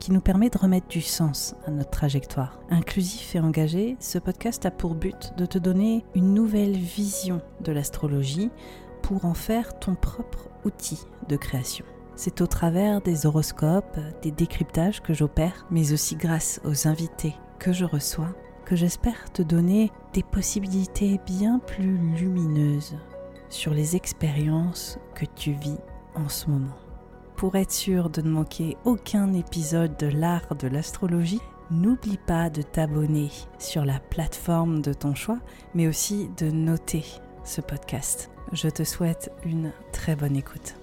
qui nous permet de remettre du sens à notre trajectoire. Inclusif et engagé, ce podcast a pour but de te donner une nouvelle vision de l'astrologie pour en faire ton propre outil de création. C'est au travers des horoscopes, des décryptages que j'opère, mais aussi grâce aux invités que je reçois, que j'espère te donner des possibilités bien plus lumineuses sur les expériences que tu vis en ce moment. Pour être sûr de ne manquer aucun épisode de l'art de l'astrologie, n'oublie pas de t'abonner sur la plateforme de ton choix, mais aussi de noter ce podcast. Je te souhaite une très bonne écoute.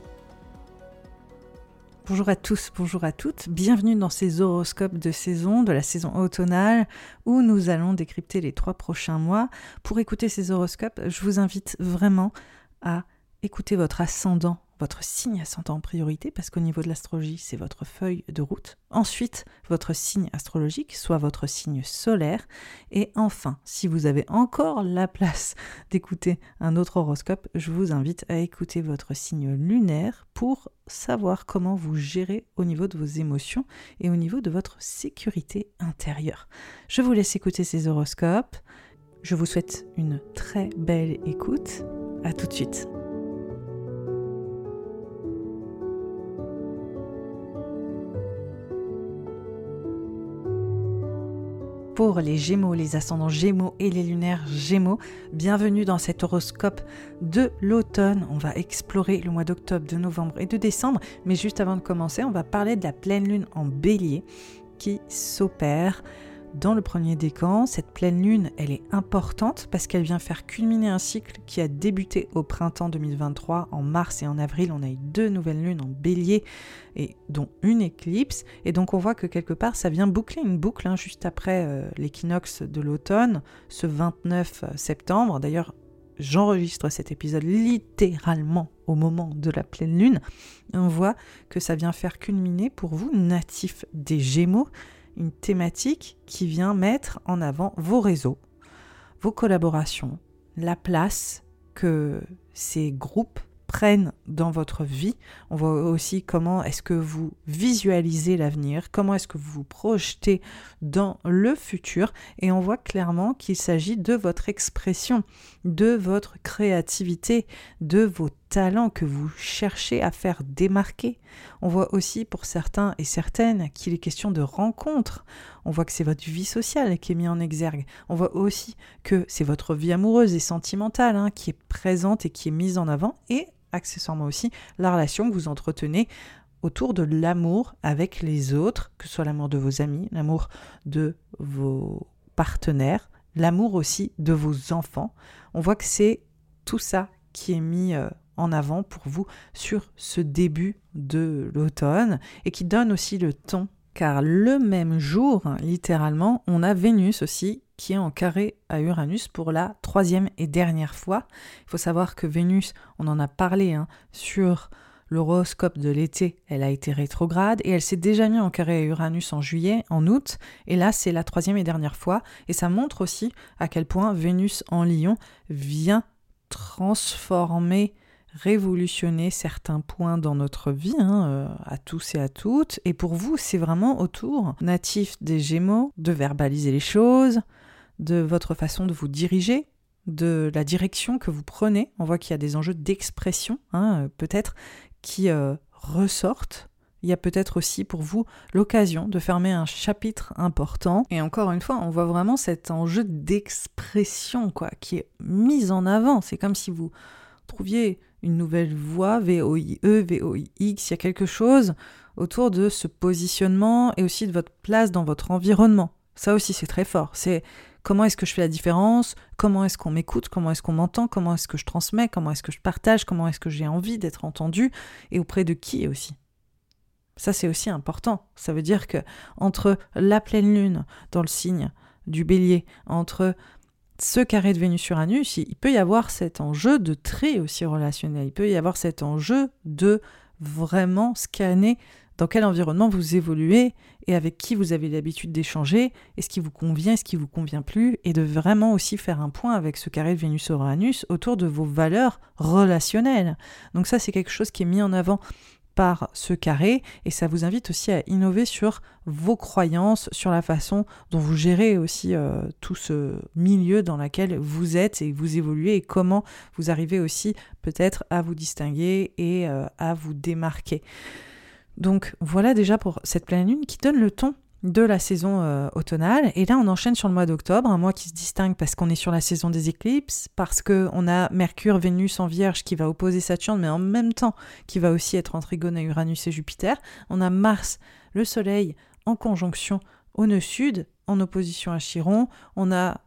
Bonjour à tous, bonjour à toutes, bienvenue dans ces horoscopes de saison, de la saison automnale, où nous allons décrypter les trois prochains mois. Pour écouter ces horoscopes, je vous invite vraiment à écouter votre ascendant votre signe ascendant en priorité, parce qu'au niveau de l'astrologie, c'est votre feuille de route. Ensuite, votre signe astrologique, soit votre signe solaire. Et enfin, si vous avez encore la place d'écouter un autre horoscope, je vous invite à écouter votre signe lunaire pour savoir comment vous gérez au niveau de vos émotions et au niveau de votre sécurité intérieure. Je vous laisse écouter ces horoscopes. Je vous souhaite une très belle écoute. À tout de suite. Pour les Gémeaux, les ascendants Gémeaux et les lunaires Gémeaux. Bienvenue dans cet horoscope de l'automne. On va explorer le mois d'octobre, de novembre et de décembre. Mais juste avant de commencer, on va parler de la pleine lune en bélier qui s'opère dans le premier décan, cette pleine lune, elle est importante parce qu'elle vient faire culminer un cycle qui a débuté au printemps 2023. En mars et en avril, on a eu deux nouvelles lunes en bélier, et dont une éclipse. Et donc on voit que quelque part, ça vient boucler une boucle hein, juste après euh, l'équinoxe de l'automne, ce 29 septembre. D'ailleurs, j'enregistre cet épisode littéralement au moment de la pleine lune. on voit que ça vient faire culminer pour vous, natifs des Gémeaux, une thématique qui vient mettre en avant vos réseaux, vos collaborations, la place que ces groupes prennent dans votre vie. On voit aussi comment est-ce que vous visualisez l'avenir, comment est-ce que vous vous projetez dans le futur. Et on voit clairement qu'il s'agit de votre expression, de votre créativité, de vos talents que vous cherchez à faire démarquer. On voit aussi pour certains et certaines qu'il est question de rencontres. On voit que c'est votre vie sociale qui est mise en exergue. On voit aussi que c'est votre vie amoureuse et sentimentale hein, qui est présente et qui est mise en avant. Et accessoirement aussi la relation que vous entretenez autour de l'amour avec les autres, que ce soit l'amour de vos amis, l'amour de vos partenaires, l'amour aussi de vos enfants. On voit que c'est tout ça qui est mis euh, en avant pour vous sur ce début de l'automne et qui donne aussi le ton car le même jour, littéralement, on a Vénus aussi qui est en carré à Uranus pour la troisième et dernière fois. Il faut savoir que Vénus, on en a parlé hein, sur l'horoscope de l'été, elle a été rétrograde et elle s'est déjà mise en carré à Uranus en juillet, en août, et là c'est la troisième et dernière fois, et ça montre aussi à quel point Vénus en Lion vient transformer révolutionner certains points dans notre vie, hein, euh, à tous et à toutes. Et pour vous, c'est vraiment autour, natif des Gémeaux, de verbaliser les choses, de votre façon de vous diriger, de la direction que vous prenez. On voit qu'il y a des enjeux d'expression, hein, euh, peut-être, qui euh, ressortent. Il y a peut-être aussi pour vous l'occasion de fermer un chapitre important. Et encore une fois, on voit vraiment cet enjeu d'expression, quoi, qui est mis en avant. C'est comme si vous trouviez une nouvelle voie, V-O-I-E, V-O-I-X, il y a quelque chose autour de ce positionnement et aussi de votre place dans votre environnement. Ça aussi, c'est très fort. C'est comment est-ce que je fais la différence, comment est-ce qu'on m'écoute, comment est-ce qu'on m'entend, comment est-ce que je transmets, comment est-ce que je partage, comment est-ce que j'ai envie d'être entendu et auprès de qui aussi. Ça, c'est aussi important. Ça veut dire que entre la pleine lune dans le signe du bélier, entre ce carré de Vénus-Uranus, il peut y avoir cet enjeu de tri aussi relationnel. Il peut y avoir cet enjeu de vraiment scanner dans quel environnement vous évoluez et avec qui vous avez l'habitude d'échanger, et ce qui vous convient, et ce qui vous convient plus, et de vraiment aussi faire un point avec ce carré de Vénus-Uranus autour de vos valeurs relationnelles. Donc ça, c'est quelque chose qui est mis en avant par ce carré et ça vous invite aussi à innover sur vos croyances, sur la façon dont vous gérez aussi euh, tout ce milieu dans lequel vous êtes et vous évoluez et comment vous arrivez aussi peut-être à vous distinguer et euh, à vous démarquer. Donc voilà déjà pour cette pleine lune qui donne le ton de la saison euh, automnale. Et là, on enchaîne sur le mois d'octobre, un mois qui se distingue parce qu'on est sur la saison des éclipses, parce qu'on a Mercure, Vénus en Vierge qui va opposer Saturne, mais en même temps qui va aussi être en trigone à Uranus et Jupiter. On a Mars, le Soleil, en conjonction au nœud sud, en opposition à Chiron. On a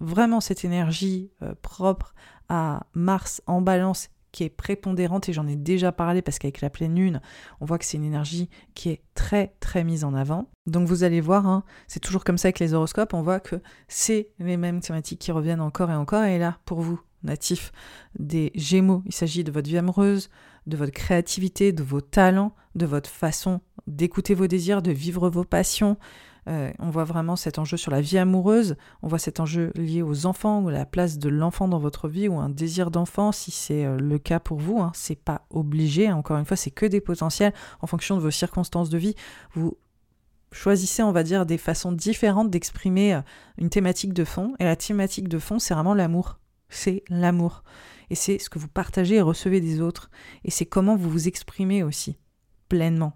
vraiment cette énergie euh, propre à Mars en balance qui est prépondérante et j'en ai déjà parlé parce qu'avec la pleine lune, on voit que c'est une énergie qui est très très mise en avant. Donc vous allez voir, hein, c'est toujours comme ça avec les horoscopes, on voit que c'est les mêmes thématiques qui reviennent encore et encore. Et là, pour vous, natifs des Gémeaux, il s'agit de votre vie amoureuse, de votre créativité, de vos talents, de votre façon d'écouter vos désirs, de vivre vos passions, euh, on voit vraiment cet enjeu sur la vie amoureuse, on voit cet enjeu lié aux enfants ou à la place de l'enfant dans votre vie ou un désir d'enfant si c'est euh, le cas pour vous. Hein. C'est pas obligé, encore une fois, c'est que des potentiels en fonction de vos circonstances de vie. Vous choisissez, on va dire, des façons différentes d'exprimer euh, une thématique de fond. Et la thématique de fond, c'est vraiment l'amour. C'est l'amour. Et c'est ce que vous partagez et recevez des autres. Et c'est comment vous vous exprimez aussi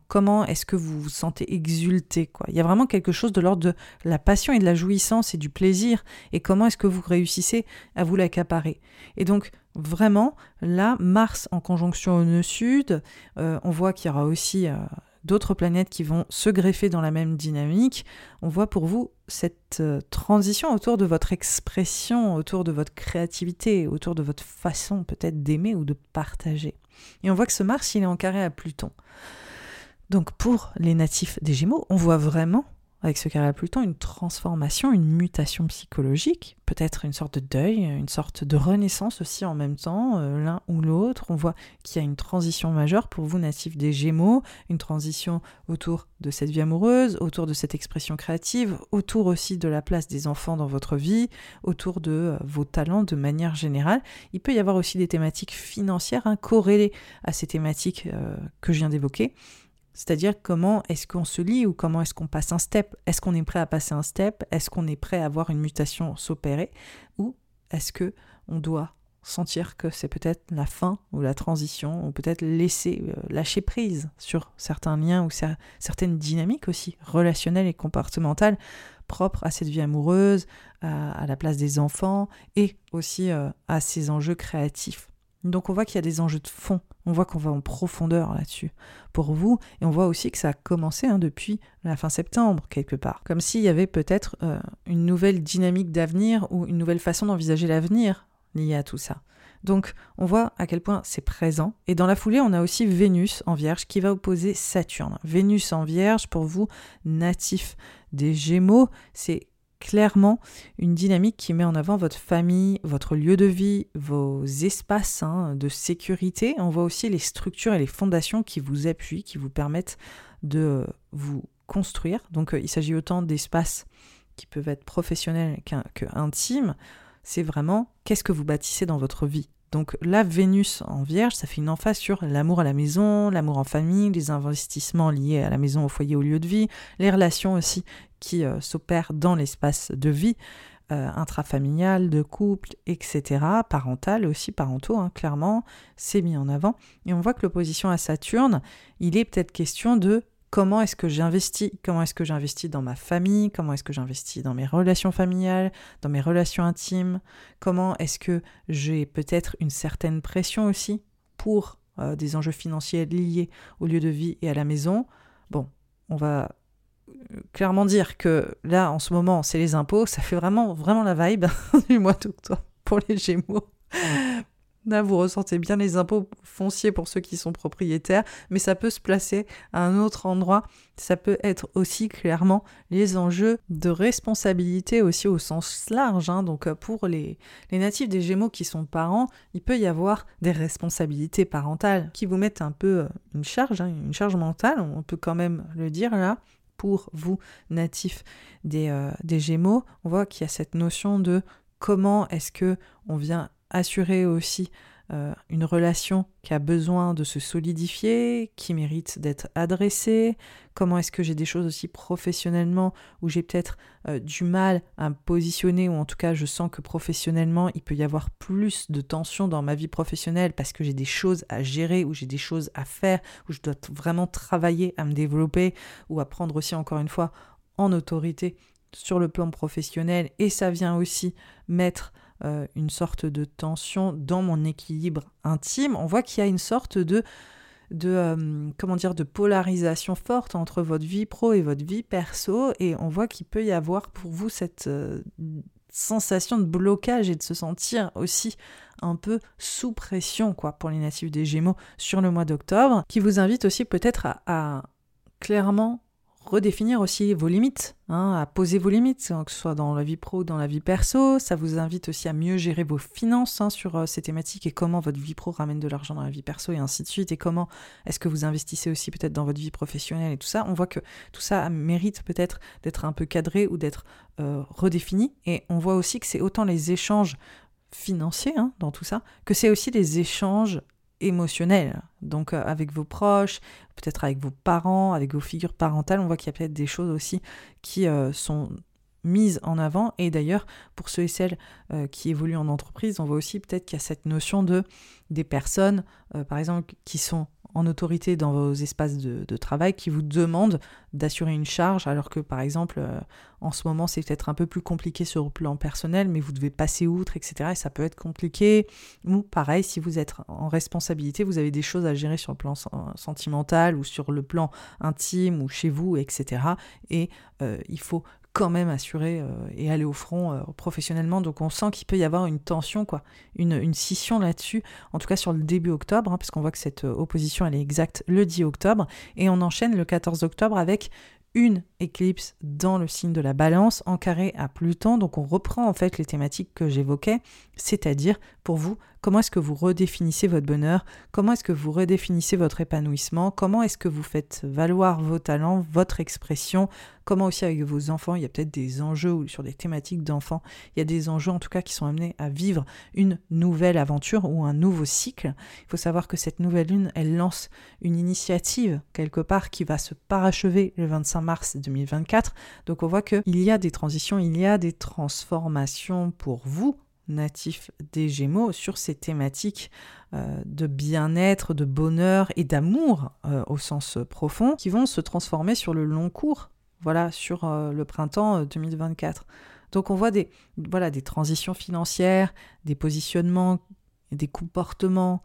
Comment est-ce que vous vous sentez exulté quoi? Il y a vraiment quelque chose de l'ordre de la passion et de la jouissance et du plaisir. Et comment est-ce que vous réussissez à vous l'accaparer? Et donc, vraiment, là, Mars en conjonction au nœud sud, euh, on voit qu'il y aura aussi euh, d'autres planètes qui vont se greffer dans la même dynamique. On voit pour vous cette euh, transition autour de votre expression, autour de votre créativité, autour de votre façon peut-être d'aimer ou de partager. Et on voit que ce Mars, il est en carré à Pluton. Donc pour les natifs des Gémeaux, on voit vraiment avec ce carré à Pluton une transformation, une mutation psychologique, peut-être une sorte de deuil, une sorte de renaissance aussi en même temps, euh, l'un ou l'autre. On voit qu'il y a une transition majeure pour vous natifs des Gémeaux, une transition autour de cette vie amoureuse, autour de cette expression créative, autour aussi de la place des enfants dans votre vie, autour de euh, vos talents de manière générale. Il peut y avoir aussi des thématiques financières hein, corrélées à ces thématiques euh, que je viens d'évoquer. C'est-à-dire comment est-ce qu'on se lit ou comment est-ce qu'on passe un step? Est-ce qu'on est prêt à passer un step? Est-ce qu'on est prêt à voir une mutation s'opérer? Ou est-ce que on doit sentir que c'est peut-être la fin ou la transition ou peut-être laisser euh, lâcher prise sur certains liens ou certaines dynamiques aussi relationnelles et comportementales propres à cette vie amoureuse, à, la place des enfants et aussi euh, à ces enjeux créatifs? Donc on voit qu'il y a des enjeux de fond, on voit qu'on va en profondeur là-dessus pour vous, et on voit aussi que ça a commencé hein, depuis la fin septembre, quelque part. Comme s'il y avait peut-être euh, une nouvelle dynamique d'avenir ou une nouvelle façon d'envisager l'avenir liée à tout ça. Donc on voit à quel point c'est présent. Et dans la foulée, on a aussi Vénus en Vierge qui va opposer Saturne. Vénus en Vierge, pour vous, natif des Gémeaux, c'est clairement une dynamique qui met en avant votre famille, votre lieu de vie, vos espaces hein, de sécurité. On voit aussi les structures et les fondations qui vous appuient, qui vous permettent de vous construire. Donc euh, il s'agit autant d'espaces qui peuvent être professionnels qu'intimes. C'est vraiment qu'est-ce que vous bâtissez dans votre vie? Donc la Vénus en Vierge, ça fait une emphase sur l'amour à la maison, l'amour en famille, les investissements liés à la maison, au foyer, au lieu de vie, les relations aussi qui euh, s'opèrent dans l'espace de vie, euh, intrafamilial, de couple, etc., parental aussi, parentaux, hein, clairement, c'est mis en avant. Et on voit que l'opposition à Saturne, il est peut-être question de comment est-ce que j'investis, comment est-ce que j'investis dans ma famille, comment est-ce que j'investis dans mes relations familiales, dans mes relations intimes, comment est-ce que j'ai peut-être une certaine pression aussi pour euh, des enjeux financiers liés au lieu de vie et à la maison. Bon, on va clairement dire que là, en ce moment, c'est les impôts, ça fait vraiment, vraiment la vibe du mois d'octobre pour les Gémeaux. Là, vous ressentez bien les impôts fonciers pour ceux qui sont propriétaires, mais ça peut se placer à un autre endroit. Ça peut être aussi clairement les enjeux de responsabilité aussi au sens large. Hein. Donc euh, pour les, natifs des Gémeaux qui sont parents, il peut y avoir des responsabilités parentales qui vous mettent un peu euh, une charge, hein, une charge mentale, on peut quand même le dire là. Pour vous, natifs des, euh, des Gémeaux, on voit qu'il y a cette notion de comment est-ce que on vient assurer aussi euh, une relation qui a besoin de se solidifier, qui mérite d'être adressée, comment est-ce que j'ai des choses aussi professionnellement où j'ai peut-être euh, du mal à me positionner, ou en tout cas je sens que professionnellement il peut y avoir plus de tension dans ma vie professionnelle parce que j'ai des choses à gérer, ou j'ai des choses à faire, où je dois vraiment travailler à me développer, ou à prendre aussi encore une fois en autorité sur le plan professionnel, et ça vient aussi mettre euh, une sorte de tension dans mon équilibre intime, on voit qu'il y a une sorte de de euh, comment dire de polarisation forte entre votre vie pro et votre vie perso et on voit qu'il peut y avoir pour vous cette euh, sensation de blocage et de se sentir aussi un peu sous pression quoi pour les natifs des Gémeaux sur le mois d'octobre qui vous invite aussi peut-être à clairement redéfinir aussi vos limites, hein, à poser vos limites, que ce soit dans la vie pro ou dans la vie perso. Ça vous invite aussi à mieux gérer vos finances hein, sur euh, ces thématiques et comment votre vie pro ramène de l'argent dans la vie perso et ainsi de suite. Et comment est-ce que vous investissez aussi peut-être dans votre vie professionnelle et tout ça. On voit que tout ça mérite peut-être d'être un peu cadré ou d'être euh, redéfini. Et on voit aussi que c'est autant les échanges financiers hein, dans tout ça, que c'est aussi les échanges émotionnel. Donc euh, avec vos proches, peut-être avec vos parents, avec vos figures parentales, on voit qu'il y a peut-être des choses aussi qui euh, sont mises en avant. Et d'ailleurs, pour ceux et celles euh, qui évoluent en entreprise, on voit aussi peut-être qu'il y a cette notion de des personnes, par exemple, qui sont en autorité dans vos espaces de, travail qui vous demandent d'assurer une charge, alors que par exemple, euh, en ce moment, c'est peut-être un peu plus compliqué sur le plan personnel, mais vous devez passer outre, etc. Et ça peut être compliqué. Ou pareil, si vous êtes en responsabilité, vous avez des choses à gérer sur le plan sentimental ou sur le plan intime ou chez vous, etc. Et euh, il faut quand même assurer euh, et aller au front euh, professionnellement. Donc on sent qu'il peut y avoir une tension, quoi, une, scission là-dessus, en tout cas sur le début octobre, hein, parce voit que cette euh, opposition, elle est exacte le 10 octobre, et on enchaîne le 14 octobre avec une éclipse dans le signe de la balance en carré à Pluton. Donc on reprend en fait les thématiques que j'évoquais, c'est-à-dire pour vous, comment est-ce que vous redéfinissez votre bonheur, comment est-ce que vous redéfinissez votre épanouissement, comment est-ce que vous faites valoir vos talents, votre expression, comment aussi avec vos enfants, il y a peut-être des enjeux sur des thématiques d'enfants, il y a des enjeux en tout cas qui sont amenés à vivre une nouvelle aventure ou un nouveau cycle. Il faut savoir que cette nouvelle lune, elle lance une initiative quelque part qui va se parachever le 25 mars 2024. Donc on voit qu'il y a des transitions, il y a des transformations pour vous natifs des Gémeaux sur ces thématiques euh, de bien-être, de bonheur et d'amour euh, au sens profond qui vont se transformer sur le long cours voilà, sur euh, le printemps 2024. Euh, Donc on voit des, voilà, des transitions financières, des positionnements, des comportements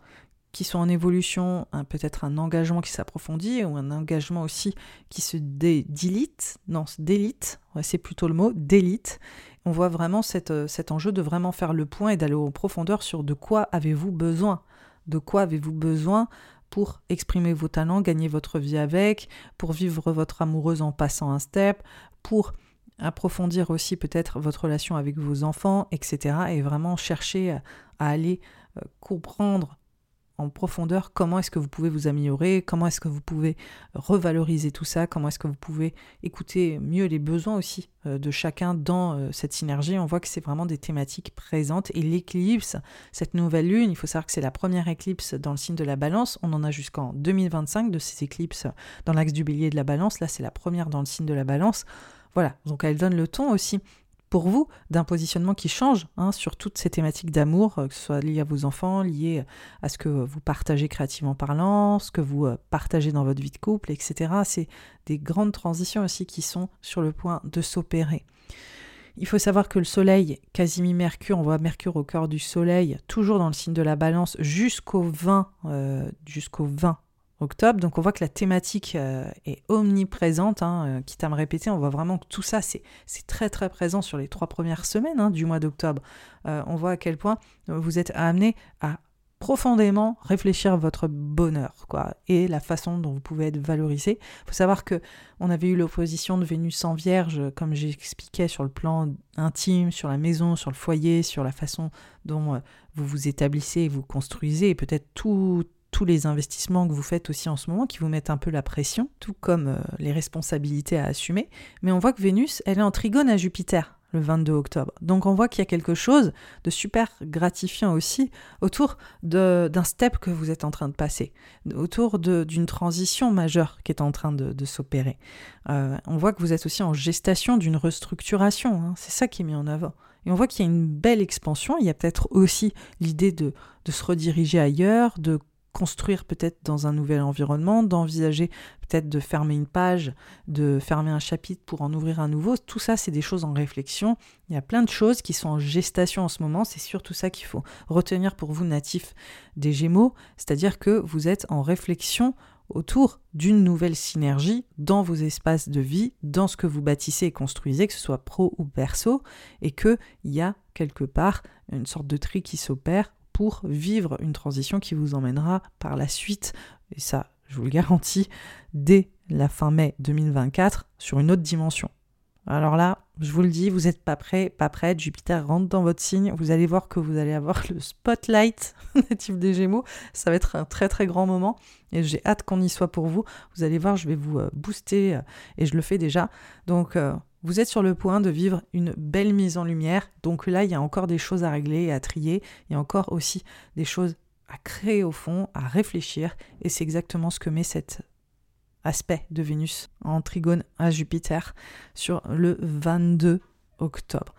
qui sont en évolution, peut-être un engagement qui s'approfondit ou un engagement aussi qui se délite, non, délite, c'est plutôt le mot, délite. On voit vraiment euh, cet enjeu de vraiment faire le point et d'aller en profondeur sur de quoi avez-vous besoin, de quoi avez-vous besoin pour exprimer vos talents, gagner votre vie avec, pour vivre votre amoureuse en passant un step, pour approfondir aussi peut-être votre relation avec vos enfants, etc. Et vraiment chercher à aller euh, comprendre en profondeur comment est-ce que vous pouvez vous améliorer, comment est-ce que vous pouvez revaloriser tout ça, comment est-ce que vous pouvez écouter mieux les besoins aussi euh, de chacun dans euh, cette synergie. On voit que c'est vraiment des thématiques présentes et l'éclipse, cette nouvelle lune, il faut savoir que c'est la première éclipse dans le signe de la balance, on en a jusqu'en 2025 de ces éclipses dans l'axe du bélier de la balance, là c'est la première dans le signe de la balance. Voilà, donc elle donne le ton aussi pour vous d'un positionnement qui change hein, sur toutes ces thématiques d'amour, euh, que ce soit lié à vos enfants, lié à ce que vous partagez créativement parlant, ce que vous euh, partagez dans votre vie de couple, etc. C'est des grandes transitions aussi qui sont sur le point de s'opérer. Il faut savoir que le Soleil, Casimir Mercure, on voit Mercure au cœur du Soleil, toujours dans le signe de la Balance, jusqu'au 20, euh, jusqu'au 20 Donc on voit que la thématique euh, est omniprésente, hein, euh, quitte à me répéter, on voit vraiment que tout ça, c'est très très présent sur les trois premières semaines hein, du mois d'octobre. Euh, on voit à quel point vous êtes amené à profondément réfléchir à votre bonheur, quoi, et la façon dont vous pouvez être valorisé. Il faut savoir que on avait eu l'opposition de Vénus en Vierge, comme j'expliquais, sur le plan intime, sur la maison, sur le foyer, sur la façon dont vous vous établissez et vous construisez, et peut-être tous les investissements que vous faites aussi en ce moment qui vous mettent un peu la pression, tout comme euh, les responsabilités à assumer. Mais on voit que Vénus, elle est en trigone à Jupiter le 22 octobre. Donc on voit qu'il y a quelque chose de super gratifiant aussi autour d'un step que vous êtes en train de passer, autour d'une transition majeure qui est en train de, s'opérer. Euh, on voit que vous êtes aussi en gestation d'une restructuration, hein. c'est ça qui est mis en avant. Et on voit qu'il y a une belle expansion, il y a peut-être aussi l'idée de, de se rediriger ailleurs, de construire peut-être dans un nouvel environnement, d'envisager peut-être de fermer une page, de fermer un chapitre pour en ouvrir un nouveau. Tout ça, c'est des choses en réflexion. Il y a plein de choses qui sont en gestation en ce moment. C'est surtout ça qu'il faut retenir pour vous, natifs des Gémeaux. C'est-à-dire que vous êtes en réflexion autour d'une nouvelle synergie dans vos espaces de vie, dans ce que vous bâtissez et construisez, que ce soit pro ou perso, et qu'il y a quelque part une sorte de tri qui s'opère pour vivre une transition qui vous emmènera par la suite, et ça je vous le garantis, dès la fin mai 2024 sur une autre dimension. Alors là, je vous le dis, vous n'êtes pas prêt, pas prête. Jupiter rentre dans votre signe. Vous allez voir que vous allez avoir le spotlight natif des Gémeaux. Ça va être un très très grand moment et j'ai hâte qu'on y soit pour vous. Vous allez voir, je vais vous euh, booster euh, et je le fais déjà. Donc euh, vous êtes sur le point de vivre une belle mise en lumière. Donc là, il y a encore des choses à régler et à trier. Il y a encore aussi des choses à créer au fond, à réfléchir. Et c'est exactement ce que met cet aspect de Vénus en trigone à Jupiter sur le 22 octobre.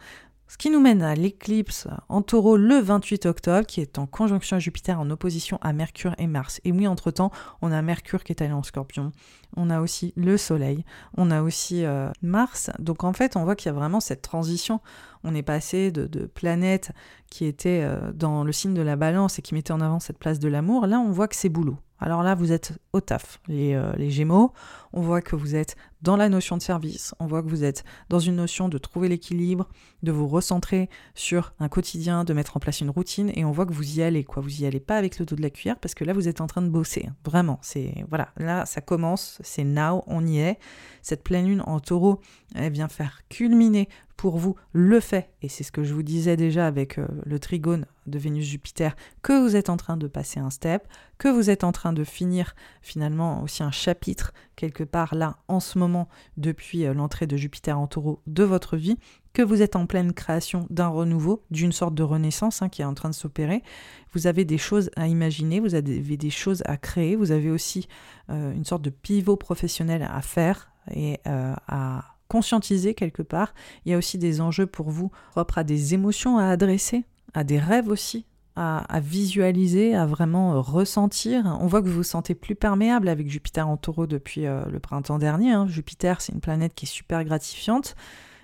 Ce qui nous mène à l'éclipse en taureau le 28 octobre, qui est en conjonction à Jupiter en opposition à Mercure et Mars. Et oui, entre-temps, on a Mercure qui est allé en scorpion, on a aussi le Soleil, on a aussi euh, Mars. Donc en fait, on voit qu'il y a vraiment cette transition. On est passé de, planètes qui étaient euh, dans le signe de la balance et qui mettaient en avant cette place de l'amour. Là, on voit que c'est boulot. Alors là, vous êtes au taf, les, euh, les, Gémeaux. On voit que vous êtes dans la notion de service. On voit que vous êtes dans une notion de trouver l'équilibre, de vous recentrer sur un quotidien, de mettre en place une routine. Et on voit que vous y allez, quoi. Vous y allez pas avec le dos de la cuillère parce que là, vous êtes en train de bosser. Hein. Vraiment, c'est voilà. Là, ça commence. C'est now, on y est. Cette pleine lune en Taureau, elle vient faire culminer pour vous le fait, et c'est ce que je vous disais déjà avec euh, le trigone de Vénus-Jupiter, que vous êtes en train de passer un step, que vous êtes en train de finir finalement aussi un chapitre quelque part là en ce moment depuis euh, l'entrée de Jupiter en taureau de votre vie, que vous êtes en pleine création d'un renouveau, d'une sorte de renaissance hein, qui est en train de s'opérer. Vous avez des choses à imaginer, vous avez des choses à créer, vous avez aussi euh, une sorte de pivot professionnel à faire et à conscientiser quelque part. Il y a aussi des enjeux pour vous propres à des émotions à adresser, à des rêves aussi. À, visualiser, à vraiment euh, ressentir. On voit que vous vous sentez plus perméable avec Jupiter en taureau depuis euh, le printemps dernier. Hein. Jupiter, c'est une planète qui est super gratifiante,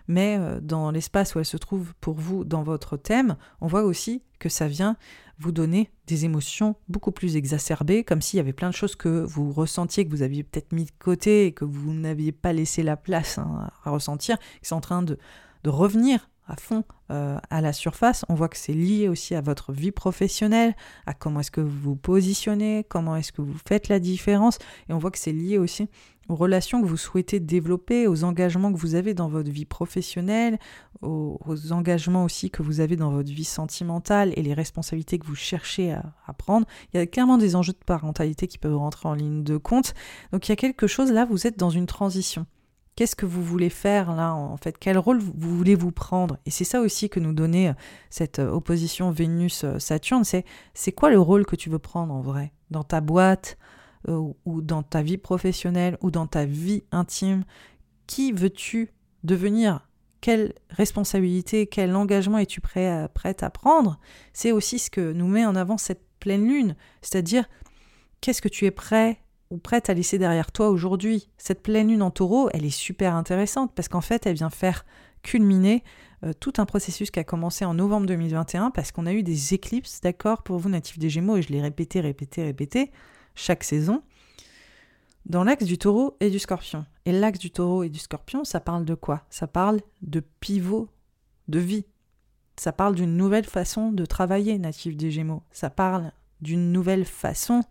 mais euh, dans l'espace où elle se trouve pour vous dans votre thème, on voit aussi que ça vient vous donner des émotions beaucoup plus exacerbées, comme s'il y avait plein de choses que vous ressentiez, que vous aviez peut-être mis de côté et que vous n'aviez pas laissé la place hein, à ressentir, qui sont en train de, revenir à fond euh, à la surface. On voit que c'est lié aussi à votre vie professionnelle, à comment est-ce que vous vous positionnez, comment est-ce que vous faites la différence. Et on voit que c'est lié aussi aux relations que vous souhaitez développer, aux engagements que vous avez dans votre vie professionnelle, aux, engagements aussi que vous avez dans votre vie sentimentale et les responsabilités que vous cherchez à, à, prendre. Il y a clairement des enjeux de parentalité qui peuvent rentrer en ligne de compte. Donc il y a quelque chose là, vous êtes dans une transition. Qu'est-ce que vous voulez faire là en fait? Quel rôle vous voulez vous prendre? Et c'est ça aussi que nous donnait euh, cette euh, opposition Vénus-Saturne, c'est c'est quoi le rôle que tu veux prendre en vrai? Dans ta boîte euh, ou dans ta vie professionnelle ou dans ta vie intime Qui veux-tu devenir? Quelle responsabilité, quel engagement es-tu prêt à, prête à prendre? C'est aussi ce que nous met en avant cette pleine lune, c'est-à-dire qu'est-ce que tu es prêt ou prête à laisser derrière toi aujourd'hui? Cette pleine lune en taureau, elle est super intéressante parce qu'en fait, elle vient faire culminer euh, tout un processus qui a commencé en novembre 2021 parce qu'on a eu des éclipses, d'accord, pour vous natifs des Gémeaux, et je l'ai répété, répété, répété, chaque saison, dans l'axe du taureau et du scorpion. Et l'axe du taureau et du scorpion, ça parle de quoi? Ça parle de pivot de vie. Ça parle d'une nouvelle façon de travailler natif des Gémeaux. Ça parle d'une nouvelle façon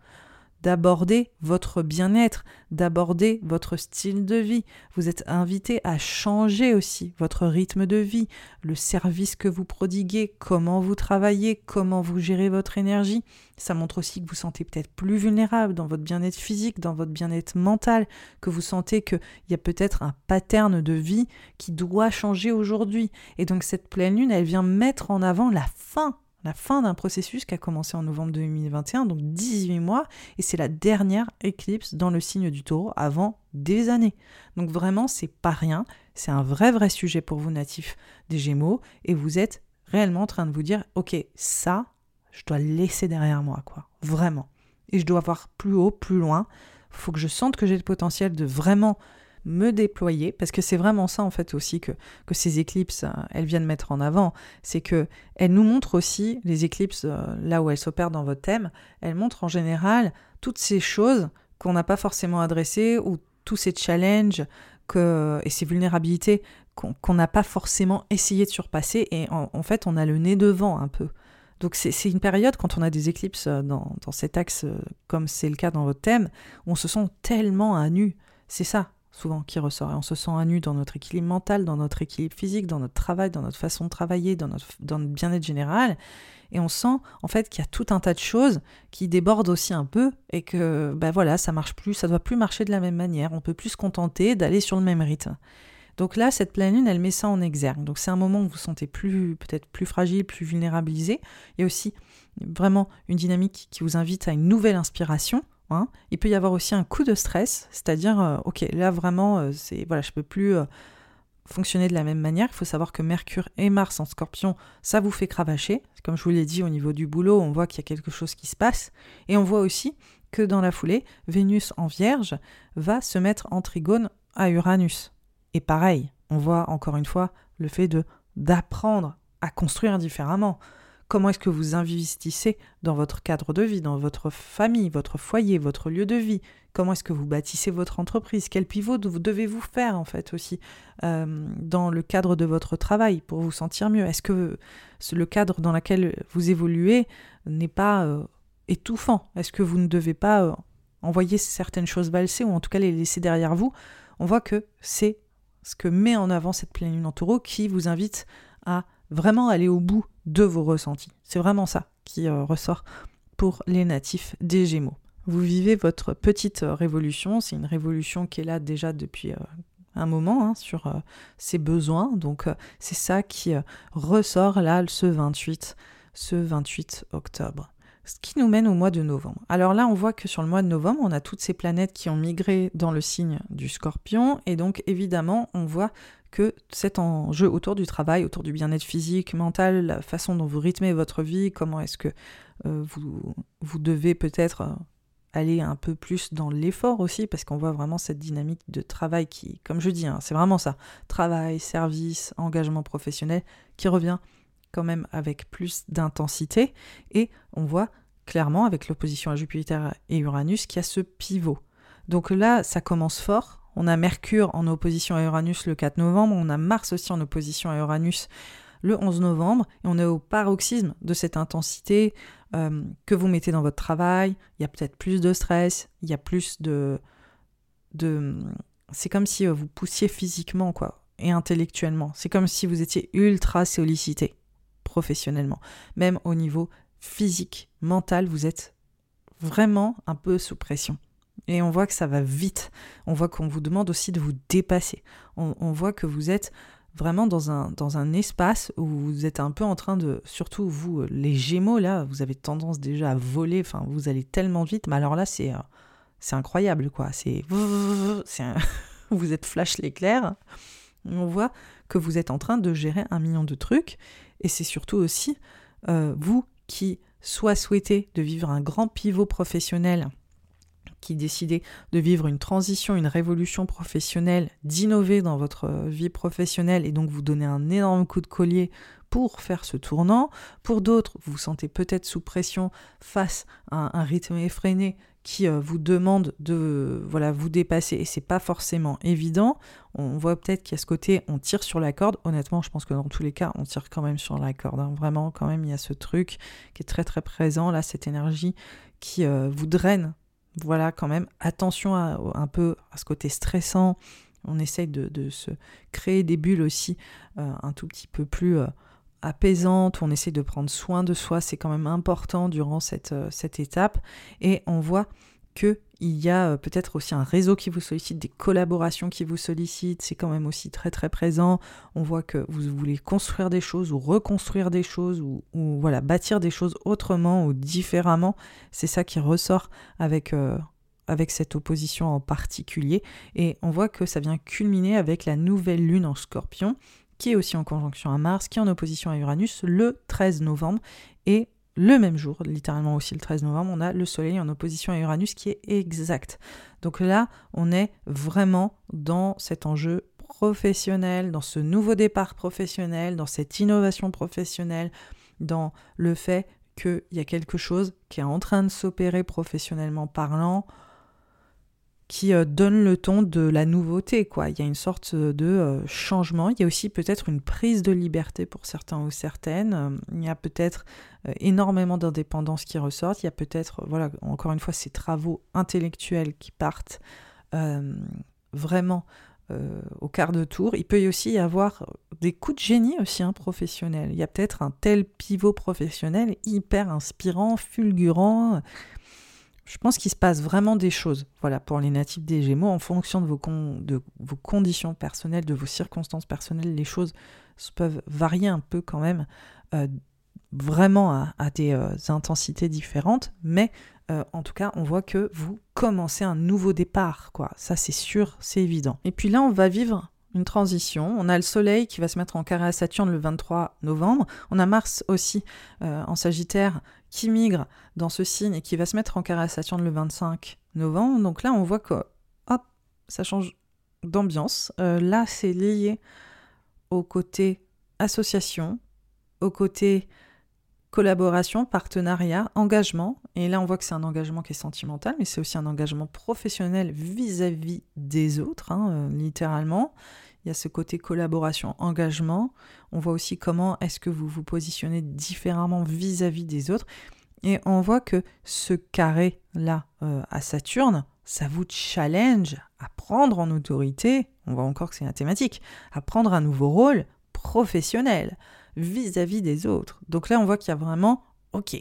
d'aborder votre bien-être, d'aborder votre style de vie. Vous êtes invité à changer aussi votre rythme de vie, le service que vous prodiguez, comment vous travaillez, comment vous gérez votre énergie. Ça montre aussi que vous sentez peut-être plus vulnérable dans votre bien-être physique, dans votre bien-être mental, que vous sentez qu'il y a peut-être un pattern de vie qui doit changer aujourd'hui. Et donc cette pleine lune, elle vient mettre en avant la fin la fin d'un processus qui a commencé en novembre 2021, donc 18 mois, et c'est la dernière éclipse dans le signe du taureau avant des années. Donc vraiment, c'est pas rien, c'est un vrai vrai sujet pour vous natifs des Gémeaux, et vous êtes réellement en train de vous dire, ok, ça, je dois laisser derrière moi, quoi, vraiment. Et je dois voir plus haut, plus loin. Faut que je sente que j'ai le potentiel de vraiment me déployer, parce que c'est vraiment ça en fait aussi que, que ces éclipses, euh, elles viennent mettre en avant, c'est que elles nous montrent aussi, les éclipses, euh, là où elles s'opèrent dans votre thème, elles montrent en général toutes ces choses qu'on n'a pas forcément adressées, ou tous ces challenges que, et ces vulnérabilités qu'on n'a pas forcément essayé de surpasser, et en, fait on a le nez devant un peu. Donc c'est une période, quand on a des éclipses euh, dans, dans cet axe, comme c'est le cas dans votre thème, où on se sent tellement à nu. C'est ça, souvent qui ressort. Et on se sent à nu dans notre équilibre mental, dans notre équilibre physique, dans notre travail, dans notre façon de travailler, dans notre, bien-être général. Et on sent en fait qu'il y a tout un tas de choses qui débordent aussi un peu et que ben voilà, ça marche plus, ça doit plus marcher de la même manière. On peut plus se contenter d'aller sur le même rythme. Donc là, cette pleine lune, elle met ça en exergue. Donc c'est un moment où vous vous sentez plus, peut-être plus fragile, plus vulnérabilisé. Il y a aussi vraiment une dynamique qui vous invite à une nouvelle inspiration, Hein. Il peut y avoir aussi un coup de stress, c'est-à-dire, euh, ok, là vraiment, euh, c'est voilà, je peux plus euh, fonctionner de la même manière. Il faut savoir que Mercure et Mars en Scorpion, ça vous fait cravacher. Comme je vous l'ai dit, au niveau du boulot, on voit qu'il y a quelque chose qui se passe, et on voit aussi que dans la foulée, Vénus en Vierge va se mettre en trigone à Uranus. Et pareil, on voit encore une fois le fait de d'apprendre à construire différemment. Comment est-ce que vous investissez dans votre cadre de vie, dans votre famille, votre foyer, votre lieu de vie? Comment est-ce que vous bâtissez votre entreprise? Quel pivot devez-vous faire en fait aussi euh, dans le cadre de votre travail pour vous sentir mieux? Est-ce que le cadre dans lequel vous évoluez n'est pas euh, étouffant? Est-ce que vous ne devez pas euh, envoyer certaines choses valser ou en tout cas les laisser derrière vous? On voit que c'est ce que met en avant cette pleine lune en taureau qui vous invite à vraiment aller au bout de vos ressentis. C'est vraiment ça qui euh, ressort pour les natifs des Gémeaux. Vous vivez votre petite euh, révolution, c'est une révolution qui est là déjà depuis euh, un moment hein, sur ses besoins, donc c'est ça qui ressort là ce 28, ce 28 octobre. Ce qui nous mène au mois de novembre. Alors là, on voit que sur le mois de novembre, on a toutes ces planètes qui ont migré dans le signe du scorpion, et donc évidemment, on voit que cet enjeu autour du travail, autour du bien-être physique, mental, la façon dont vous rythmez votre vie, comment est-ce que euh, vous, vous devez peut-être euh, aller un peu plus dans l'effort aussi, parce qu'on voit vraiment cette dynamique de travail qui, comme je dis, hein, c'est vraiment ça, travail, service, engagement professionnel, qui revient quand même avec plus d'intensité, et on voit clairement avec l'opposition à Jupiter et Uranus qu'il y a ce pivot. Donc là, ça commence fort, on a Mercure en opposition à Uranus le 4 novembre, on a Mars aussi en opposition à Uranus le 11 novembre, et on est au paroxysme de cette intensité euh, que vous mettez dans votre travail. Il y a peut-être plus de stress, il y a plus de... de c'est comme si euh, vous poussiez physiquement, quoi, et intellectuellement. C'est comme si vous étiez ultra sollicité professionnellement. Même au niveau physique, mental, vous êtes vraiment un peu sous pression. Et on voit que ça va vite. On voit qu'on vous demande aussi de vous dépasser. On, voit que vous êtes vraiment dans un, dans un espace où vous êtes un peu en train de, surtout vous, les Gémeaux, là, vous avez tendance déjà à voler, enfin, vous allez tellement vite, mais alors là, c'est, euh, c'est incroyable, quoi. C'est, vous êtes flash l'éclair. On voit que vous êtes en train de gérer un million de trucs, et c'est surtout aussi euh, vous qui soit souhaitez de vivre un grand pivot professionnel qui décidez de vivre une transition, une révolution professionnelle, d'innover dans votre vie professionnelle et donc vous donner un énorme coup de collier pour faire ce tournant. Pour d'autres, vous vous sentez peut-être sous pression face à un rythme effréné qui euh, vous demande de voilà vous dépasser et c'est pas forcément évident. On voit peut-être qu'il y a ce côté on tire sur la corde. Honnêtement, je pense que dans tous les cas, on tire quand même sur la corde. Hein. Vraiment, quand même, il y a ce truc qui est très très présent là, cette énergie qui euh, vous draine. Voilà, quand même, attention un peu à ce côté stressant. On essaye de, se créer des bulles aussi euh, un tout petit peu plus où on essaie de prendre soin de soi, c'est quand même important durant cette, euh, étape. Et on voit qu'il y a euh, peut-être aussi un réseau qui vous sollicite, des collaborations qui vous sollicitent, c'est quand même aussi très très présent. On voit que vous voulez construire des choses ou reconstruire des choses ou, voilà bâtir des choses autrement ou différemment. C'est ça qui ressort avec, euh, avec cette opposition en particulier. Et on voit que ça vient culminer avec la nouvelle lune en scorpion qui est aussi en conjonction à Mars, qui est en opposition à Uranus le 13 novembre. Et le même jour, littéralement aussi le 13 novembre, on a le Soleil en opposition à Uranus qui est exact. Donc là, on est vraiment dans cet enjeu professionnel, dans ce nouveau départ professionnel, dans cette innovation professionnelle, dans le fait qu'il y a quelque chose qui est en train de s'opérer professionnellement parlant, qui euh, donne le ton de la nouveauté, quoi. Il y a une sorte de euh, changement. Il y a aussi peut-être une prise de liberté pour certains ou certaines. Il y a peut-être euh, énormément d'indépendance qui ressortent. Il y a peut-être, voilà, encore une fois, ces travaux intellectuels qui partent vraiment au quart de tour. Il peut y aussi y avoir des coups de génie aussi hein, professionnels. Il y a peut-être un tel pivot professionnel hyper inspirant, fulgurant, je pense qu'il se passe vraiment des choses, voilà, pour les natifs des Gémeaux, en fonction de vos, conditions personnelles, de vos circonstances personnelles, les choses peuvent varier un peu quand même, euh, vraiment à, des euh, intensités différentes, mais euh, en tout cas, on voit que vous commencez un nouveau départ, quoi. Ça, c'est sûr, c'est évident. Et puis là, on va vivre une transition. On a le Soleil qui va se mettre en carré à Saturne le 23 novembre. On a Mars aussi en Sagittaire qui migre dans ce signe et qui va se mettre en carré Saturne le 25 novembre. Donc là, on voit que, ça change d'ambiance. Euh, là, c'est lié au côté association, au côté collaboration, partenariat, engagement. Et là, on voit que c'est un engagement qui est sentimental, mais c'est aussi un engagement professionnel vis-à-vis des autres, hein, euh, littéralement. Il y a ce côté collaboration, engagement. On voit aussi comment est-ce que vous vous positionnez différemment vis-à-vis des autres. Et on voit que ce carré-là euh, à Saturne, ça vous challenge à prendre en autorité, on voit encore que c'est la thématique, à prendre un nouveau rôle professionnel vis-à-vis des autres. Donc là, on voit qu'il y a vraiment, ok,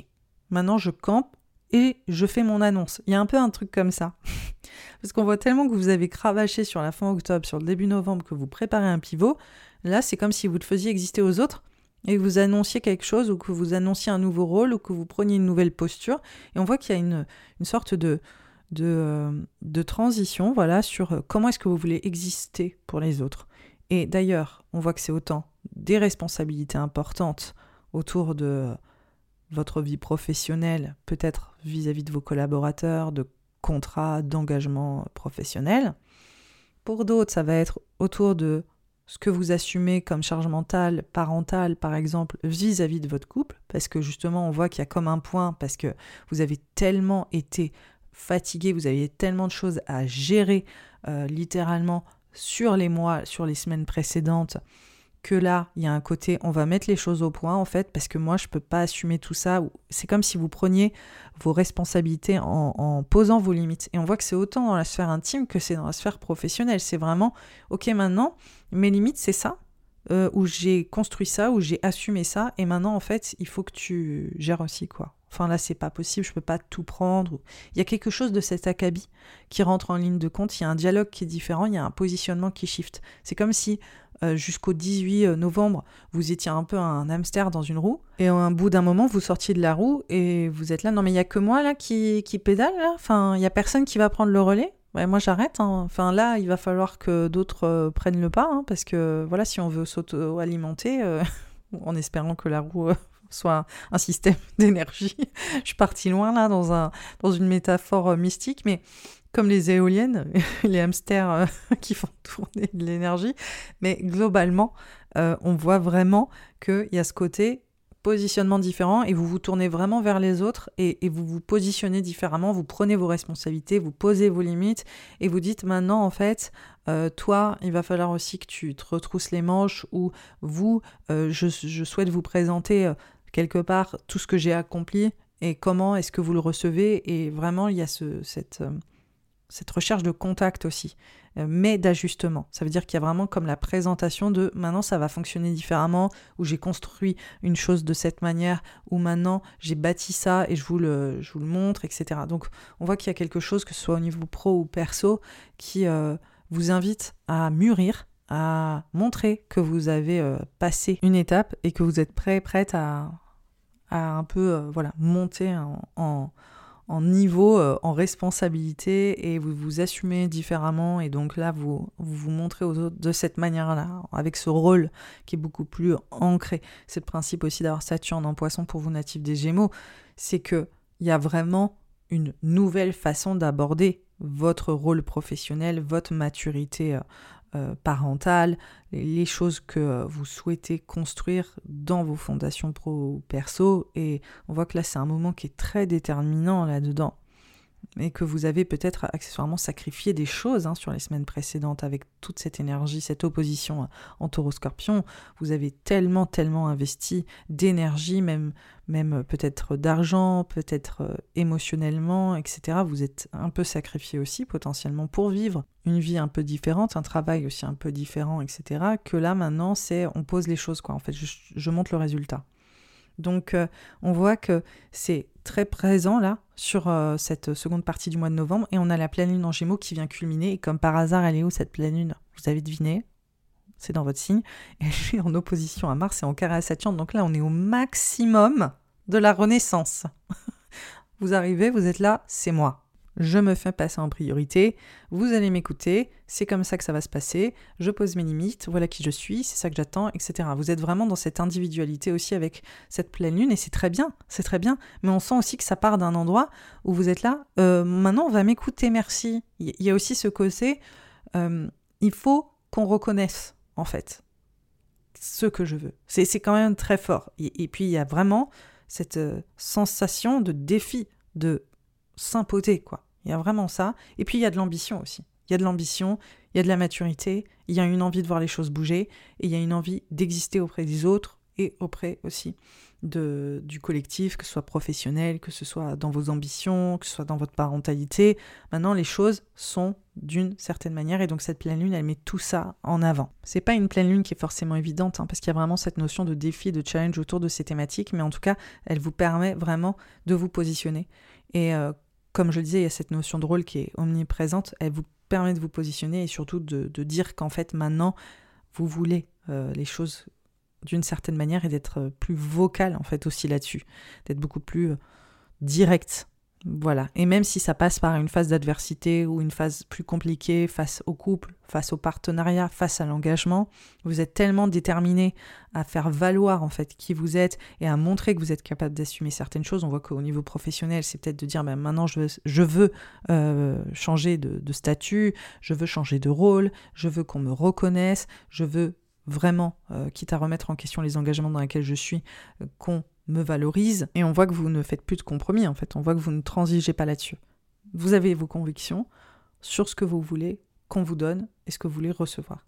maintenant je campe et je fais mon annonce. Il y a un peu un truc comme ça. Parce qu'on voit tellement que vous avez cravaché sur la fin octobre, sur le début novembre, que vous préparez un pivot. Là, c'est comme si vous le faisiez exister aux autres et que vous annonciez quelque chose ou que vous annonciez un nouveau rôle ou que vous preniez une nouvelle posture. Et on voit qu'il y a une, une sorte de, de, euh, de, transition voilà, sur euh, comment est-ce que vous voulez exister pour les autres. Et d'ailleurs, on voit que c'est autant des responsabilités importantes autour de votre vie professionnelle, peut-être vis-à-vis de vos collaborateurs, de contrats, d'engagement professionnel. Pour d'autres, ça va être autour de ce que vous assumez comme charge mentale, parentale, par exemple, vis-à-vis de votre couple, parce que justement, on voit qu'il y a comme un point, parce que vous avez tellement été fatigué, vous aviez tellement de choses à gérer, euh, littéralement, sur les mois, sur les semaines précédentes, que là, il y a un côté, on va mettre les choses au point en fait, parce que moi, je peux pas assumer tout ça. C'est comme si vous preniez vos responsabilités en, posant vos limites. Et on voit que c'est autant dans la sphère intime que c'est dans la sphère professionnelle. C'est vraiment, ok, maintenant, mes limites, c'est ça, euh, où j'ai construit ça, où j'ai assumé ça, et maintenant, en fait, il faut que tu gères aussi, quoi. Enfin là, c'est pas possible, je peux pas tout prendre. Il y a quelque chose de cet acabit qui rentre en ligne de compte. Il y a un dialogue qui est différent, il y a un positionnement qui shift. C'est comme si euh, jusqu'au 18 euh, novembre, vous étiez un peu un hamster dans une roue, et au bout d'un moment, vous sortiez de la roue et vous êtes là. Non mais il y a que moi là qui, pédale. Enfin, il y a personne qui va prendre le relais? Moi j'arrête. Hein. Enfin là, il va falloir que d'autres euh, prennent le pas, hein, parce que voilà, si on veut s'auto-alimenter, en espérant que la roue soit un, système d'énergie. Je suis partie loin là dans, un, dans une métaphore mystique, mais comme les éoliennes, les hamsters euh, qui font tourner de l'énergie. Mais globalement, euh, on voit vraiment qu'il y a ce côté positionnement différent et vous vous tournez vraiment vers les autres et, vous vous positionnez différemment, vous prenez vos responsabilités, vous posez vos limites et vous dites maintenant en fait, euh, toi, il va falloir aussi que tu te retrousses les manches ou vous, euh, je, souhaite vous présenter quelque part tout ce que j'ai accompli et comment est-ce que vous le recevez et vraiment il y a ce, cette cette recherche de contact aussi, euh, mais d'ajustement. Ça veut dire qu'il y a vraiment comme la présentation de maintenant ça va fonctionner différemment, ou j'ai construit une chose de cette manière, ou maintenant j'ai bâti ça et je vous le, montre, etc. Donc on voit qu'il y a quelque chose, que ce soit au niveau pro ou perso, qui euh, vous invite à mûrir, à montrer que vous avez euh, passé une étape et que vous êtes prêt, prête à, un peu monter en niveau, euh, en responsabilité et vous vous assumez différemment et donc là vous vous, montrez aux autres de cette manière-là, avec ce rôle qui est beaucoup plus ancré. C'est le principe aussi d'avoir Saturne en poisson pour vous natifs des Gémeaux, c'est que il y a vraiment une nouvelle façon d'aborder votre rôle professionnel, votre maturité euh, euh, parentale, les choses que vous souhaitez construire dans vos fondations pro ou perso. Et on voit que là, c'est un moment qui est très déterminant là-dedans et que vous avez peut-être accessoirement sacrifié des choses hein, sur les semaines précédentes avec toute cette énergie, cette opposition euh, en taureau-scorpion. Vous avez tellement, tellement investi d'énergie, même, euh, peut-être d'argent, peut-être euh, émotionnellement, etc. Vous êtes un peu sacrifié aussi potentiellement pour vivre une vie un peu différente, un travail aussi un peu différent, etc. Que là maintenant, c'est on pose les choses, quoi. En fait, je, je montre le résultat. Donc on voit que c'est très présent là sur euh, cette seconde partie du mois de novembre et on a la pleine lune en Gémeaux qui vient culminer et comme par hasard elle est où cette pleine lune? Vous avez deviné? C'est dans votre signe. Elle est en opposition à Mars et en carré à Saturne donc là on est au maximum de la renaissance. vous arrivez, vous êtes là, c'est moi je me fais passer en priorité, vous allez m'écouter, c'est comme ça que ça va se passer, je pose mes limites, voilà qui je suis, c'est ça que j'attends, etc. Vous êtes vraiment dans cette individualité aussi avec cette pleine lune et c'est très bien, c'est très bien, mais on sent aussi que ça part d'un endroit où vous êtes là, euh, maintenant on va m'écouter, merci. Il y a aussi ce côté, euh, il faut qu'on reconnaisse en fait ce que je veux. C'est quand même très fort. Et, puis il y a vraiment cette euh, sensation de défi, de s'imposer, quoi. Il y a vraiment ça. Et puis il y a de l'ambition aussi. Il y a de l'ambition, il y a de la maturité, il y a une envie de voir les choses bouger, et il y a une envie d'exister auprès des autres et auprès aussi de, du collectif, que ce soit professionnel, que ce soit dans vos ambitions, que ce soit dans votre parentalité. Maintenant, les choses sont d'une certaine manière, et donc cette pleine lune, elle met tout ça en avant. C'est pas une pleine lune qui est forcément évidente, hein, parce qu'il y a vraiment cette notion de défi, de challenge autour de ces thématiques, mais en tout cas, elle vous permet vraiment de vous positionner. Et euh, comme je le disais, il y a cette notion de rôle qui est omniprésente. Elle vous permet de vous positionner et surtout de, dire qu'en fait, maintenant, vous voulez euh, les choses d'une certaine manière et d'être plus vocal, en fait, aussi là-dessus. D'être beaucoup plus euh, direct voilà. Et même si ça passe par une phase d'adversité ou une phase plus compliquée face au couple, face au partenariat, face à l'engagement, vous êtes tellement déterminé à faire valoir en fait qui vous êtes et à montrer que vous êtes capable d'assumer certaines choses. On voit qu'au niveau professionnel, c'est peut-être de dire ben, maintenant je veux, euh, changer de, de statut, je veux changer de rôle, je veux qu'on me reconnaisse, je veux vraiment, euh, quitte à remettre en question les engagements dans lesquels je suis, euh, qu'on me valorise. Et on voit que vous ne faites plus de compromis, en fait. On voit que vous ne transigez pas là-dessus. Vous avez vos convictions sur ce que vous voulez qu'on vous donne et ce que vous voulez recevoir.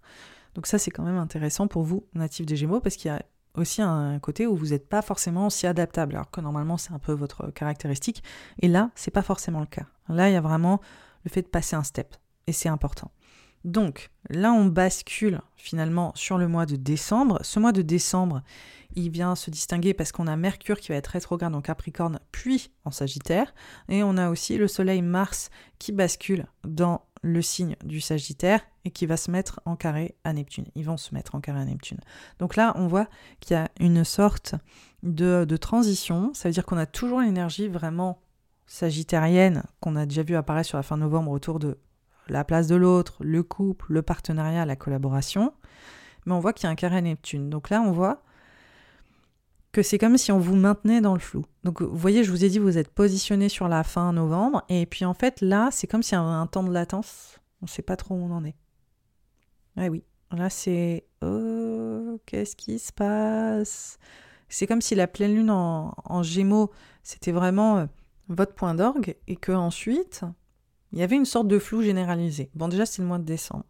Donc ça, c'est quand même intéressant pour vous, natifs des Gémeaux, parce qu'il y a aussi un côté où vous n'êtes pas forcément si adaptable, alors que normalement c'est un peu votre caractéristique. Et là, c'est pas forcément le cas. Là, il y a vraiment le fait de passer un step, et c'est important. Donc là, on bascule finalement sur le mois de décembre. Ce mois de décembre, il vient se distinguer parce qu'on a Mercure qui va être rétrograde en Capricorne puis en Sagittaire. Et on a aussi le Soleil Mars qui bascule dans le signe du Sagittaire et qui va se mettre en carré à Neptune. Ils vont se mettre en carré à Neptune. Donc là, on voit qu'il y a une sorte de, transition. Ça veut dire qu'on a toujours l'énergie vraiment sagittarienne qu'on a déjà vu apparaître sur la fin novembre autour de la place de l'autre, le couple, le partenariat, la collaboration. Mais on voit qu'il y a un carré à Neptune. Donc là, on voit que c'est comme si on vous maintenait dans le flou. Donc vous voyez, je vous ai dit, vous êtes positionné sur la fin novembre, et puis en fait là, c'est comme s'il y avait un temps de latence, on ne sait pas trop où on en est. Ah oui, là c'est... Oh, qu'est-ce qui se passe? C'est comme si la pleine lune en, Gémeaux, c'était vraiment euh, votre point d'orgue et que ensuite, il y avait une sorte de flou généralisé. Bon, déjà, c'est le mois de décembre.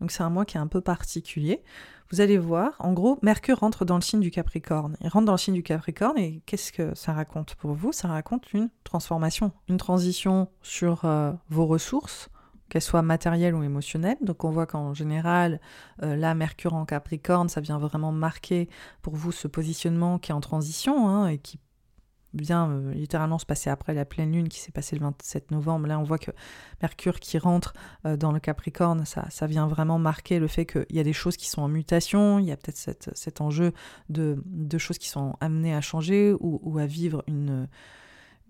Donc, c'est un mois qui est un peu particulier. Vous allez voir, en gros, Mercure rentre dans le signe du Capricorne. Il rentre dans le signe du Capricorne et qu'est-ce que ça raconte pour vous? Ça raconte une transformation, une transition sur euh, vos ressources, qu'elles soient matérielles ou émotionnelles. Donc on voit qu'en général, euh, là, Mercure en Capricorne, ça vient vraiment marquer pour vous ce positionnement qui est en transition hein, et qui vient euh, littéralement se passer après la pleine lune qui s'est passée le 27 novembre. Là, on voit que Mercure qui rentre euh, dans le Capricorne, ça, vient vraiment marquer le fait qu'il y a des choses qui sont en mutation, il y a peut-être cet enjeu de, de, choses qui sont amenées à changer ou, ou, à vivre une,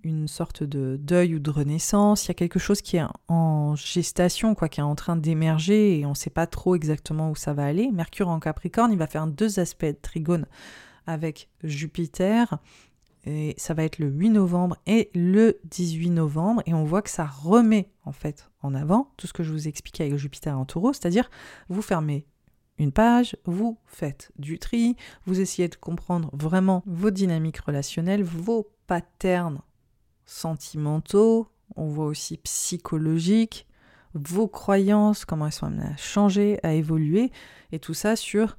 une sorte de deuil ou de renaissance. Il y a quelque chose qui est en gestation, quoi, qui est en train d'émerger et on ne sait pas trop exactement où ça va aller. Mercure en Capricorne, il va faire deux aspects de trigone avec Jupiter et ça va être le 8 novembre et le 18 novembre, et on voit que ça remet en fait en avant tout ce que je vous expliquais avec Jupiter en taureau, c'est-à-dire vous fermez une page, vous faites du tri, vous essayez de comprendre vraiment vos dynamiques relationnelles, vos patterns sentimentaux, on voit aussi psychologiques, vos croyances, comment elles sont amenées à changer, à évoluer, et tout ça sur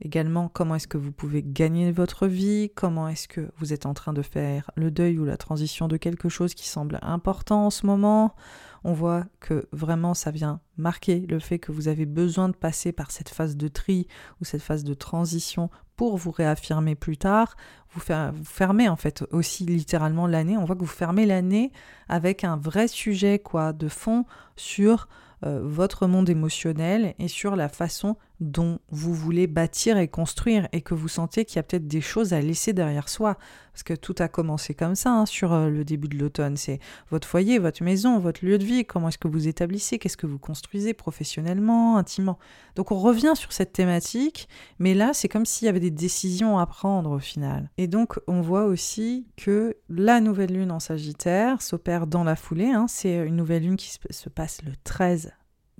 Également, comment est-ce que vous pouvez gagner votre vie? Comment est-ce que vous êtes en train de faire le deuil ou la transition de quelque chose qui semble important en ce moment? On voit que vraiment ça vient marquer le fait que vous avez besoin de passer par cette phase de tri ou cette phase de transition pour vous réaffirmer plus tard. Vous, fermez en fait aussi littéralement l'année. On voit que vous fermez l'année avec un vrai sujet quoi de fond sur euh, votre monde émotionnel et sur la façon dont vous voulez bâtir et construire et que vous sentez qu'il y a peut-être des choses à laisser derrière soi. Parce que tout a commencé comme ça hein, sur euh, le début de l'automne. C'est votre foyer, votre maison, votre lieu de vie, comment est-ce que vous établissez, qu'est-ce que vous construisez professionnellement, intimement? Donc on revient sur cette thématique, mais là c'est comme s'il y avait des décisions à prendre au final. Et donc on voit aussi que la nouvelle lune en Sagittaire s'opère dans la foulée. Hein. C'est une nouvelle lune qui se passe le 13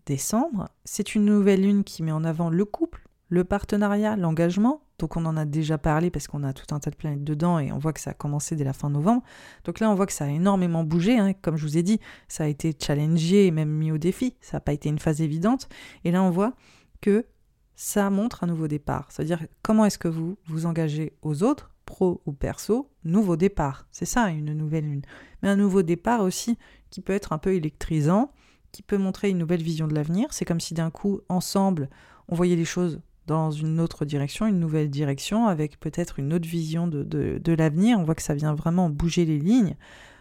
décembre. C'est une nouvelle lune qui met en avant le couple, le partenariat, l'engagement. Donc on en a déjà parlé parce qu'on a tout un tas de planètes dedans et on voit que ça a commencé dès la fin novembre. Donc là on voit que ça a énormément bougé. Hein. Comme je vous ai dit, ça a été challengé et même mis au défi. Ça n'a pas été une phase évidente. Et là on voit que ça montre un nouveau départ. C'est-à-dire comment est-ce que vous vous engagez aux autres, pro ou perso, nouveau départ? C'est ça une nouvelle lune. Mais un nouveau départ aussi qui peut être un peu électrisant qui peut montrer une nouvelle vision de l'avenir. C'est comme si d'un coup, ensemble, on voyait les choses dans une autre direction, une nouvelle direction, avec peut-être une autre vision de, l'avenir. On voit que ça vient vraiment bouger les lignes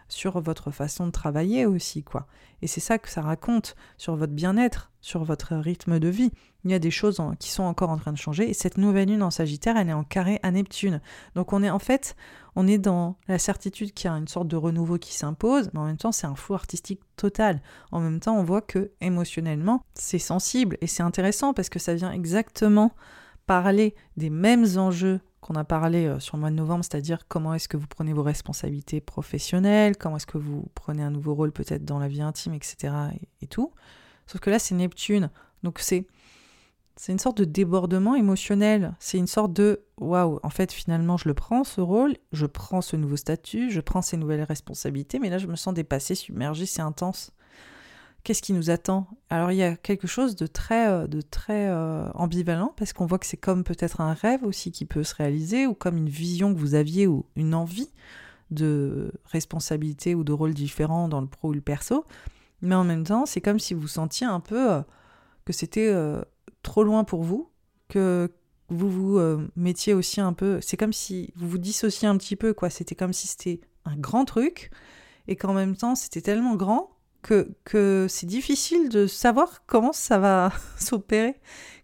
sur votre façon de travailler aussi, quoi. Et c'est ça que ça raconte sur votre bien-être, sur votre rythme de vie. Il y a des choses qui sont encore en train de changer. Et cette nouvelle lune en Sagittaire, elle est en carré à Neptune. Donc on est en fait, on est dans la certitude qu'il y a une sorte de renouveau qui s'impose, mais en même temps, c'est un flou artistique total. En même temps, on voit que émotionnellement, c'est sensible et c'est intéressant parce que ça vient exactement parler des mêmes enjeux qu'on a parlé euh, sur le mois de novembre, c'est-à-dire comment est-ce que vous prenez vos responsabilités professionnelles, comment est-ce que vous prenez un nouveau rôle peut-être dans la vie intime, etc. et, tout. Sauf que là, c'est Neptune. Donc c'est c'est une sorte de débordement émotionnel. C'est une sorte de waouh, en fait, finalement, je le prends ce rôle, je prends ce nouveau statut, je prends ces nouvelles responsabilités, mais là, je me sens dépassée, submergée, c'est intense. Qu'est-ce qui nous attend? Alors, il y a quelque chose de très, euh, euh, ambivalent parce qu'on voit que c'est comme peut-être un rêve aussi qui peut se réaliser ou comme une vision que vous aviez ou une envie de responsabilité ou de rôle différent dans le pro ou le perso. Mais en même temps, c'est comme si vous sentiez un peu euh, que c'était trop loin pour vous, que vous vous mettiez aussi un peu. C'est comme si vous vous dissociez un petit peu, quoi. C'était comme si c'était un grand truc et qu'en même temps c'était tellement grand que, c'est difficile de savoir comment ça va s'opérer,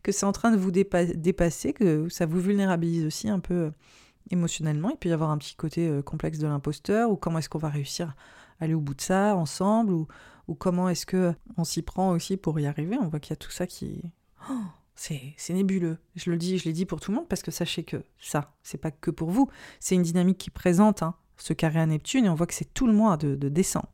que c'est en train de vous dépasser, que ça vous vulnérabilise aussi un peu euh, émotionnellement. Il peut y avoir un petit côté euh, complexe de l'imposteur, ou comment est-ce qu'on va réussir à aller au bout de ça ensemble, ou, comment est-ce que on s'y prend aussi pour y arriver. On voit qu'il y a tout ça qui, Oh, c'est nébuleux. Je le dis, je l'ai dit pour tout le monde parce que sachez que ça, c'est pas que pour vous. C'est une dynamique qui présente hein, ce carré à Neptune et on voit que c'est tout le mois de, décembre.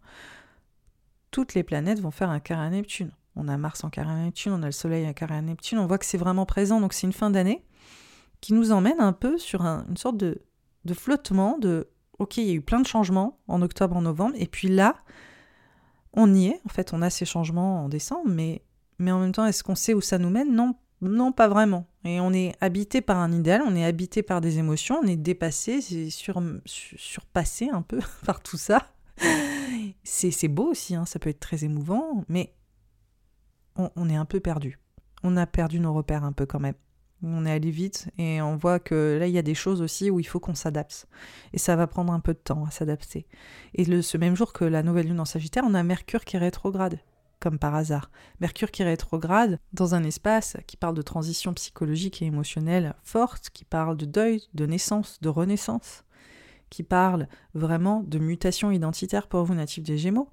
Toutes les planètes vont faire un carré à Neptune. On a Mars en carré à Neptune, on a le Soleil en carré à Neptune. On voit que c'est vraiment présent. Donc c'est une fin d'année qui nous emmène un peu sur une sorte de de flottement, de ok, il y a eu plein de changements en octobre, en novembre, et puis là, on y est. En fait, on a ces changements en décembre, mais, mais en même temps, est-ce qu'on sait où ça nous mène? Non, non, pas vraiment. Et on est habité par un idéal, on est habité par des émotions, on est dépassé, sur, surpassé un peu par tout ça. C'est beau aussi, hein, ça peut être très émouvant, mais on est un peu perdu. On a perdu nos repères un peu quand même on est allé vite et on voit que là, il y a des choses aussi où il faut qu'on s'adapte. Et ça va prendre un peu de temps à s'adapter. Et ce même jour que la nouvelle lune en Sagittaire, on a Mercure qui est rétrograde, comme par hasard. Mercure qui est rétrograde dans un espace qui parle de transition psychologique et émotionnelle forte, qui parle de deuil, de naissance, de renaissance, qui parle vraiment de mutation identitaire pour vous natifs des Gémeaux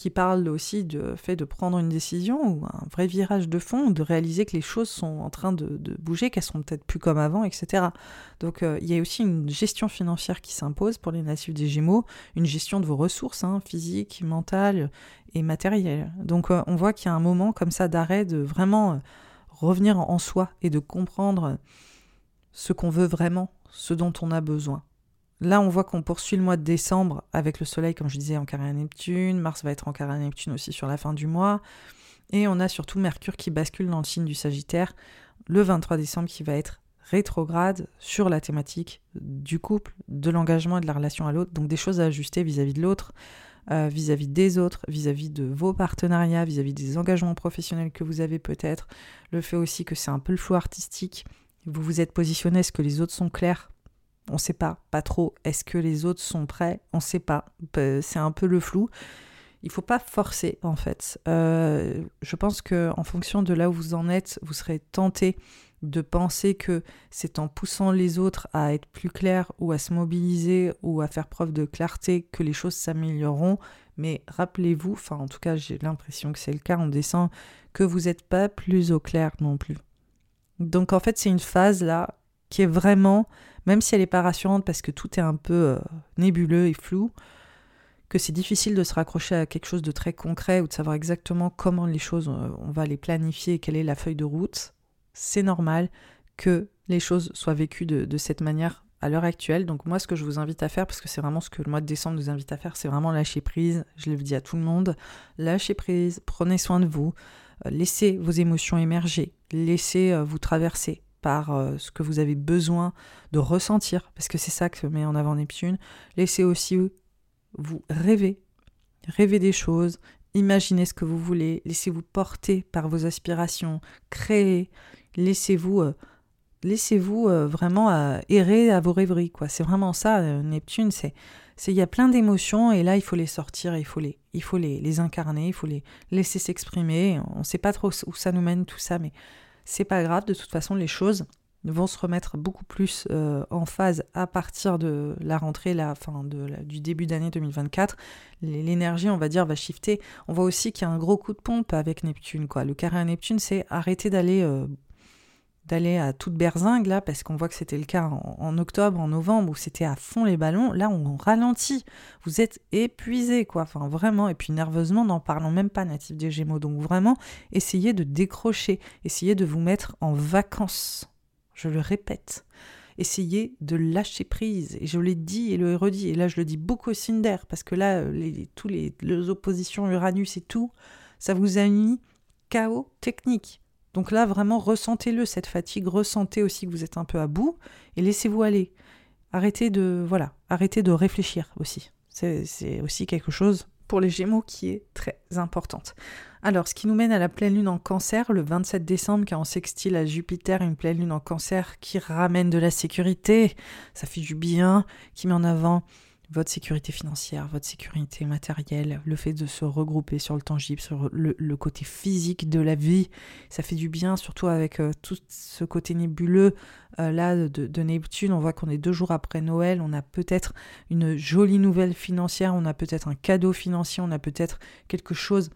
qui parle aussi du fait de prendre une décision ou un vrai virage de fond, de réaliser que les choses sont en train de, bouger, qu'elles sont peut-être plus comme avant, etc. Donc euh, il y a aussi une gestion financière qui s'impose pour les natifs des Gémeaux, une gestion de vos ressources hein, physiques, mentales et matérielles. Donc euh, on voit qu'il y a un moment comme ça d'arrêt de vraiment euh, revenir en soi et de comprendre ce qu'on veut vraiment, ce dont on a besoin. Là, on voit qu'on poursuit le mois de décembre avec le Soleil, comme je disais, en carré à Neptune. Mars va être en carré à Neptune aussi sur la fin du mois. Et on a surtout Mercure qui bascule dans le signe du Sagittaire le 23 décembre qui va être rétrograde sur la thématique du couple, de l'engagement et de la relation à l'autre. Donc des choses à ajuster vis-à-vis de l'autre, euh, vis-à-vis des autres, vis-à-vis de vos partenariats, vis-à-vis des engagements professionnels que vous avez peut-être. Le fait aussi que c'est un peu le flou artistique. Vous vous êtes positionné, est-ce que les autres sont clairs? On ne sait pas, pas trop. Est-ce que les autres sont prêts? On ne sait pas. C'est un peu le flou. Il faut pas forcer en fait. Euh, je pense que en fonction de là où vous en êtes, vous serez tenté de penser que c'est en poussant les autres à être plus clairs ou à se mobiliser ou à faire preuve de clarté que les choses s'amélioreront. Mais rappelez-vous, enfin en tout cas j'ai l'impression que c'est le cas en descend, que vous n'êtes pas plus au clair non plus. Donc en fait c'est une phase là qui est vraiment même si elle n'est pas rassurante parce que tout est un peu euh, nébuleux et flou, que c'est difficile de se raccrocher à quelque chose de très concret ou de savoir exactement comment les choses, euh, on va les planifier, quelle est la feuille de route, c'est normal que les choses soient vécues de, cette manière à l'heure actuelle. Donc moi, ce que je vous invite à faire, parce que c'est vraiment ce que le mois de décembre nous invite à faire, c'est vraiment lâcher prise. Je le dis à tout le monde, lâchez prise, prenez soin de vous, euh, laissez vos émotions émerger, laissez vous traverser par euh, ce que vous avez besoin de ressentir, parce que c'est ça que met en avant Neptune. Laissez aussi vous rêver, rêver des choses, imaginez ce que vous voulez, laissez-vous porter par vos aspirations, créer, laissez-vous euh, laissez-vous euh, vraiment errer à vos rêveries quoi. C'est vraiment ça Neptune, c'est il y a plein d'émotions et là il faut les sortir, il faut les il les, les incarner, il faut les laisser s'exprimer. On ne sait pas trop où ça nous mène tout ça mais c'est pas grave, de toute façon, les choses vont se remettre beaucoup plus euh, en phase à partir de la rentrée, la fin de, du début d'année 2024. L'énergie, on va dire, va shifter. On voit aussi qu'il y a un gros coup de pompe avec Neptune. Quoi. Le carré à Neptune, c'est arrêter d'aller euh, d'aller à toute berzingue là, parce qu'on voit que c'était le cas en, octobre, en novembre, où c'était à fond les ballons. Là, on ralentit. Vous êtes épuisé, quoi. Enfin, vraiment. Et puis nerveusement, n'en parlons même pas, natif des Gémeaux. Donc vraiment, essayez de décrocher, essayez de vous mettre en vacances. Je le répète. Essayez de lâcher prise. Et je l'ai dit et le redit. Et là, je le dis beaucoup au Cinder, parce que là, les, tous les, les oppositions Uranus et tout, ça vous a mis chaos technique. Donc là, vraiment, ressentez-le, cette fatigue, ressentez aussi que vous êtes un peu à bout et laissez-vous aller. Arrêtez de, voilà, arrêtez de réfléchir aussi. C'est aussi quelque chose pour les Gémeaux qui est très importante. Alors, ce qui nous mène à la pleine lune en cancer, le 27 décembre, est en sextile à Jupiter, une pleine lune en cancer qui ramène de la sécurité, ça fait du bien, qui met en avant votre sécurité financière, votre sécurité matérielle, le fait de se regrouper sur le tangible, sur le, côté physique de la vie, ça fait du bien, surtout avec euh, tout ce côté nébuleux euh, là de, Neptune. On voit qu'on est deux jours après Noël, on a peut-être une jolie nouvelle financière, on a peut-être un cadeau financier, on a peut-être quelque chose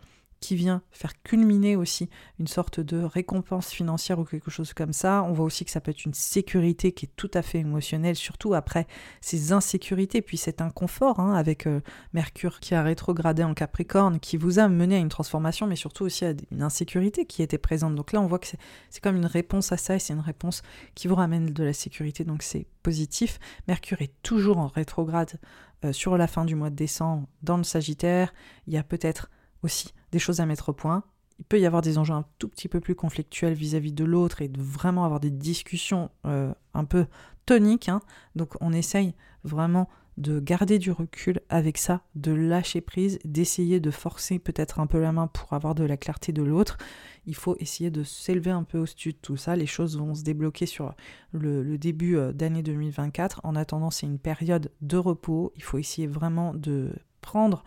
qui vient faire culminer aussi une sorte de récompense financière ou quelque chose comme ça. On voit aussi que ça peut être une sécurité qui est tout à fait émotionnelle, surtout après ces insécurités, puis cet inconfort hein, avec euh, Mercure qui a rétrogradé en Capricorne, qui vous a mené à une transformation, mais surtout aussi à une insécurité qui était présente. Donc là, on voit que c'est comme une réponse à ça et c'est une réponse qui vous ramène de la sécurité, donc c'est positif. Mercure est toujours en rétrograde euh, sur la fin du mois de décembre dans le Sagittaire. Il y a peut-être aussi des choses à mettre au point. Il peut y avoir des enjeux un tout petit peu plus conflictuels vis-à-vis de l'autre et de vraiment avoir des discussions euh, un peu toniques. Hein. Donc on essaye vraiment de garder du recul avec ça, de lâcher prise, d'essayer de forcer peut-être un peu la main pour avoir de la clarté de l'autre. Il faut essayer de s'élever un peu au-dessus de tout ça. Les choses vont se débloquer sur le, début euh, d'année 2024. En attendant, c'est une période de repos. Il faut essayer vraiment de prendre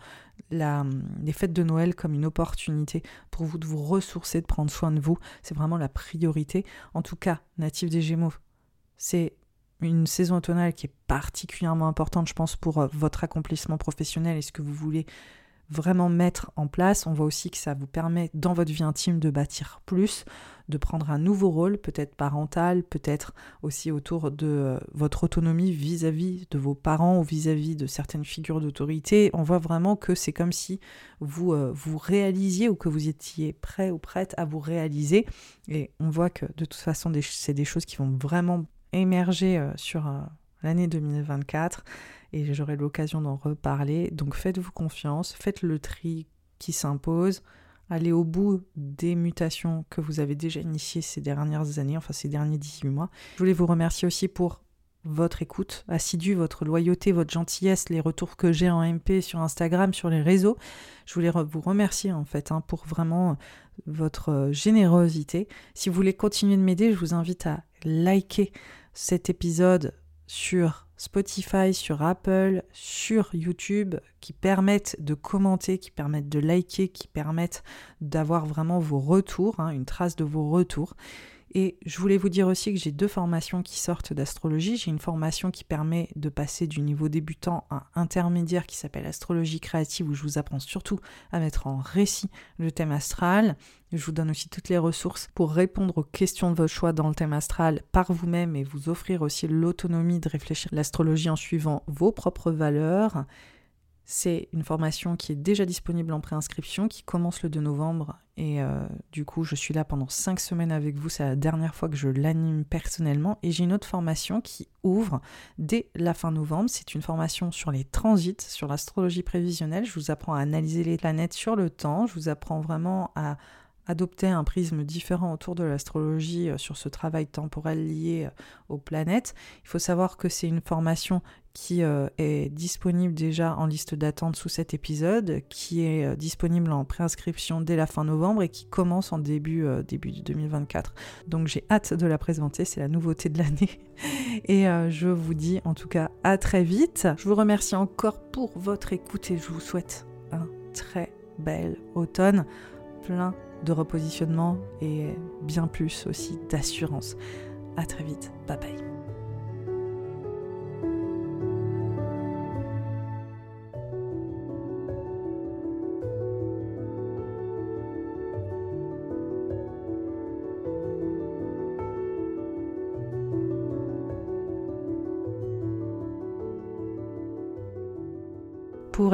la, les fêtes de Noël comme une opportunité pour vous de vous ressourcer, de prendre soin de vous. C'est vraiment la priorité. En tout cas, natif des Gémeaux, c'est une saison automnale qui est particulièrement importante, je pense, pour euh, votre accomplissement professionnel et ce que vous voulez vraiment mettre en place. On voit aussi que ça vous permet dans votre vie intime de bâtir plus, de prendre un nouveau rôle, peut-être parental, peut-être aussi autour de euh, votre autonomie vis-à-vis de vos parents ou vis-à-vis de certaines figures d'autorité. On voit vraiment que c'est comme si vous euh, vous réalisiez ou que vous étiez prêt ou prête à vous réaliser. Et on voit que de toute façon, c'est des choses qui vont vraiment émerger euh, sur l'année 2024 et j'aurai l'occasion d'en reparler. Donc faites-vous confiance, faites le tri qui s'impose, allez au bout des mutations que vous avez déjà initiées ces dernières années, enfin ces derniers 18 mois. Je voulais vous remercier aussi pour votre écoute assidue, votre loyauté, votre gentillesse, les retours que j'ai en MP sur Instagram, sur les réseaux. Je voulais vous remercier en fait hein, pour vraiment votre générosité. Si vous voulez continuer de m'aider, je vous invite à liker cet épisode sur Spotify, sur Apple, sur YouTube, qui permettent de commenter, qui permettent de liker, qui permettent d'avoir vraiment vos retours, hein, une trace de vos retours. Et je voulais vous dire aussi que j'ai deux formations qui sortent d'astrologie. J'ai une formation qui permet de passer du niveau débutant à intermédiaire qui s'appelle Astrologie créative où je vous apprends surtout à mettre en récit le thème astral. Je vous donne aussi toutes les ressources pour répondre aux questions de votre choix dans le thème astral par vous-même et vous offrir aussi l'autonomie de réfléchir l'astrologie en suivant vos propres valeurs. C'est une formation qui est déjà disponible en préinscription, qui commence le 2 novembre. Et euh, du coup, je suis là pendant 5 semaines avec vous. C'est la dernière fois que je l'anime personnellement. Et j'ai une autre formation qui ouvre dès la fin novembre. C'est une formation sur les transits, sur l'astrologie prévisionnelle. Je vous apprends à analyser les planètes sur le temps. Je vous apprends vraiment à adopter un prisme différent autour de l'astrologie euh, sur ce travail temporel lié euh, aux planètes. Il faut savoir que c'est une formation qui euh, est disponible déjà en liste d'attente sous cet épisode, qui est disponible en préinscription dès la fin novembre et qui commence en début, début 2024. Donc j'ai hâte de la présenter, c'est la nouveauté de l'année. Et je vous dis en tout cas à très vite. Je vous remercie encore pour votre écoute et je vous souhaite un très bel automne plein de repositionnement et bien plus aussi d'assurance. À très vite. Bye bye.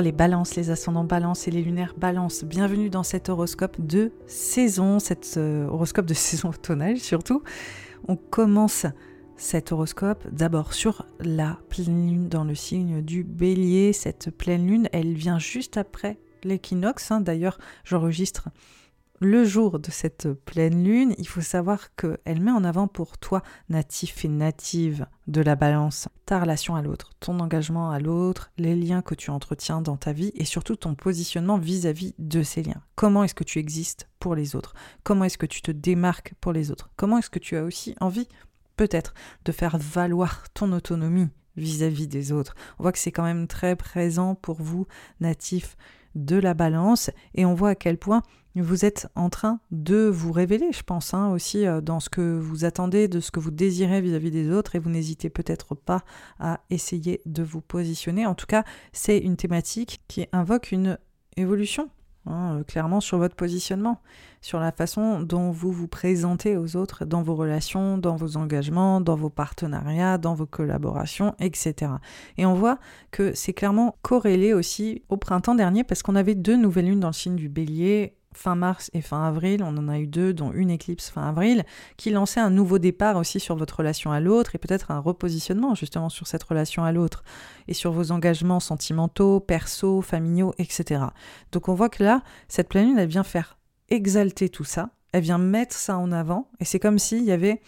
Les balances, les ascendants balances et les lunaires balances. Bienvenue dans cet horoscope de saison, cet euh, horoscope de saison automnale surtout. On commence cet horoscope d'abord sur la pleine lune dans le signe du bélier. Cette pleine lune, elle vient juste après l'équinoxe. Hein. D'ailleurs, j'enregistre le jour de cette pleine lune, il faut savoir qu'elle met en avant pour toi, natif et native de la balance, ta relation à l'autre, ton engagement à l'autre, les liens que tu entretiens dans ta vie et surtout ton positionnement vis-à-vis de ces liens. Comment est-ce que tu existes pour les autres? Comment est-ce que tu te démarques pour les autres? Comment est-ce que tu as aussi envie, peut-être, de faire valoir ton autonomie vis-à-vis des autres? On voit que c'est quand même très présent pour vous, natifs de la balance, et on voit à quel point vous êtes en train de vous révéler, je pense, hein, aussi euh, dans ce que vous attendez, de ce que vous désirez vis-à-vis des autres, et vous n'hésitez peut-être pas à essayer de vous positionner. En tout cas, c'est une thématique qui invoque une évolution hein, euh, clairement sur votre positionnement, sur la façon dont vous vous présentez aux autres dans vos relations, dans vos engagements, dans vos partenariats, dans vos collaborations, etc. Et on voit que c'est clairement corrélé aussi au printemps dernier parce qu'on avait deux nouvelles lunes dans le signe du bélier fin mars et fin avril, on en a eu deux, dont une éclipse fin avril, qui lançait un nouveau départ aussi sur votre relation à l'autre et peut-être un repositionnement justement sur cette relation à l'autre et sur vos engagements sentimentaux, perso, familiaux, etc. Donc on voit que là, cette pleine lune, elle vient faire exalter tout ça, elle vient mettre ça en avant et c'est comme s'il y avait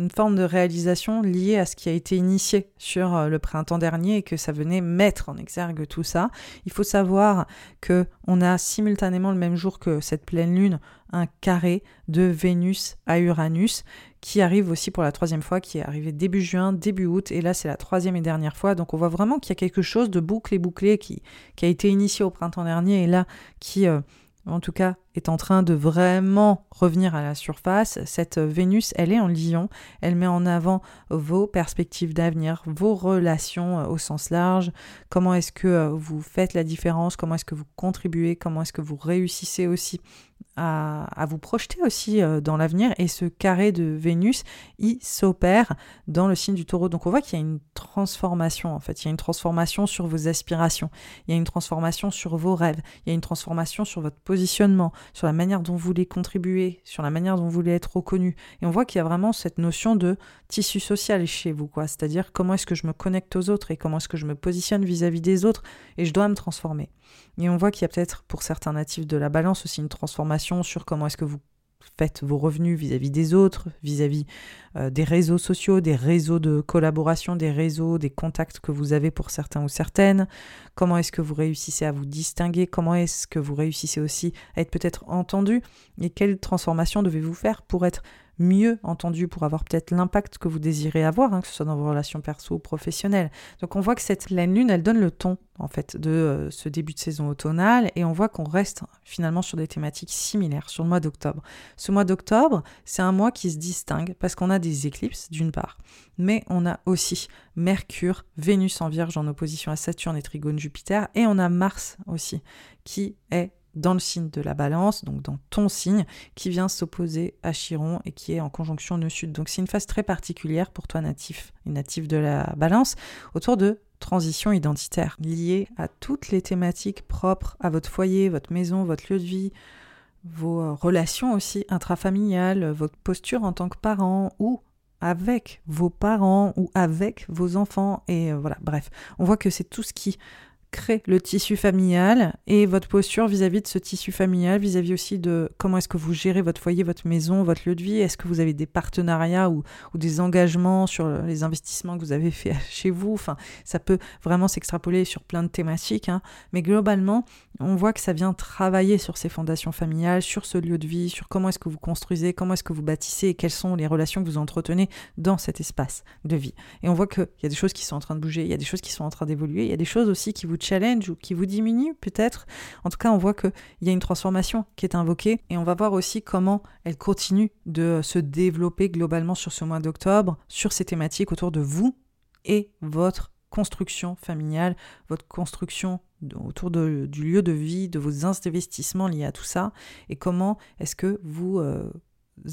une forme de réalisation liée à ce qui a été initié sur euh, le printemps dernier et que ça venait mettre en exergue tout ça. Il faut savoir que on a simultanément le même jour que cette pleine lune un carré de Vénus à Uranus qui arrive aussi pour la troisième fois, qui est arrivé début juin, début août, et là c'est la troisième et dernière fois. Donc on voit vraiment qu'il y a quelque chose de bouclé bouclé qui, qui a été initié au printemps dernier et là qui euh, en tout cas, est en train de vraiment revenir à la surface. Cette Vénus, elle est en lion, elle met en avant vos perspectives d'avenir, vos relations euh, au sens large, comment est-ce que euh, vous faites la différence, comment est-ce que vous contribuez, comment est-ce que vous réussissez aussi à, vous projeter aussi euh, dans l'avenir? Et ce carré de Vénus, il s'opère dans le signe du taureau. Donc on voit qu'il y a une transformation en fait. Il y a une transformation sur vos aspirations. Il y a une transformation sur vos rêves. Il y a une transformation sur votre positionnement, sur la manière dont vous voulez contribuer, sur la manière dont vous voulez être reconnu. Et on voit qu'il y a vraiment cette notion de tissu social chez vous, quoi. C'est-à-dire comment est-ce que je me connecte aux autres et comment est-ce que je me positionne vis à -vis des autres et je dois me transformer. Et on voit qu'il y a peut-être pour certains natifs de la balance aussi une transformation sur comment est-ce que vous faites vos revenus vis-à-vis des autres, vis-à-vis euh, des réseaux sociaux, des réseaux de collaboration, des réseaux, des contacts que vous avez pour certains ou certaines, comment est-ce que vous réussissez à vous distinguer, comment est-ce que vous réussissez aussi à être peut-être entendu, et quelle transformation devez-vous faire pour être mieux entendu pour avoir peut-être l'impact que vous désirez avoir, hein, que ce soit dans vos relations perso ou professionnelles. Donc on voit que cette pleine lune, elle donne le ton en fait de euh, ce début de saison automnale et on voit qu'on reste finalement sur des thématiques similaires sur le mois d'octobre. Ce mois d'octobre, c'est un mois qui se distingue parce qu'on a des éclipses d'une part, mais on a aussi Mercure, Vénus en Vierge en opposition à Saturne et Trigone Jupiter et on a Mars aussi qui est dans le signe de la balance, donc dans ton signe, qui vient s'opposer à Chiron et qui est en conjonction nœud-sud. Donc c'est une phase très particulière pour toi natif et natif de la balance autour de transition identitaire liée à toutes les thématiques propres à votre foyer, votre maison, votre lieu de vie, vos euh, relations aussi intrafamiliales, votre posture en tant que parent ou avec vos parents ou avec vos enfants et euh, voilà bref on voit que c'est tout ce qui crée le tissu familial et votre posture vis-à-vis de ce tissu familial, vis-à-vis aussi de comment est-ce que vous gérez votre foyer, votre maison, votre lieu de vie, est-ce que vous avez des partenariats ou, ou, des engagements sur les investissements que vous avez fait chez vous, enfin ça peut vraiment s'extrapoler sur plein de thématiques, hein. mais globalement on voit que ça vient travailler sur ces fondations familiales, sur ce lieu de vie, sur comment est-ce que vous construisez, comment est-ce que vous bâtissez et quelles sont les relations que vous entretenez dans cet espace de vie. Et on voit qu'il y a des choses qui sont en train de bouger, il y a des choses qui sont en train d'évoluer, il y a des choses aussi qui vous challenge ou qui vous diminue peut-être. En tout cas, on voit qu'il y a une transformation qui est invoquée et on va voir aussi comment elle continue de se développer globalement sur ce mois d'octobre, sur ces thématiques autour de vous et votre construction familiale, votre construction autour du lieu de vie, de vos investissements liés à tout ça, et comment est-ce que vous, euh,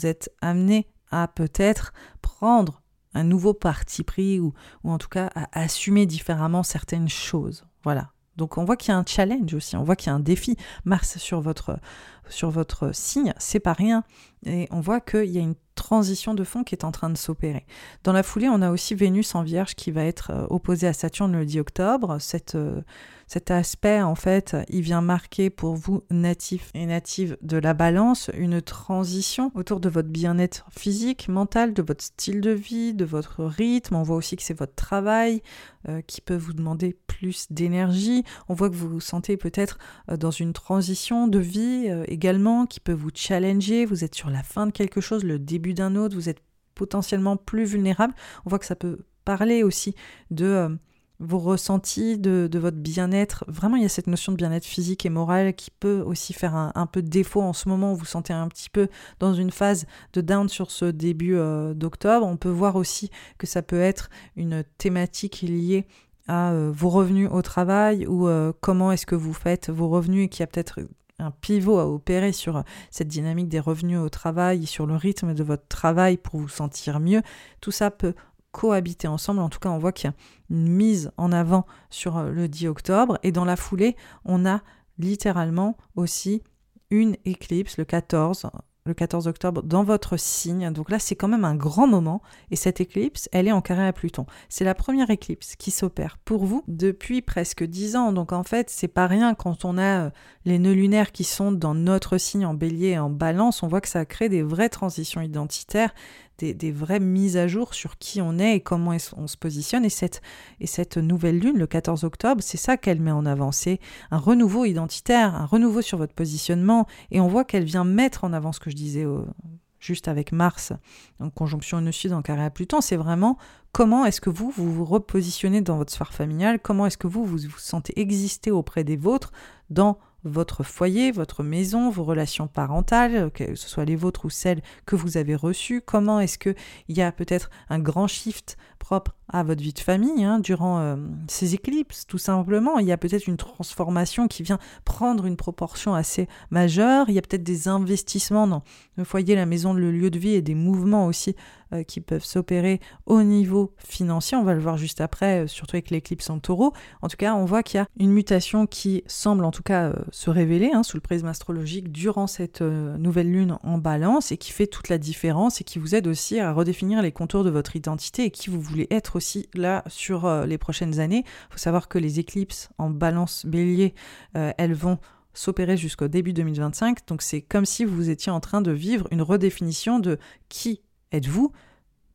êtes amené à peut-être prendre un nouveau parti pris ou en tout cas à assumer différemment certaines choses. Voilà. Donc on voit qu'il y a un challenge aussi, on voit qu'il y a un défi. Mars sur votre, sur votre signe, c'est pas rien. Et on voit qu'il y a une transition de fond qui est en train de s'opérer. Dans la foulée, on a aussi Vénus en Vierge qui va être euh, opposée à Saturne le 10 octobre. Cette, euh, cet aspect, en fait, il vient marquer pour vous, natifs et natives de la balance, une transition autour de votre bien-être physique, mental, de votre style de vie, de votre rythme. On voit aussi que c'est votre travail euh, qui peut vous demander plus d'énergie. On voit que vous vous sentez peut-être euh, dans une transition de vie euh, également qui peut vous challenger. Vous êtes sur la fin de quelque chose, le début d'un autre, vous êtes potentiellement plus vulnérable. On voit que ça peut parler aussi de vos ressentis de, votre bien-être? Vraiment, il y a cette notion de bien-être physique et moral qui peut aussi faire un, peu défaut en ce moment. Vous, vous sentez un petit peu dans une phase de down sur ce début euh, d'octobre. On peut voir aussi que ça peut être une thématique liée à euh, vos revenus au travail ou euh, comment est-ce que vous faites vos revenus et qu'il y a peut-être un pivot à opérer sur cette dynamique des revenus au travail, sur le rythme de votre travail pour vous sentir mieux. Tout ça peut cohabiter ensemble. En tout cas, on voit qu'il y a une mise en avant sur euh, le 10 octobre. Et dans la foulée, on a littéralement aussi une éclipse le 14 le 14 octobre dans votre signe. Donc là, c'est quand même un grand moment. Et cette éclipse, elle est en carré à Pluton. C'est la première éclipse qui s'opère pour vous depuis presque 10 ans. Donc en fait, c'est pas rien quand on a euh, les nœuds lunaires qui sont dans notre signe en bélier et en balance. On voit que ça crée des vraies transitions identitaires, des, vraies mises à jour sur qui on est et comment on se positionne. Et cette, et cette nouvelle lune, le 14 octobre, c'est ça qu'elle met en avant. C'est un renouveau identitaire, un renouveau sur votre positionnement. Et on voit qu'elle vient mettre en avant ce que je disais juste avec Mars, en conjonction au sud en carré à Pluton. C'est vraiment comment est-ce que vous, vous vous repositionnez dans votre sphère familiale, comment est-ce que vous, vous vous sentez exister auprès des vôtres dans votre foyer, votre maison, vos relations parentales, que ce soit les vôtres ou celles que vous avez reçues, comment est-ce qu'il y a peut-être un grand shift propre à votre vie de famille hein, durant euh, ces éclipses, tout simplement. Il y a peut-être une transformation qui vient prendre une proportion assez majeure. Il y a peut-être des investissements dans le foyer, la maison, le lieu de vie et des mouvements aussi euh, qui peuvent s'opérer au niveau financier. On va le voir juste après, euh, surtout avec l'éclipse en taureau. En tout cas, on voit qu'il y a une mutation qui semble en tout cas se révéler hein, sous le prisme astrologique durant cette nouvelle lune en balance et qui fait toute la différence et qui vous aide aussi à redéfinir les contours de votre identité et qui vous voulez être aussi là sur euh, les prochaines années. Il faut savoir que les éclipses en balance bélier, euh, elles vont s'opérer jusqu'au début 2025. Donc c'est comme si vous étiez en train de vivre une redéfinition de qui êtes-vous,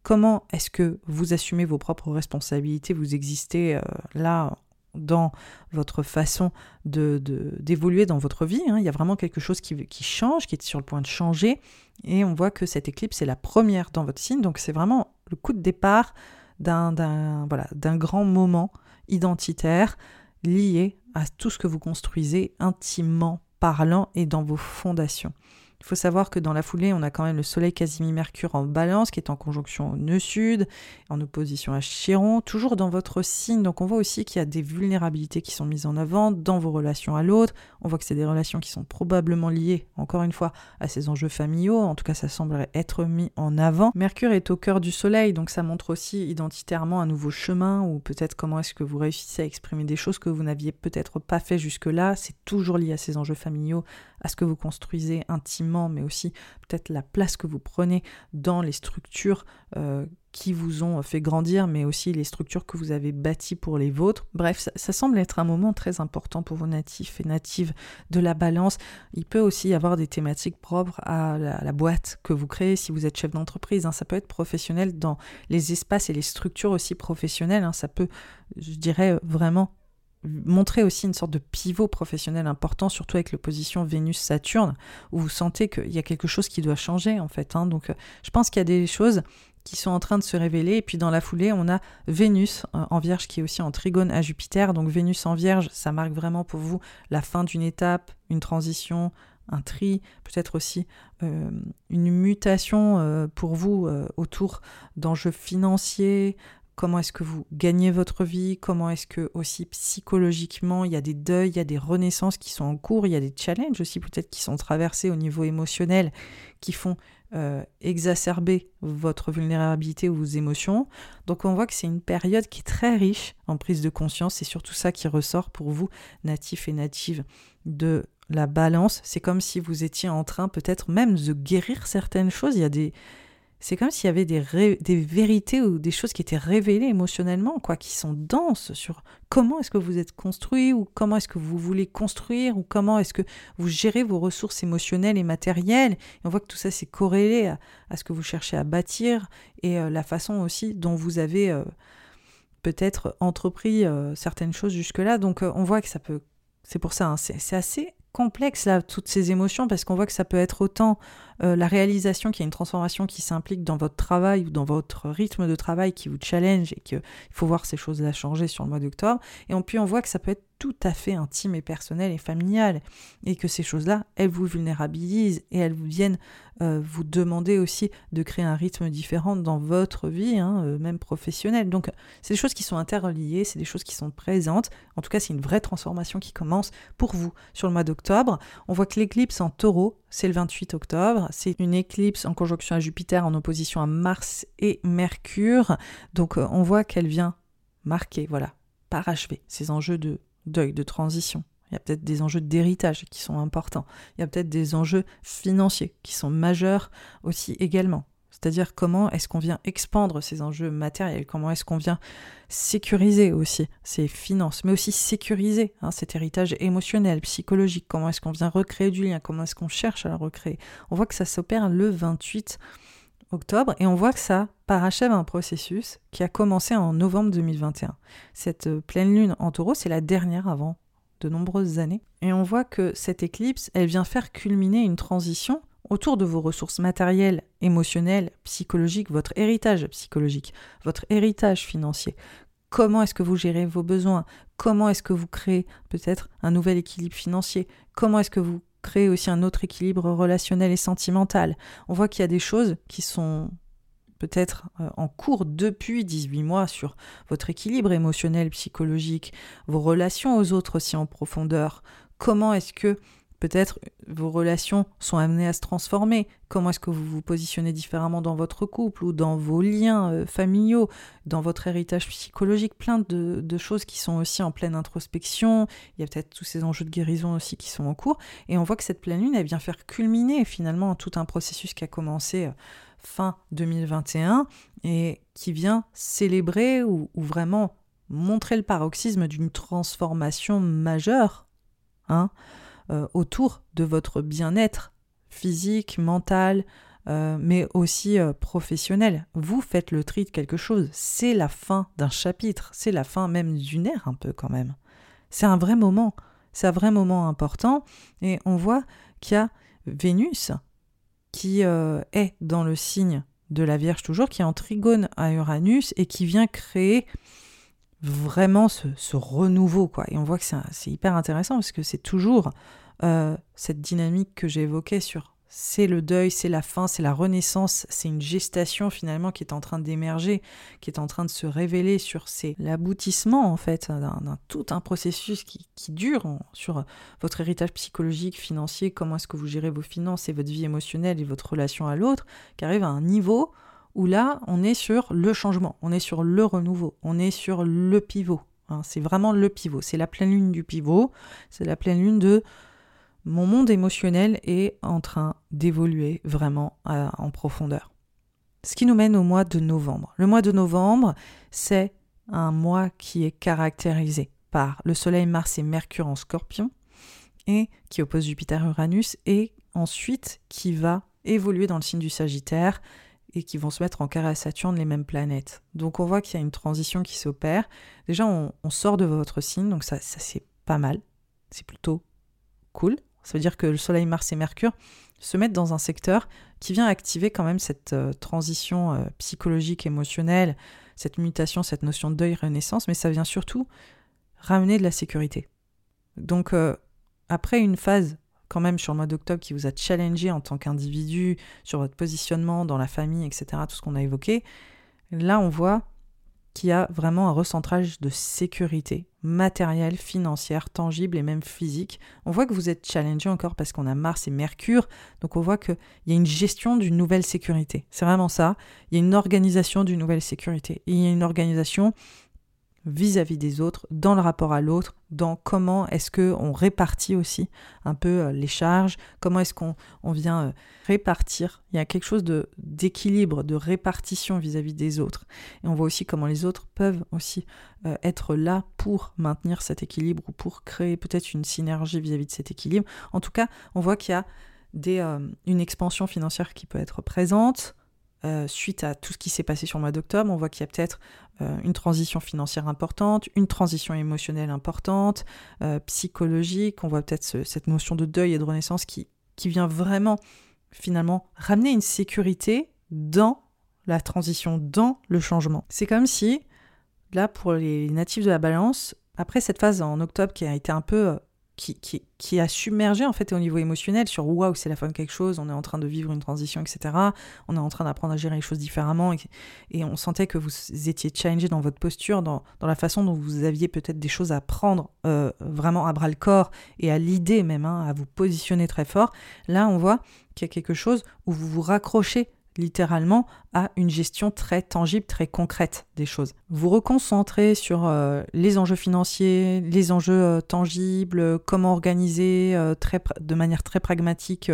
comment est-ce que vous assumez vos propres responsabilités, vous existez euh, là dans votre façon de, d'évoluer dans votre vie. Hein. Il y a vraiment quelque chose qui, qui, change, qui est sur le point de changer. Et on voit que cette éclipse est la première dans votre signe. Donc c'est vraiment le coup de départ d'un grand moment identitaire lié à tout ce que vous construisez intimement parlant et dans vos fondations. Il faut savoir que dans la foulée, on a quand même le Soleil Casimir-Mercure en balance qui est en conjonction au nœud sud, en opposition à Chiron, toujours dans votre signe. Donc on voit aussi qu'il y a des vulnérabilités qui sont mises en avant dans vos relations à l'autre. On voit que c'est des relations qui sont probablement liées, encore une fois, à ces enjeux familiaux. En tout cas, ça semblerait être mis en avant. Mercure est au cœur du Soleil, donc ça montre aussi identitairement un nouveau chemin ou peut-être comment est-ce que vous réussissez à exprimer des choses que vous n'aviez peut-être pas fait jusque-là. C'est toujours lié à ces enjeux familiaux, à ce que vous construisez intimement, mais aussi peut-être la place que vous prenez dans les structures euh, qui vous ont fait grandir, mais aussi les structures que vous avez bâties pour les vôtres. Bref, ça, semble être un moment très important pour vos natifs et natives de la balance. Il peut aussi y avoir des thématiques propres à la, boîte que vous créez si vous êtes chef d'entreprise. Hein. Ça peut être professionnel dans les espaces et les structures aussi professionnelles. Hein. Ça peut, je dirais, vraiment montrer aussi une sorte de pivot professionnel important, surtout avec l'opposition Vénus-Saturne, où vous sentez qu'il y a quelque chose qui doit changer en fait. Hein. Donc euh, je pense qu'il y a des choses qui sont en train de se révéler. Et puis dans la foulée, on a Vénus euh, en Vierge qui est aussi en trigone à Jupiter. Donc Vénus en Vierge, ça marque vraiment pour vous la fin d'une étape, une transition, un tri, peut-être aussi euh, une mutation pour vous autour d'enjeux financiers, comment est-ce que vous gagnez votre vie, comment est-ce que aussi psychologiquement il y a des deuils, il y a des renaissances qui sont en cours, il y a des challenges aussi peut-être qui sont traversés au niveau émotionnel qui font euh, exacerber votre vulnérabilité ou vos émotions. Donc on voit que c'est une période qui est très riche en prise de conscience, c'est surtout ça qui ressort pour vous, natifs et natives de la balance. C'est comme si vous étiez en train peut-être même de guérir certaines choses. Il y a des, c'est comme s'il y avait des, vérités ou des choses qui étaient révélées émotionnellement, quoi, qui sont denses sur comment est-ce que vous êtes construit ou comment est-ce que vous voulez construire ou comment est-ce que vous gérez vos ressources émotionnelles et matérielles. On voit que tout ça c'est corrélé à, ce que vous cherchez à bâtir et euh, la façon aussi dont vous avez euh, peut-être entrepris euh, certaines choses jusque-là. Donc on voit que ça peut... C'est pour ça, hein, c'est assez complexe là, toutes ces émotions, parce qu'on voit que ça peut être autant euh, la réalisation qu'il y a une transformation qui s'implique dans votre travail ou dans votre rythme de travail qui vous challenge et qu'il faut voir ces choses-là changer sur le mois d'octobre. Et puis on voit que ça peut être tout à fait intime et personnel et familial et que ces choses-là, elles vous vulnérabilisent et elles vous viennent euh, vous demander aussi de créer un rythme différent dans votre vie, hein, euh, même professionnelle. Donc c'est des choses qui sont interreliées, c'est des choses qui sont présentes. En tout cas, c'est une vraie transformation qui commence pour vous sur le mois d'octobre. On voit que l'éclipse en taureau, c'est le 28 octobre. C'est une éclipse en conjonction à Jupiter en opposition à Mars et Mercure. Donc euh, on voit qu'elle vient marquer, voilà, parachever ces enjeux de deuil, de transition. Il y a peut-être des enjeux d'héritage qui sont importants. Il y a peut-être des enjeux financiers qui sont majeurs aussi également. C'est-à-dire comment est-ce qu'on vient expandre ces enjeux matériels, comment est-ce qu'on vient sécuriser aussi ces finances, mais aussi sécuriser hein, cet héritage émotionnel, psychologique, comment est-ce qu'on vient recréer du lien, comment est-ce qu'on cherche à le recréer. On voit que ça s'opère le 28 octobre et on voit que ça parachève un processus qui a commencé en novembre 2021. Cette euh, pleine lune en taureau, c'est la dernière avant de nombreuses années. Et on voit que cette éclipse, elle vient faire culminer une transition autour de vos ressources matérielles, émotionnelles, psychologiques, votre héritage psychologique, votre héritage financier. Comment est-ce que vous gérez vos besoins? Comment est-ce que vous créez peut-être un nouvel équilibre financier? Comment est-ce que vous créez aussi un autre équilibre relationnel et sentimental? On voit qu'il y a des choses qui sont peut-être euh, en cours depuis 18 mois sur votre équilibre émotionnel, psychologique, vos relations aux autres aussi en profondeur. Comment est-ce que peut-être vos relations sont amenées à se transformer Comment est-ce que vous vous positionnez différemment dans votre couple ou dans vos liens euh, familiaux, dans votre héritage psychologique? Plein de, choses qui sont aussi en pleine introspection. Il y a peut-être tous ces enjeux de guérison aussi qui sont en cours. Et on voit que cette pleine lune, elle vient faire culminer finalement tout un processus qui a commencé euh, fin 2021 et qui vient célébrer ou, vraiment montrer le paroxysme d'une transformation majeure hein, euh, autour de votre bien-être physique, mental, euh, mais aussi euh, professionnel. Vous faites le tri de quelque chose. C'est la fin d'un chapitre, c'est la fin même d'une ère un peu quand même. C'est un vrai moment, c'est un vrai moment important et on voit qu'il y a Vénus qui est dans le signe de la Vierge toujours, qui est en trigone à Uranus et qui vient créer vraiment ce, renouveau. Quoi. Et on voit que c'est hyper intéressant parce que c'est toujours euh, cette dynamique que j'évoquais sur c'est le deuil, c'est la fin, c'est la renaissance, c'est une gestation finalement qui est en train d'émerger, qui est en train de se révéler sur c'est l'aboutissement en fait d'un tout un processus qui, dure sur votre héritage psychologique, financier, comment est-ce que vous gérez vos finances et votre vie émotionnelle et votre relation à l'autre, qui arrive à un niveau où là on est sur le changement, on est sur le renouveau, on est sur le pivot. Hein. c'est vraiment le pivot, c'est la pleine lune du pivot, c'est la pleine lune de mon monde émotionnel est en train d'évoluer vraiment euh, en profondeur. Ce qui nous mène au mois de novembre. Le mois de novembre, c'est un mois qui est caractérisé par le Soleil, Mars et Mercure en scorpion, et qui oppose Jupiter-Uranus, et ensuite qui va évoluer dans le signe du Sagittaire, et qui vont se mettre en carré à Saturne les mêmes planètes. Donc on voit qu'il y a une transition qui s'opère. Déjà, on, sort de votre signe, donc ça, c'est pas mal. C'est plutôt cool. Ça veut dire que le Soleil, Mars et Mercure se mettent dans un secteur qui vient activer quand même cette euh, transition euh, psychologique, émotionnelle, cette mutation, cette notion de deuil, renaissance, mais ça vient surtout ramener de la sécurité. Donc euh, après une phase quand même sur le mois d'octobre qui vous a challengé en tant qu'individu, sur votre positionnement dans la famille, etc., tout ce qu'on a évoqué, là on voit qu'il y a vraiment un recentrage de sécurité matérielle, financière, tangible et même physique. On voit que vous êtes challengé encore parce qu'on a Mars et Mercure, donc on voit qu'il y a une gestion d'une nouvelle sécurité. C'est vraiment ça. Il y a une organisation d'une nouvelle sécurité. Et il y a une organisation vis-à-vis des autres, dans le rapport à l'autre, dans comment est-ce que on répartit aussi un peu euh, les charges, comment est-ce qu'on on vient euh, répartir. Il y a quelque chose d'équilibre, de répartition vis-à-vis des autres. Et on voit aussi comment les autres peuvent aussi euh, être là pour maintenir cet équilibre ou pour créer peut-être une synergie vis-à-vis de cet équilibre. En tout cas, on voit qu'il y a des, une expansion financière qui peut être présente. Suite à tout ce qui s'est passé sur le mois d'octobre, on voit qu'il y a peut-être euh, une transition financière importante, une transition émotionnelle importante, euh, psychologique. On voit peut-être cette notion de deuil et de renaissance qui, qui vient vraiment finalement ramener une sécurité dans la transition, dans le changement. C'est comme si, là, pour les natifs de la balance, après cette phase en octobre qui a été un peu euh, qui, a submergé en fait au niveau émotionnel sur waouh c'est la fin de quelque chose, on est en train de vivre une transition, etc. On est en train d'apprendre à gérer les choses différemment et, on sentait que vous étiez changé dans votre posture, dans, dans la façon dont vous aviez peut-être des choses à prendre euh, vraiment à bras le corps et à l'idée même, hein, à vous positionner très fort. Là on voit qu'il y a quelque chose où vous vous raccrochez littéralement à une gestion très tangible, très concrète des choses. Vous reconcentrez sur euh, les enjeux financiers, les enjeux euh, tangibles, comment organiser euh, de manière très pragmatique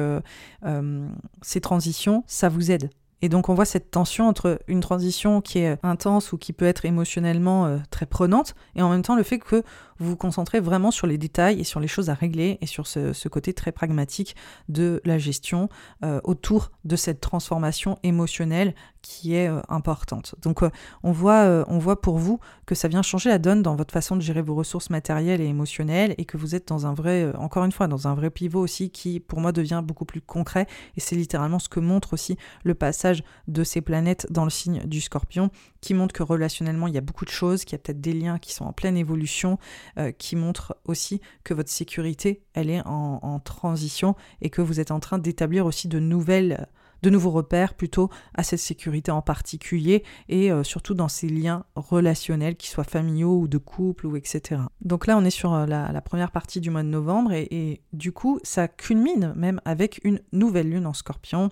ces transitions, ça vous aide. Et donc on voit cette tension entre une transition qui est intense ou qui peut être émotionnellement très prenante, et en même temps le fait que vous vous concentrez vraiment sur les détails et sur les choses à régler et sur ce, côté très pragmatique de la gestion euh, autour de cette transformation émotionnelle qui est euh, importante. Donc euh, on, voit, on voit pour vous que ça vient changer la donne dans votre façon de gérer vos ressources matérielles et émotionnelles et que vous êtes dans un vrai, encore une fois, dans un vrai pivot aussi qui pour moi devient beaucoup plus concret et c'est littéralement ce que montre aussi le passage de ces planètes dans le signe du scorpion qui montre que relationnellement il y a beaucoup de choses, qu'il y a peut-être des liens qui sont en pleine évolution, euh, qui montre aussi que votre sécurité, elle est en, transition et que vous êtes en train d'établir aussi de nouvelles de nouveaux repères plutôt à cette sécurité en particulier et euh, surtout dans ces liens relationnels, qu'ils soient familiaux ou de couple ou etc. Donc là, on est sur euh, la, première partie du mois de novembre et, du coup, ça culmine même avec une nouvelle lune en scorpion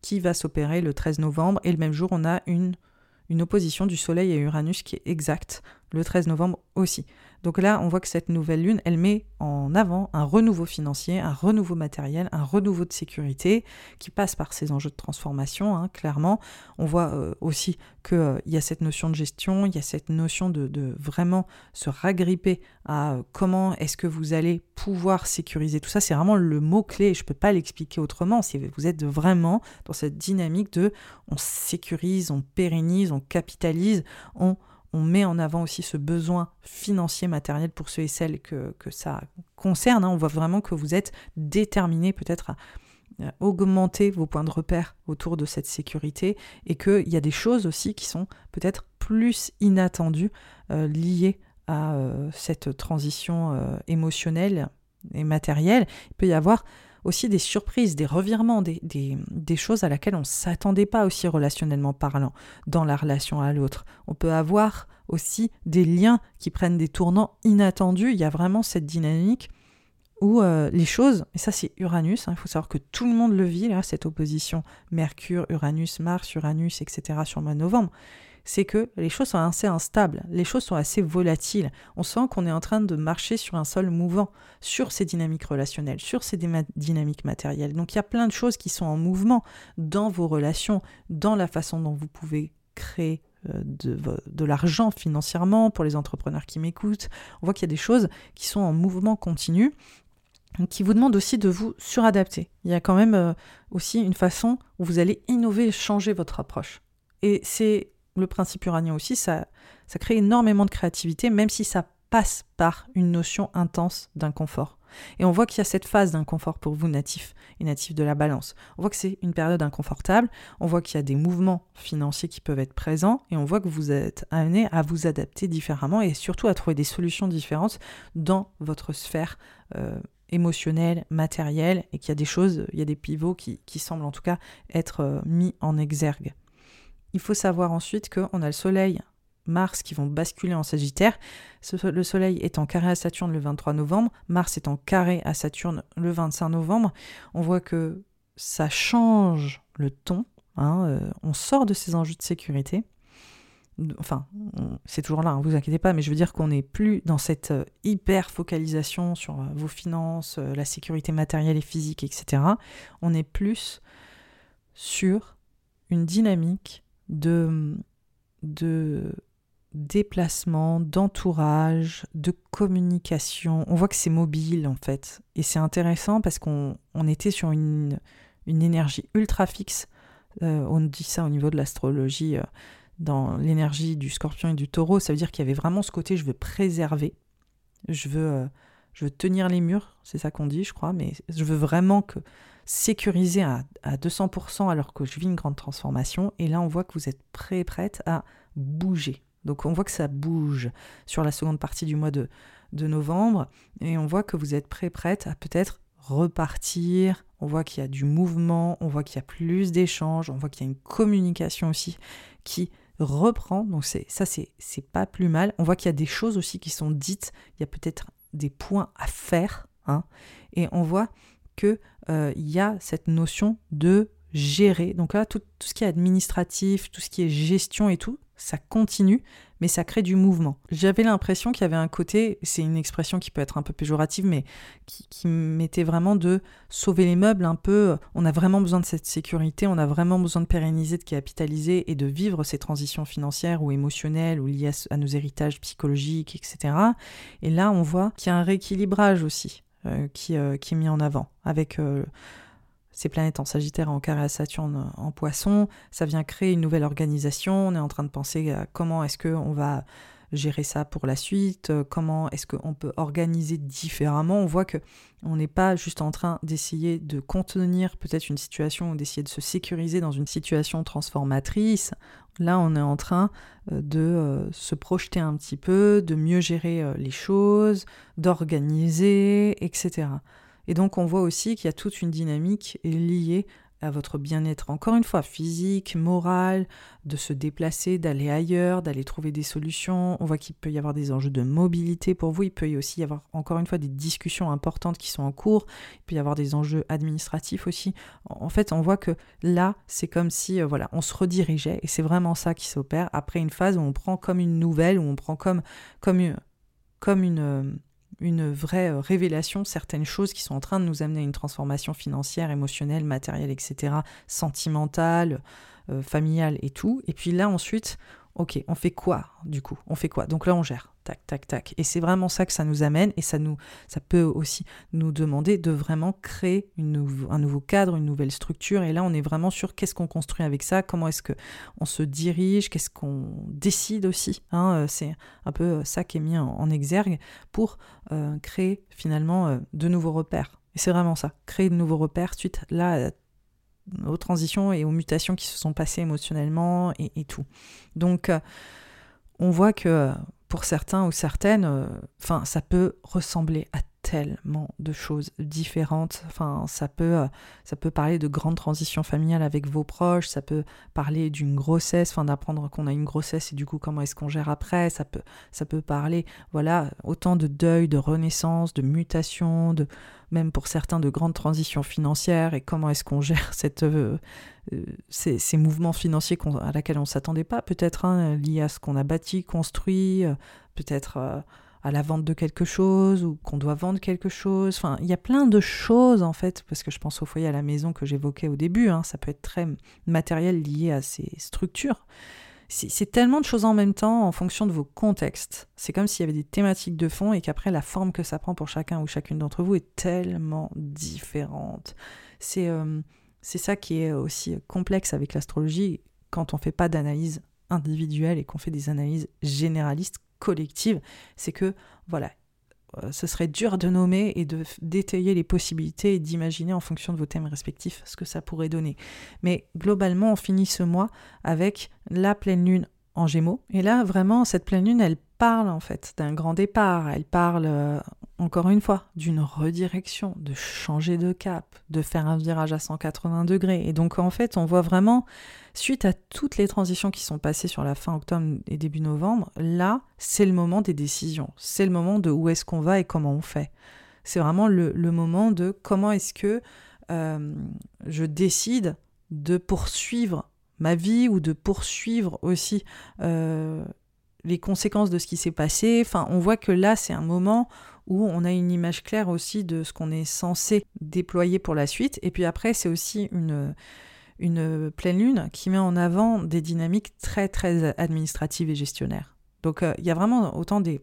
qui va s'opérer le 13 novembre et le même jour, on a une, une opposition du Soleil à Uranus qui est exacte le 13 novembre aussi. Donc là, on voit que cette nouvelle lune, elle met en avant un renouveau financier, un renouveau matériel, un renouveau de sécurité qui passe par ces enjeux de transformation, hein, clairement. On voit euh, aussi qu'il euh, y a cette notion de gestion, il y a cette notion de, vraiment se ragripper à euh, comment est-ce que vous allez pouvoir sécuriser tout ça. C'est vraiment le mot-clé, je ne peux pas l'expliquer autrement. Vous êtes vraiment dans cette dynamique de on sécurise, on pérennise, on capitalise, on on met en avant aussi ce besoin financier matériel pour ceux et celles que, ça concerne. Hein. On voit vraiment que vous êtes déterminé peut-être à, augmenter vos points de repère autour de cette sécurité et qu'il y a des choses aussi qui sont peut-être plus inattendues euh, liées à euh, cette transition euh, émotionnelle et matérielle. Il peut y avoir aussi des surprises, des revirements, des, des, choses à laquelle on ne s'attendait pas aussi relationnellement parlant dans la relation à l'autre. On peut avoir aussi des liens qui prennent des tournants inattendus. Il y a vraiment cette dynamique où euh, les choses, et ça c'est Uranus, hein, il faut savoir que tout le monde le vit, là, cette opposition Mercure, Uranus, Mars, Uranus, etc. sur le mois de novembre, c'est que les choses sont assez instables, les choses sont assez volatiles. On sent qu'on est en train de marcher sur un sol mouvant, sur ces dynamiques relationnelles, sur ces dynamiques matérielles. Donc il y a plein de choses qui sont en mouvement dans vos relations, dans la façon dont vous pouvez créer euh, de, l'argent financièrement pour les entrepreneurs qui m'écoutent. On voit qu'il y a des choses qui sont en mouvement continu qui vous demandent aussi de vous suradapter. Il y a quand même euh, aussi une façon où vous allez innover, changer votre approche. Et c'est le principe uranien aussi, ça, crée énormément de créativité, même si ça passe par une notion intense d'inconfort. Et on voit qu'il y a cette phase d'inconfort pour vous natifs et natifs de la balance. On voit que c'est une période inconfortable, on voit qu'il y a des mouvements financiers qui peuvent être présents, et on voit que vous êtes amené à vous adapter différemment et surtout à trouver des solutions différentes dans votre sphère euh, émotionnelle, matérielle, et qu'il y a des choses, il y a des pivots qui, qui semblent en tout cas être euh, mis en exergue. Il faut savoir ensuite qu'on a le Soleil, Mars qui vont basculer en Sagittaire. Le Soleil est en carré à Saturne le 23 novembre, Mars est en carré à Saturne le 25 novembre. On voit que ça change le ton. Hein, euh, on sort de ces enjeux de sécurité. Enfin, c'est toujours là, ne hein, vous inquiétez pas, mais je veux dire qu'on n'est plus dans cette euh, hyper focalisation sur euh, vos finances, la sécurité matérielle et physique, etc. On est plus sur une dynamique de, de déplacement, d'entourage, de communication. On voit que c'est mobile en fait. Et c'est intéressant parce qu'on on était sur une, une, énergie ultra fixe. Euh, on dit ça au niveau de l'astrologie, euh, dans l'énergie du scorpion et du taureau. Ça veut dire qu'il y avait vraiment ce côté je veux préserver, je veux, euh, je veux tenir les murs, c'est ça qu'on dit, je crois, mais je veux vraiment que sécuriser à, 200% alors que je vis une grande transformation. Et là, on voit que vous êtes prêt prête à bouger. Donc on voit que ça bouge sur la seconde partie du mois de, de novembre. Et on voit que vous êtes prêt prête à peut-être repartir. On voit qu'il y a du mouvement, on voit qu'il y a plus d'échanges, on voit qu'il y a une communication aussi qui reprend. Donc c'est ça, c'est pas plus mal. On voit qu'il y a des choses aussi qui sont dites. Il y a peut-être des points à faire. Hein, et on voit qu'il euh, y a cette notion de gérer. Donc là, tout, ce qui est administratif, tout ce qui est gestion et tout, ça continue, mais ça crée du mouvement. J'avais l'impression qu'il y avait un côté, c'est une expression qui peut être un peu péjorative, mais qui, qui mettait vraiment de sauver les meubles un peu. On a vraiment besoin de cette sécurité, on a vraiment besoin de pérenniser, de capitaliser et de vivre ces transitions financières ou émotionnelles ou liées à, nos héritages psychologiques, etc. Et là, on voit qu'il y a un rééquilibrage aussi qui, euh, qui, est mis en avant avec euh, ces planètes en Sagittaire, en carré à Saturne, en Poisson. Ça vient créer une nouvelle organisation. On est en train de penser à comment est-ce qu'on va gérer ça pour la suite, comment est-ce qu'on peut organiser différemment. On voit que on n'est pas juste en train d'essayer de contenir peut-être une situation ou d'essayer de se sécuriser dans une situation transformatrice. Là, on est en train de se projeter un petit peu, de mieux gérer les choses, d'organiser, etc. Et donc on voit aussi qu'il y a toute une dynamique liée à votre bien-être, encore une fois, physique, moral, de se déplacer, d'aller ailleurs, d'aller trouver des solutions. On voit qu'il peut y avoir des enjeux de mobilité pour vous. Il peut y aussi y avoir, encore une fois, des discussions importantes qui sont en cours. Il peut y avoir des enjeux administratifs aussi. En fait, on voit que là, c'est comme si, euh, voilà, on se redirigeait. Et c'est vraiment ça qui s'opère après une phase où on prend comme une nouvelle, où on prend comme, comme une, comme une euh, une vraie euh, révélation, certaines choses qui sont en train de nous amener à une transformation financière, émotionnelle, matérielle, etc., sentimentale, euh, familiale et tout. Et puis là, ensuite, ok, on fait quoi du coup? On fait quoi? Donc là, on gère tac, tac, tac. Et c'est vraiment ça que ça nous amène et ça, nous, ça peut aussi nous demander de vraiment créer un nouveau cadre, une nouvelle structure. Et là, on est vraiment sur qu'est-ce qu'on construit avec ça, comment est-ce qu'on se dirige, qu'est-ce qu'on décide aussi. Hein, euh, c'est un peu ça qui est mis en, exergue pour euh, créer finalement de nouveaux repères. Et c'est vraiment ça, créer de nouveaux repères suite là aux transitions et aux mutations qui se sont passées émotionnellement et, tout. Donc, euh, on voit que pour certains ou certaines, euh, enfin, ça peut ressembler à tellement de choses différentes. Enfin, ça peut, euh, ça peut parler de grandes transitions familiales avec vos proches, ça peut parler d'une grossesse, enfin d'apprendre qu'on a une grossesse et du coup comment est-ce qu'on gère après. Ça peut, ça peut parler, voilà, autant de deuil, de renaissance, de mutation, de même pour certains de grandes transitions financières et comment est-ce qu'on gère cette, euh, euh, ces, mouvements financiers à laquelle on ne s'attendait pas, peut-être hein, liés à ce qu'on a bâti, construit, peut-être à la vente de quelque chose ou qu'on doit vendre quelque chose. Enfin, il y a plein de choses en fait, parce que je pense au foyer à la maison que j'évoquais au début, hein, ça peut être très matériel lié à ces structures. C'est tellement de choses en même temps en fonction de vos contextes. C'est comme s'il y avait des thématiques de fond et qu'après la forme que ça prend pour chacun ou chacune d'entre vous est tellement différente. C'est euh, ça qui est aussi complexe avec l'astrologie quand on ne fait pas d'analyse individuelle et qu'on fait des analyses généralistes collective, c'est que, voilà, euh, ce serait dur de nommer et de détailler les possibilités et d'imaginer en fonction de vos thèmes respectifs ce que ça pourrait donner. Mais globalement, on finit ce mois avec la pleine lune en gémeaux. Et là, vraiment, cette pleine lune, elle parle en fait d'un grand départ, elle parle euh, encore une fois d'une redirection, de changer de cap, de faire un virage à 180 degrés. Et donc en fait, on voit vraiment, suite à toutes les transitions qui sont passées sur la fin octobre et début novembre, là, c'est le moment des décisions, c'est le moment de où est-ce qu'on va et comment on fait. C'est vraiment le, moment de comment est-ce que euh, je décide de poursuivre ma vie ou de poursuivre aussi euh, les conséquences de ce qui s'est passé. Enfin, on voit que là, c'est un moment où on a une image claire aussi de ce qu'on est censé déployer pour la suite. Et puis après, c'est aussi une, pleine lune qui met en avant des dynamiques très, très administratives et gestionnaires. Donc, euh, il y a vraiment autant des,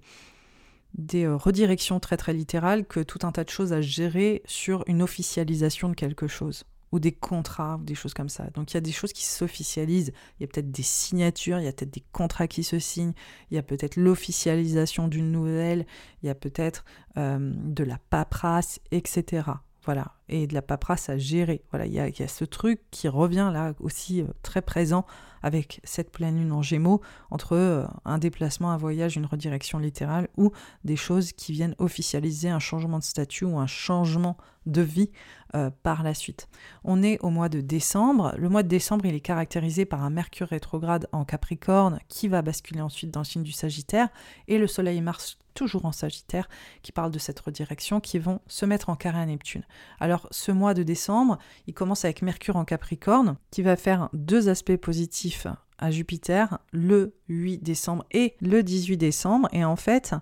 des euh, redirections très, très littérales que tout un tas de choses à gérer sur une officialisation de quelque chose ou des contrats ou des choses comme ça. Donc il y a des choses qui s'officialisent, il y a peut-être des signatures, il y a peut-être des contrats qui se signent, il y a peut-être l'officialisation d'une nouvelle, il y a peut-être euh, de la paperasse, etc. Voilà, et de la paperasse à gérer. Voilà, il y a, ce truc qui revient là aussi euh, très présent avec cette pleine lune en gémeaux entre euh, un déplacement, un voyage, une redirection littérale ou des choses qui viennent officialiser un changement de statut ou un changement de vie euh, par la suite. On est au mois de décembre. Le mois de décembre, il est caractérisé par un Mercure rétrograde en Capricorne qui va basculer ensuite dans le signe du Sagittaire et le Soleil et Mars toujours en Sagittaire, qui parle de cette redirection, qui vont se mettre en carré à Neptune. Alors ce mois de décembre, il commence avec Mercure en Capricorne, qui va faire deux aspects positifs à Jupiter le 8 décembre et le 18 décembre. Et en fait,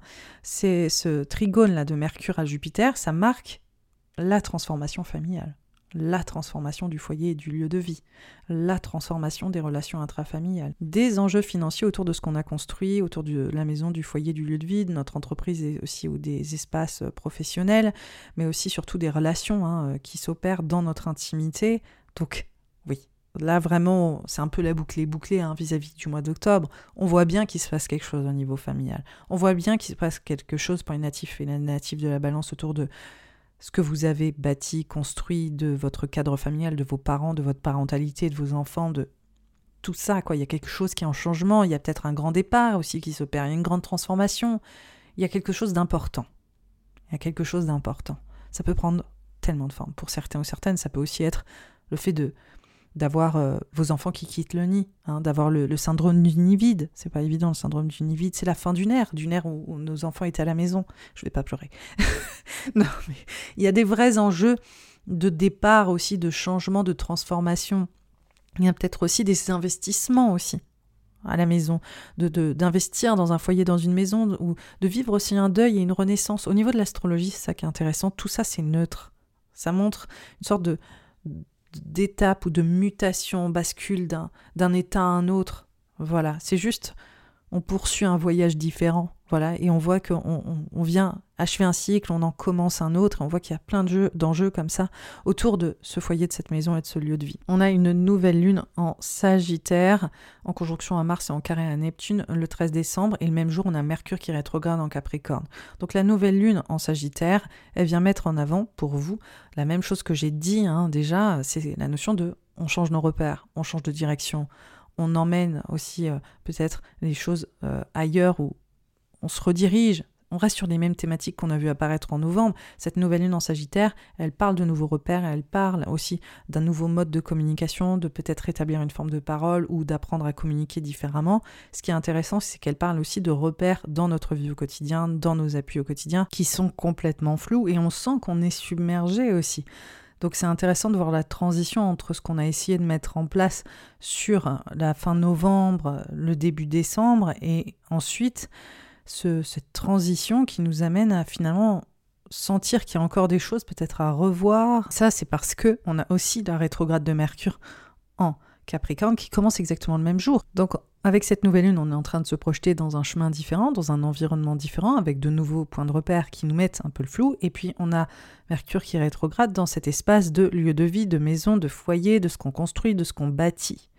c'est ce trigone là de Mercure à Jupiter, ça marque la transformation familiale, la transformation du foyer et du lieu de vie, la transformation des relations intrafamiliales, des enjeux financiers autour de ce qu'on a construit, autour de la maison, du foyer, du lieu de vie, de notre entreprise et aussi ou des espaces professionnels, mais aussi surtout des relations hein, qui s'opèrent dans notre intimité. Donc oui, là vraiment, c'est un peu la boucle bouclée hein, vis-à-vis du mois d'octobre. On voit bien qu'il se passe quelque chose au niveau familial. On voit bien qu'il se passe quelque chose pour les natifs et les natifs de la balance autour de ce que vous avez bâti, construit de votre cadre familial, de vos parents, de votre parentalité, de vos enfants, de tout ça. Quoi. Il y a quelque chose qui est en changement, il y a peut-être un grand départ aussi qui s'opère, il y a une grande transformation. Il y a quelque chose d'important. Il y a quelque chose d'important. Ça peut prendre tellement de formes. Pour certains ou certaines, ça peut aussi être le fait de d'avoir euh, vos enfants qui quittent le nid, hein, d'avoir le, syndrome du nid vide. C'est pas évident, le syndrome du nid vide, c'est la fin d'une ère, d'une ère où, nos enfants étaient à la maison. Je vais pas pleurer. non, mais il y a des vrais enjeux de départ aussi, de changement, de transformation. Il y a peut-être aussi des investissements aussi à la maison, de d'investir dans un foyer, dans une maison, ou de vivre aussi un deuil et une renaissance. Au niveau de l'astrologie, c'est ça qui est intéressant. Tout ça, c'est neutre. Ça montre une sorte de d'étape ou de mutation, bascule d'un état à un autre. Voilà, c'est juste, on poursuit un voyage différent. Voilà, et on voit qu'on on, vient achever un cycle, on en commence un autre, et on voit qu'il y a plein d'enjeux comme ça autour de ce foyer, de cette maison et de ce lieu de vie. On a une nouvelle lune en Sagittaire, en conjonction à Mars et en carré à Neptune le 13 décembre, et le même jour, on a Mercure qui rétrograde en Capricorne. Donc la nouvelle lune en Sagittaire, elle vient mettre en avant pour vous la même chose que j'ai dit hein, déjà, c'est la notion de on change nos repères, on change de direction, on emmène aussi euh, peut-être les choses euh, ailleurs ou on se redirige, on reste sur les mêmes thématiques qu'on a vu apparaître en novembre. Cette nouvelle lune en Sagittaire, elle parle de nouveaux repères, elle parle aussi d'un nouveau mode de communication, de peut-être établir une forme de parole ou d'apprendre à communiquer différemment. Ce qui est intéressant, c'est qu'elle parle aussi de repères dans notre vie au quotidien, dans nos appuis au quotidien, qui sont complètement flous et on sent qu'on est submergé aussi. Donc c'est intéressant de voir la transition entre ce qu'on a essayé de mettre en place sur la fin novembre, le début décembre, et ensuite cette transition qui nous amène à finalement sentir qu'il y a encore des choses peut-être à revoir. Ça, c'est parce que on a aussi la rétrograde de Mercure en Capricorne qui commence exactement le même jour. Donc, avec cette nouvelle lune, on est en train de se projeter dans un chemin différent, dans un environnement différent, avec de nouveaux points de repère qui nous mettent un peu le flou. Et puis, on a Mercure qui rétrograde dans cet espace de lieu de vie, de maison, de foyer, de ce qu'on construit, de ce qu'on bâtit.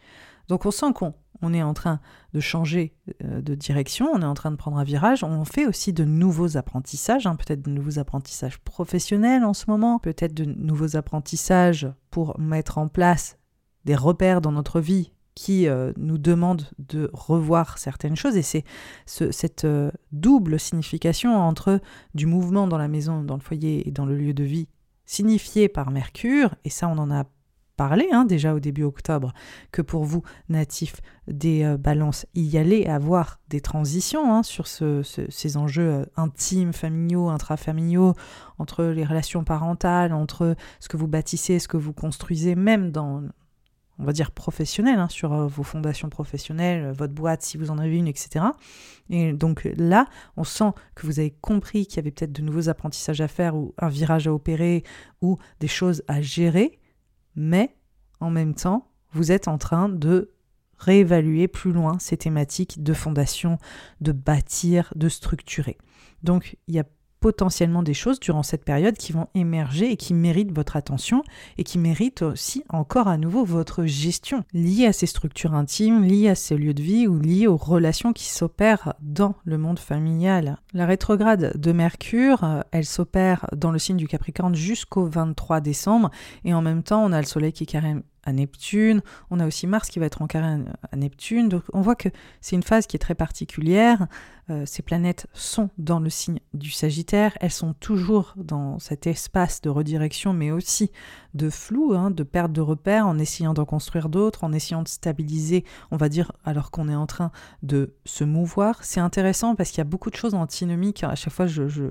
Donc, on sent qu'on on est en train de changer euh, de direction, on est en train de prendre un virage, on fait aussi de nouveaux apprentissages, hein, peut-être de nouveaux apprentissages professionnels en ce moment, peut-être de nouveaux apprentissages pour mettre en place des repères dans notre vie qui euh, nous demandent de revoir certaines choses. Et c'est cette euh, double signification entre du mouvement dans la maison, dans le foyer et dans le lieu de vie, signifié par Mercure, et ça on en a hein, déjà au début octobre, que pour vous, natifs des euh, balances, y allait avoir des transitions hein, sur ces enjeux euh, intimes, familiaux, intrafamiliaux, entre les relations parentales, entre ce que vous bâtissez, ce que vous construisez, même dans on va dire professionnel, hein, sur euh, vos fondations professionnelles, votre boîte si vous en avez une, etc. Et donc là, on sent que vous avez compris qu'il y avait peut-être de nouveaux apprentissages à faire ou un virage à opérer ou des choses à gérer mais en même temps, vous êtes en train de réévaluer plus loin ces thématiques de fondation, de bâtir, de structurer. Donc il y a potentiellement des choses durant cette période qui vont émerger et qui méritent votre attention et qui méritent aussi encore à nouveau votre gestion liée à ces structures intimes, liées à ces lieux de vie ou liées aux relations qui s'opèrent dans le monde familial. La rétrograde de Mercure, euh, elle s'opère dans le signe du Capricorne jusqu'au 23 décembre et en même temps on a le Soleil qui est carrément à Neptune. On a aussi Mars qui va être en carré à Neptune. Donc on voit que c'est une phase qui est très particulière. Euh, ces planètes sont dans le signe du Sagittaire. Elles sont toujours dans cet espace de redirection, mais aussi de flou, hein, de perte de repères, en essayant d'en construire d'autres, en essayant de stabiliser, on va dire, alors qu'on est en train de se mouvoir. C'est intéressant parce qu'il y a beaucoup de choses antinomiques. À chaque fois, je, je,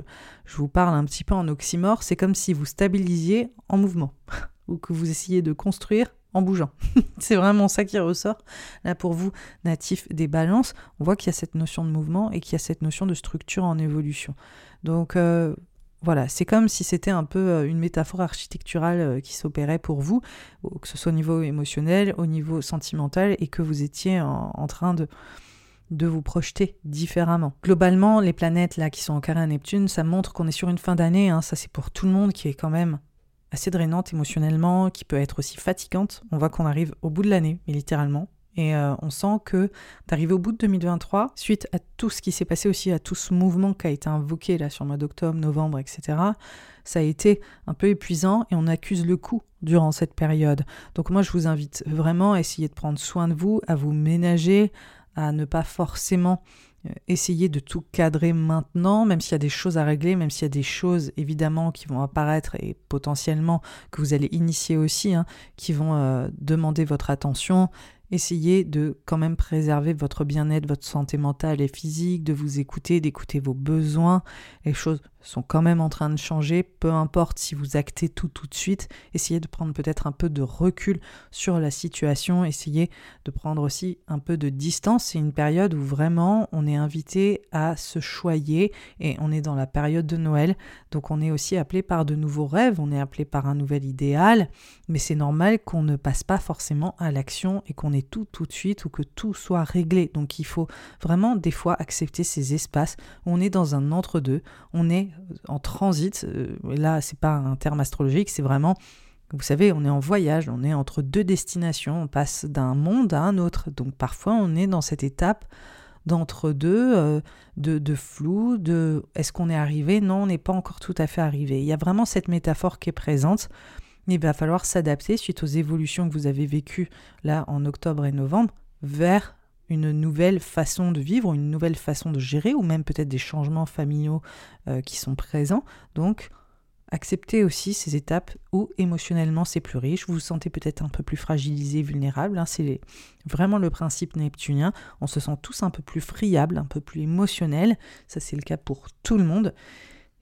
je vous parle un petit peu en oxymore. C'est comme si vous stabilisiez en mouvement ou que vous essayez de construire en bougeant. c'est vraiment ça qui ressort. Là, pour vous, natif des balances, on voit qu'il y a cette notion de mouvement et qu'il y a cette notion de structure en évolution. Donc, euh, voilà, c'est comme si c'était un peu euh, une métaphore architecturale euh, qui s'opérait pour vous, que ce soit au niveau émotionnel, au niveau sentimental, et que vous étiez en, train de, vous projeter différemment. Globalement, les planètes là qui sont en carré à Neptune, ça montre qu'on est sur une fin d'année, hein, ça c'est pour tout le monde qui est quand même assez drainante émotionnellement, qui peut être aussi fatigante. On voit qu'on arrive au bout de l'année, mais littéralement. Et euh, on sent que d'arriver au bout de 2023, suite à tout ce qui s'est passé aussi, à tout ce mouvement qui a été invoqué là sur le mois d'octobre, novembre, etc., ça a été un peu épuisant et on accuse le coup durant cette période. Donc moi, je vous invite vraiment à essayer de prendre soin de vous, à vous ménager, à ne pas forcément essayer de tout cadrer maintenant, même s'il y a des choses à régler, même s'il y a des choses évidemment qui vont apparaître et potentiellement que vous allez initier aussi, hein, qui vont euh, demander votre attention. Essayez de quand même préserver votre bien-être, votre santé mentale et physique, de vous écouter, d'écouter vos besoins. Les choses sont quand même en train de changer, peu importe si vous actez tout tout de suite, essayez de prendre peut-être un peu de recul sur la situation, essayez de prendre aussi un peu de distance. C'est une période où vraiment on est invité à se choyer et on est dans la période de Noël, donc on est aussi appelé par de nouveaux rêves, on est appelé par un nouvel idéal, mais c'est normal qu'on ne passe pas forcément à l'action et qu'on ait tout tout de suite ou que tout soit réglé. Donc il faut vraiment des fois accepter ces espaces. Où on est dans un entre-deux, on est en transit. Euh, là, c'est pas un terme astrologique, c'est vraiment, vous savez, on est en voyage, on est entre deux destinations, on passe d'un monde à un autre. Donc parfois, on est dans cette étape d'entre-deux, euh, de, de, flou, de est-ce qu'on est arrivé? Non, on n'est pas encore tout à fait arrivé. Il y a vraiment cette métaphore qui est présente. Il va falloir s'adapter suite aux évolutions que vous avez vécues là en octobre et novembre vers une nouvelle façon de vivre, une nouvelle façon de gérer, ou même peut-être des changements familiaux euh, qui sont présents. Donc, acceptez aussi ces étapes où émotionnellement c'est plus riche, vous vous sentez peut-être un peu plus fragilisé, vulnérable. Hein. c'est vraiment le principe neptunien. On se sent tous un peu plus friable, un peu plus émotionnel. Ça, c'est le cas pour tout le monde.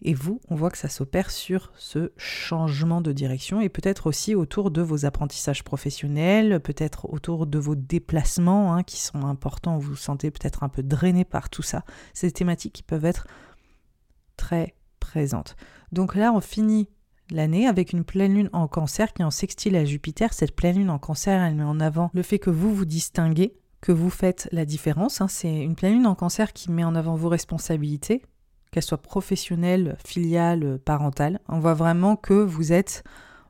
Et vous, on voit que ça s'opère sur ce changement de direction et peut-être aussi autour de vos apprentissages professionnels, peut-être autour de vos déplacements hein, qui sont importants, vous vous sentez peut-être un peu drainé par tout ça. C'est des thématiques qui peuvent être très présentes. Donc là, on finit l'année avec une pleine lune en cancer qui est en sextile à Jupiter. Cette pleine lune en cancer, elle met en avant le fait que vous vous distinguez, que vous faites la différence. Hein. C'est une pleine lune en cancer qui met en avant vos responsabilités, qu'elle soit professionnelle, filiale, parentale. On voit vraiment que vous êtes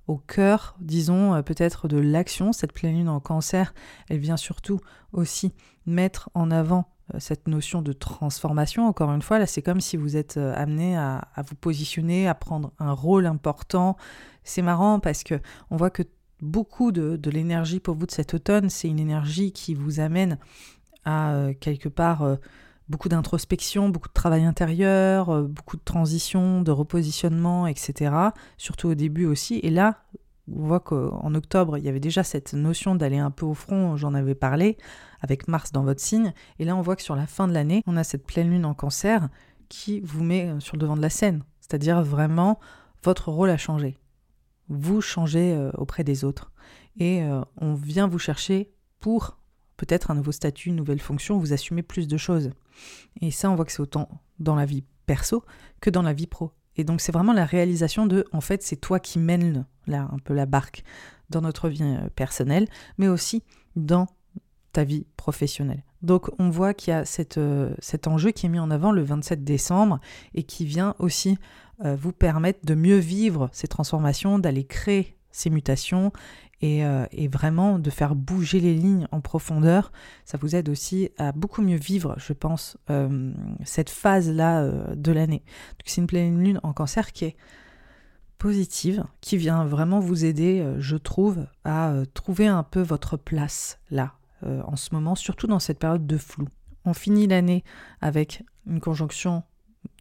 au cœur, disons, euh, peut-être de l'action. Cette pleine lune en cancer, elle vient surtout aussi mettre en avant euh, cette notion de transformation. Encore une fois, là, c'est comme si vous êtes euh, amené à, vous positionner, à prendre un rôle important. C'est marrant parce que on voit que beaucoup de l'énergie pour vous de cet automne, c'est une énergie qui vous amène à quelque part beaucoup d'introspection, beaucoup de travail intérieur, euh, beaucoup de transition, de repositionnement, etc. Surtout au début aussi. Et là, on voit qu'en octobre, il y avait déjà cette notion d'aller un peu au front, j'en avais parlé, avec Mars dans votre signe. Et là, on voit que sur la fin de l'année, on a cette pleine lune en cancer qui vous met euh, sur le devant de la scène. C'est-à-dire vraiment, votre rôle a changé. Vous changez euh, auprès des autres. Et on vient vous chercher pour peut-être un nouveau statut, une nouvelle fonction, vous assumez plus de choses. Et ça, on voit que c'est autant dans la vie perso que dans la vie pro. Et donc c'est vraiment la réalisation de, en fait, c'est toi qui mènes là un peu la barque dans notre vie euh, personnelle, mais aussi dans ta vie professionnelle. Donc on voit qu'il y a euh, cet enjeu qui est mis en avant le 27 décembre et qui vient aussi euh, vous permettre de mieux vivre ces transformations, d'aller créer ces mutations et, euh, et, vraiment de faire bouger les lignes en profondeur. Ça vous aide aussi à beaucoup mieux vivre, je pense, cette phase-là de l'année. Donc c'est une pleine lune en cancer qui est positive, qui vient vraiment vous aider, je trouve, à trouver un peu votre place là, euh, en ce moment, surtout dans cette période de flou. On finit l'année avec une conjonction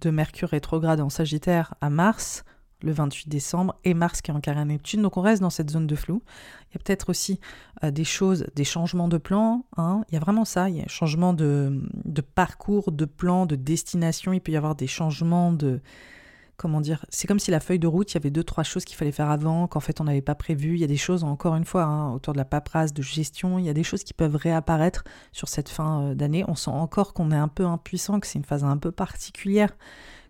de Mercure rétrograde en Sagittaire à Mars, le 28 décembre, et Mars qui est en carré Neptune, donc on reste dans cette zone de flou. Il y a peut-être aussi euh, des choses, des changements de plan, hein. il y a vraiment ça, il y a un changement de, de parcours, de plan, de destination, il peut y avoir des changements de, comment dire, c'est comme si la feuille de route, il y avait deux, trois choses qu'il fallait faire avant, qu'en fait on n'avait pas prévu. Il y a des choses, encore une fois, hein, autour de la paperasse, de gestion, il y a des choses qui peuvent réapparaître sur cette fin euh, d'année. On sent encore qu'on est un peu impuissant, que c'est une phase un peu particulière,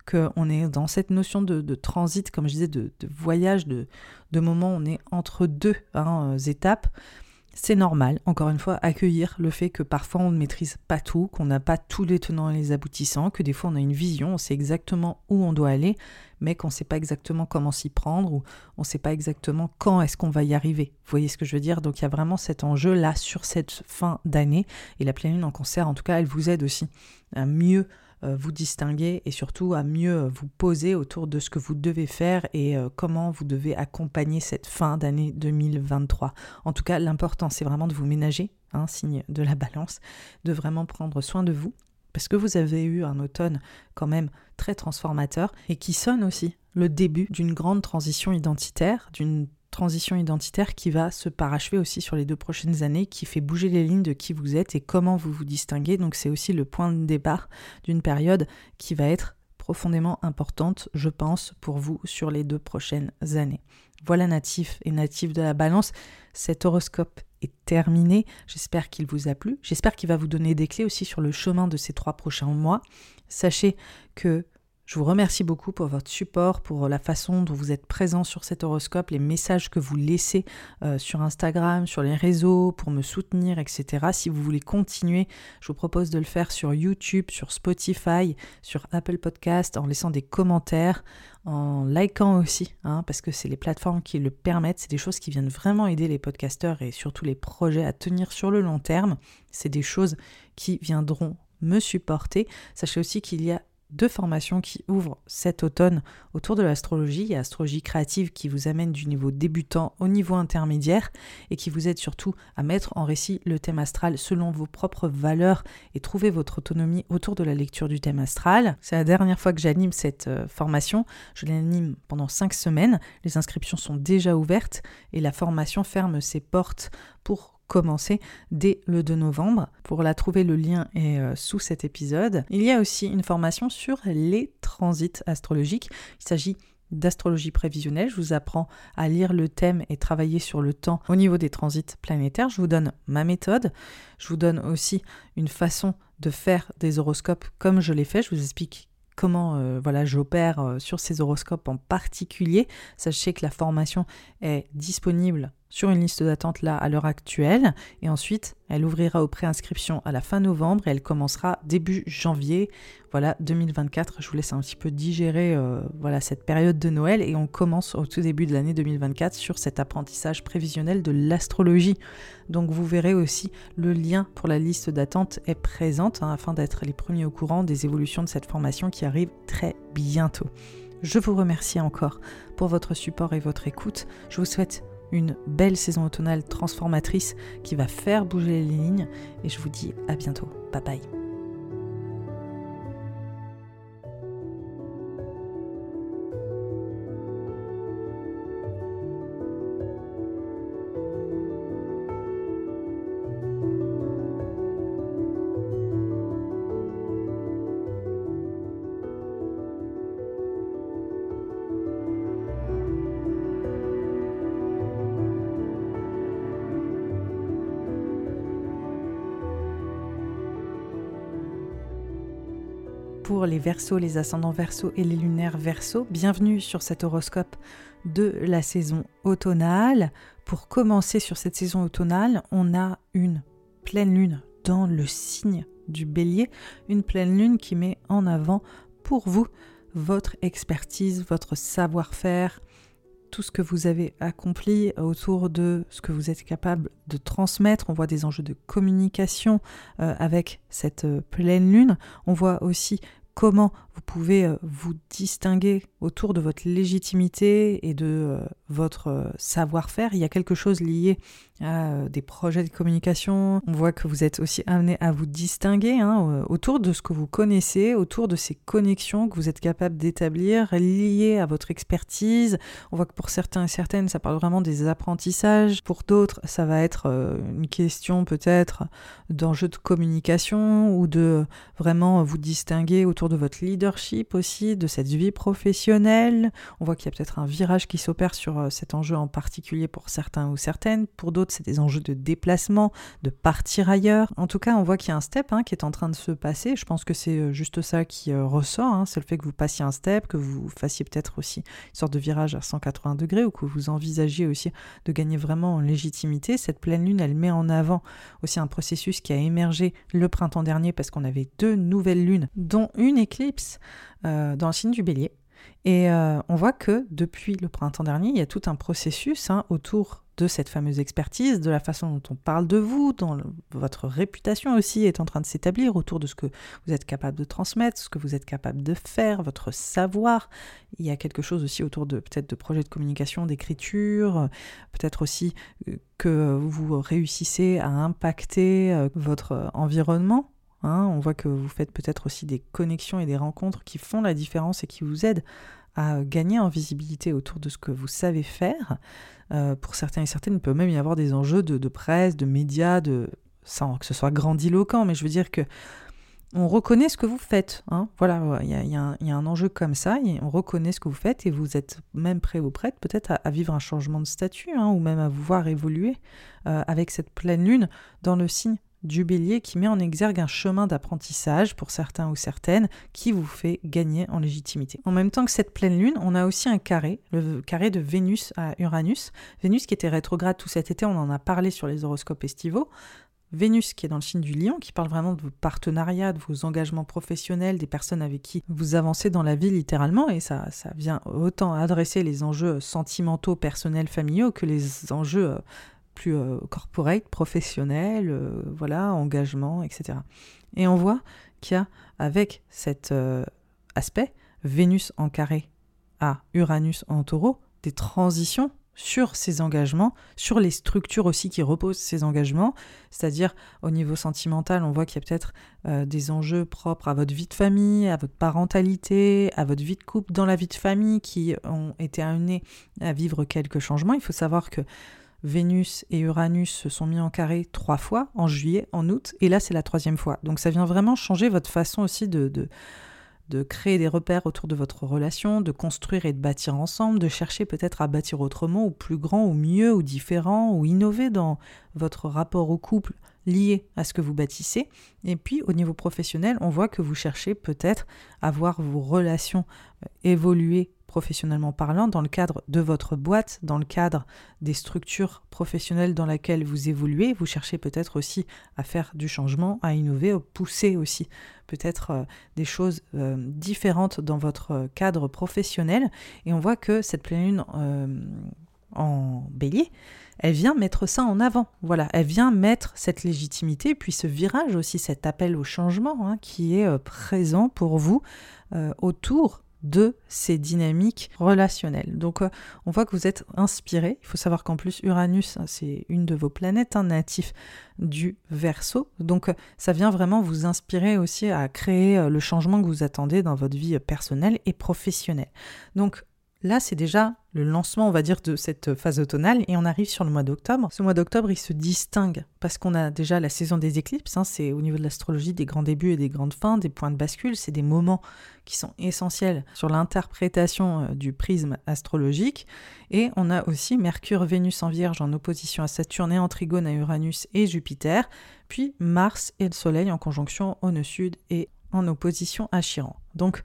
qu'on est dans cette notion de, transit, comme je disais, de, voyage, de, moment, on est entre deux hein, euh, étapes c'est normal, encore une fois, accueillir le fait que parfois on ne maîtrise pas tout, qu'on n'a pas tous les tenants et les aboutissants, que des fois on a une vision, on sait exactement où on doit aller, mais qu'on ne sait pas exactement comment s'y prendre ou on ne sait pas exactement quand est-ce qu'on va y arriver. Vous voyez ce que je veux dire? Donc il y a vraiment cet enjeu là sur cette fin d'année et la pleine lune en concert, en tout cas, elle vous aide aussi à mieux vous distinguer et surtout à mieux euh, vous poser autour de ce que vous devez faire et euh, comment vous devez accompagner cette fin d'année 2023. En tout cas, l'important, c'est vraiment de vous ménager, un hein, signe de la balance, de vraiment prendre soin de vous parce que vous avez eu un automne quand même très transformateur et qui sonne aussi le début d'une grande transition identitaire, d'une transition identitaire qui va se parachever aussi sur les deux prochaines années, qui fait bouger les lignes de qui vous êtes et comment vous vous distinguez. Donc c'est aussi le point de départ d'une période qui va être profondément importante, je pense, pour vous sur les deux prochaines années. Voilà natif et natif de la balance. Cet horoscope est terminé. J'espère qu'il vous a plu. J'espère qu'il va vous donner des clés aussi sur le chemin de ces trois prochains mois. Sachez que je vous remercie beaucoup pour votre support, pour la façon dont vous êtes présent sur cet horoscope, les messages que vous laissez euh, sur Instagram, sur les réseaux, pour me soutenir, etc. Si vous voulez continuer, je vous propose de le faire sur YouTube, sur Spotify, sur Apple Podcast, en laissant des commentaires, en likant aussi, hein, parce que c'est les plateformes qui le permettent. C'est des choses qui viennent vraiment aider les podcasteurs et surtout les projets à tenir sur le long terme. C'est des choses qui viendront me supporter. Sachez aussi qu'il y a deux formations qui ouvrent cet automne autour de l'astrologie. Il y a Astrologie créative qui vous amène du niveau débutant au niveau intermédiaire et qui vous aide surtout à mettre en récit le thème astral selon vos propres valeurs et trouver votre autonomie autour de la lecture du thème astral. C'est la dernière fois que j'anime cette euh, formation. Je l'anime pendant cinq semaines. Les inscriptions sont déjà ouvertes et la formation ferme ses portes pour commencer dès le 2 novembre. Pour la trouver, le lien est euh, sous cet épisode. Il y a aussi une formation sur les transits astrologiques. Il s'agit d'astrologie prévisionnelle. Je vous apprends à lire le thème et travailler sur le temps au niveau des transits planétaires. Je vous donne ma méthode. Je vous donne aussi une façon de faire des horoscopes comme je l'ai fait. Je vous explique comment euh, voilà j'opère euh, sur ces horoscopes en particulier. Sachez que la formation est disponible sur une liste d'attente là à l'heure actuelle. Et ensuite elle ouvrira aux préinscriptions à la fin novembre et elle commencera début janvier. Voilà 2024 je vous laisse un petit peu digérer euh, voilà cette période de Noël. Et on commence au tout début de l'année 2024 sur cet apprentissage prévisionnel de l'astrologie. Donc vous verrez aussi le lien pour la liste d'attente est présente hein, afin d'être les premiers au courant des évolutions de cette formation qui arrive très bientôt. Je vous remercie encore pour votre support et votre écoute. Je vous souhaite une belle saison automnale transformatrice qui va faire bouger les lignes. Et je vous dis à bientôt. Bye bye. Les versos, les ascendants versos et les lunaires versos. Bienvenue sur cet horoscope de la saison automnale. Pour commencer sur cette saison automnale, on a une pleine lune dans le signe du bélier, une pleine lune qui met en avant pour vous votre expertise, votre savoir-faire, tout ce que vous avez accompli autour de ce que vous êtes capable de transmettre. On voit des enjeux de communication euh, avec cette euh, pleine lune. On voit aussi comment vous pouvez euh, vous distinguer autour de votre légitimité et de votre savoir-faire. Il y a quelque chose lié à des projets de communication. On voit que vous êtes aussi amené à vous distinguer hein, autour de ce que vous connaissez, autour de ces connexions que vous êtes capable d'établir liées à votre expertise. On voit que pour certains et certaines, ça parle vraiment des apprentissages. Pour d'autres, ça va être euh, une question peut-être d'enjeux de communication ou de vraiment vous distinguer autour de votre aussi, de cette vie professionnelle. On voit qu'il y a peut-être un virage qui s'opère sur euh, cet enjeu en particulier pour certains ou certaines. Pour d'autres, c'est des enjeux de déplacement, de partir ailleurs. En tout cas, on voit qu'il y a un step hein, qui est en train de se passer. Je pense que c'est euh, juste ça qui euh, ressort. Hein. C'est le fait que vous passiez un step, que vous fassiez peut-être aussi une sorte de virage à 180 degrés ou que vous envisagiez aussi de gagner vraiment en légitimité. Cette pleine lune, elle met en avant aussi un processus qui a émergé le printemps dernier parce qu'on avait deux nouvelles lunes, dont une éclipse euh, dans le signe du bélier. Et on voit que depuis le printemps dernier, il y a tout un processus hein, autour de cette fameuse expertise, de la façon dont on parle de vous, dont votre réputation aussi est en train de s'établir autour de ce que vous êtes capable de transmettre, ce que vous êtes capable de faire, votre savoir. Il y a quelque chose aussi autour de peut-être de projets de communication, d'écriture, peut-être aussi euh, que vous réussissez à impacter euh, votre environnement. Hein. on voit que vous faites peut-être aussi des connexions et des rencontres qui font la différence et qui vous aident à gagner en visibilité autour de ce que vous savez faire. Euh, pour certains et certaines, il peut même y avoir des enjeux de, presse, de médias, de, sans que ce soit grandiloquent, mais je veux dire que on reconnaît ce que vous faites. Hein. Voilà, il y, a, un enjeu comme ça, et on reconnaît ce que vous faites et vous êtes même prêt ou prête peut-être à, vivre un changement de statut hein, ou même à vous voir évoluer euh, avec cette pleine lune dans le signe du bélier qui met en exergue un chemin d'apprentissage pour certains ou certaines qui vous fait gagner en légitimité. En même temps que cette pleine lune, on a aussi un carré, le carré de Vénus à Uranus. Vénus qui était rétrograde tout cet été, on en a parlé sur les horoscopes estivaux. Vénus qui est dans le signe du lion, qui parle vraiment de vos partenariats, de vos engagements professionnels, des personnes avec qui vous avancez dans la vie littéralement, et ça, ça vient autant adresser les enjeux sentimentaux, personnels, familiaux que les enjeux euh, plus euh, corporate, professionnel, euh, voilà, engagement, etc. Et on voit qu'il y a, avec cet euh, aspect, Vénus en carré à Uranus en taureau, des transitions sur ces engagements, sur les structures aussi qui reposent ces engagements, c'est-à-dire au niveau sentimental, on voit qu'il y a peut-être des enjeux propres à votre vie de famille, à votre parentalité, à votre vie de couple dans la vie de famille qui ont été amenés à vivre quelques changements. Il faut savoir que Vénus et Uranus se sont mis en carré trois fois, en juillet, en août, et là c'est la troisième fois. Donc ça vient vraiment changer votre façon aussi de, de, créer des repères autour de votre relation, de construire et de bâtir ensemble, de chercher peut-être à bâtir autrement, ou plus grand, ou mieux, ou différent, ou innover dans votre rapport au couple lié à ce que vous bâtissez. Et puis au niveau professionnel, on voit que vous cherchez peut-être à voir vos relations euh, évoluer professionnellement parlant, dans le cadre de votre boîte, dans le cadre des structures professionnelles dans lesquelles vous évoluez. Vous cherchez peut-être aussi à faire du changement, à innover, à pousser aussi peut-être euh, des choses euh, différentes dans votre cadre professionnel. Et on voit que cette pleine lune euh, en bélier, elle vient mettre ça en avant. Voilà, elle vient mettre cette légitimité, puis ce virage aussi, cet appel au changement hein, qui est présent pour vous autour de ces dynamiques relationnelles. Donc euh, on voit que vous êtes inspiré. Il faut savoir qu'en plus Uranus, hein, c'est une de vos planètes un natif du Verseau. Donc euh, ça vient vraiment vous inspirer aussi à créer euh, le changement que vous attendez dans votre vie personnelle et professionnelle. Donc Là, c'est déjà le lancement, on va dire, de cette phase automnale et on arrive sur le mois d'octobre. Ce mois d'octobre, il se distingue parce qu'on a déjà la saison des éclipses, hein, c'est au niveau de l'astrologie des grands débuts et des grandes fins, des points de bascule, c'est des moments qui sont essentiels sur l'interprétation euh, du prisme astrologique. Et on a aussi Mercure, Vénus en Vierge en opposition à Saturne et en trigone à Uranus et Jupiter, puis Mars et le Soleil en conjonction au nœud sud et en opposition à Chiron. Donc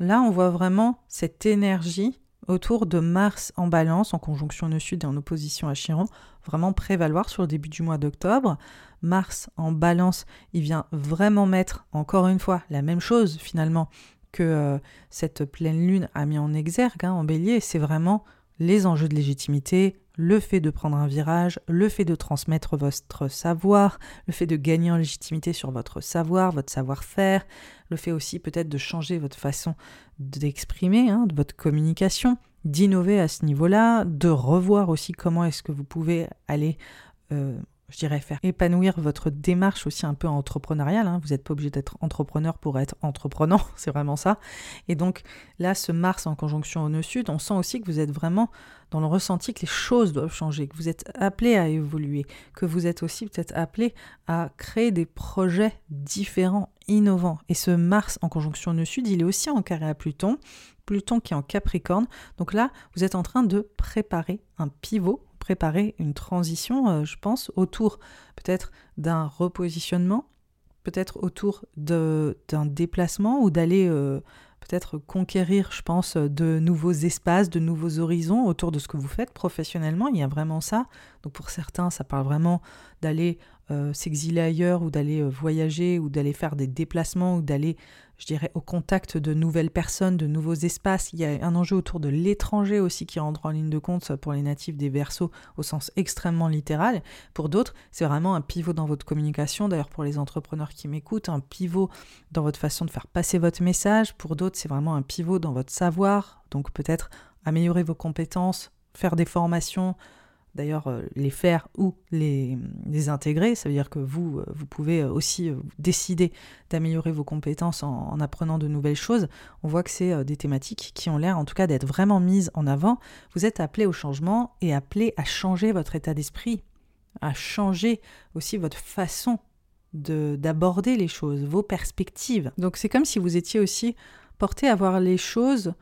là, on voit vraiment cette énergie autour de Mars en balance, en conjonction nœud sud et en opposition à Chiron, vraiment prévaloir sur le début du mois d'octobre. Mars en balance, il vient vraiment mettre, encore une fois, la même chose finalement que euh, cette pleine lune a mis en exergue hein, en bélier, c'est vraiment les enjeux de légitimité, le fait de prendre un virage, le fait de transmettre votre savoir, le fait de gagner en légitimité sur votre savoir, votre savoir-faire, le fait aussi peut-être de changer votre façon d'exprimer, hein, de votre communication, d'innover à ce niveau-là, de revoir aussi comment est-ce que vous pouvez aller euh, je dirais, faire épanouir votre démarche aussi un peu entrepreneuriale. Hein. Vous n'êtes pas obligé d'être entrepreneur pour être entreprenant, c'est vraiment ça. Et donc là, ce Mars en conjonction au nœud sud, on sent aussi que vous êtes vraiment dans le ressenti que les choses doivent changer, que vous êtes appelé à évoluer, que vous êtes aussi peut-être appelé à créer des projets différents, innovants. Et ce Mars en conjonction au nœud sud, il est aussi en carré à Pluton. Pluton qui est en Capricorne. Donc là, vous êtes en train de préparer un pivot préparer une transition, euh, je pense, autour peut-être d'un repositionnement, peut-être autour d'un déplacement ou d'aller euh, peut-être conquérir, je pense, de nouveaux espaces, de nouveaux horizons autour de ce que vous faites professionnellement. Il y a vraiment ça. Donc pour certains, ça parle vraiment d'aller euh, s'exiler ailleurs ou d'aller voyager ou d'aller faire des déplacements ou d'aller je dirais, au contact de nouvelles personnes, de nouveaux espaces. Il y a un enjeu autour de l'étranger aussi qui rentre en ligne de compte pour les natifs des versos au sens extrêmement littéral. Pour d'autres, c'est vraiment un pivot dans votre communication. D'ailleurs, pour les entrepreneurs qui m'écoutent, un pivot dans votre façon de faire passer votre message. Pour d'autres, c'est vraiment un pivot dans votre savoir. Donc peut-être améliorer vos compétences, faire des formations, d'ailleurs euh, les faire ou les, intégrer. Ça veut dire que vous, euh, vous pouvez euh, aussi décider d'améliorer vos compétences en, apprenant de nouvelles choses. On voit que c'est des thématiques qui ont l'air en tout cas d'être vraiment mises en avant. Vous êtes appelé au changement et appelé à changer votre état d'esprit, à changer aussi votre façon d'aborder les choses, vos perspectives. Donc c'est comme si vous étiez aussi porté à voir les choses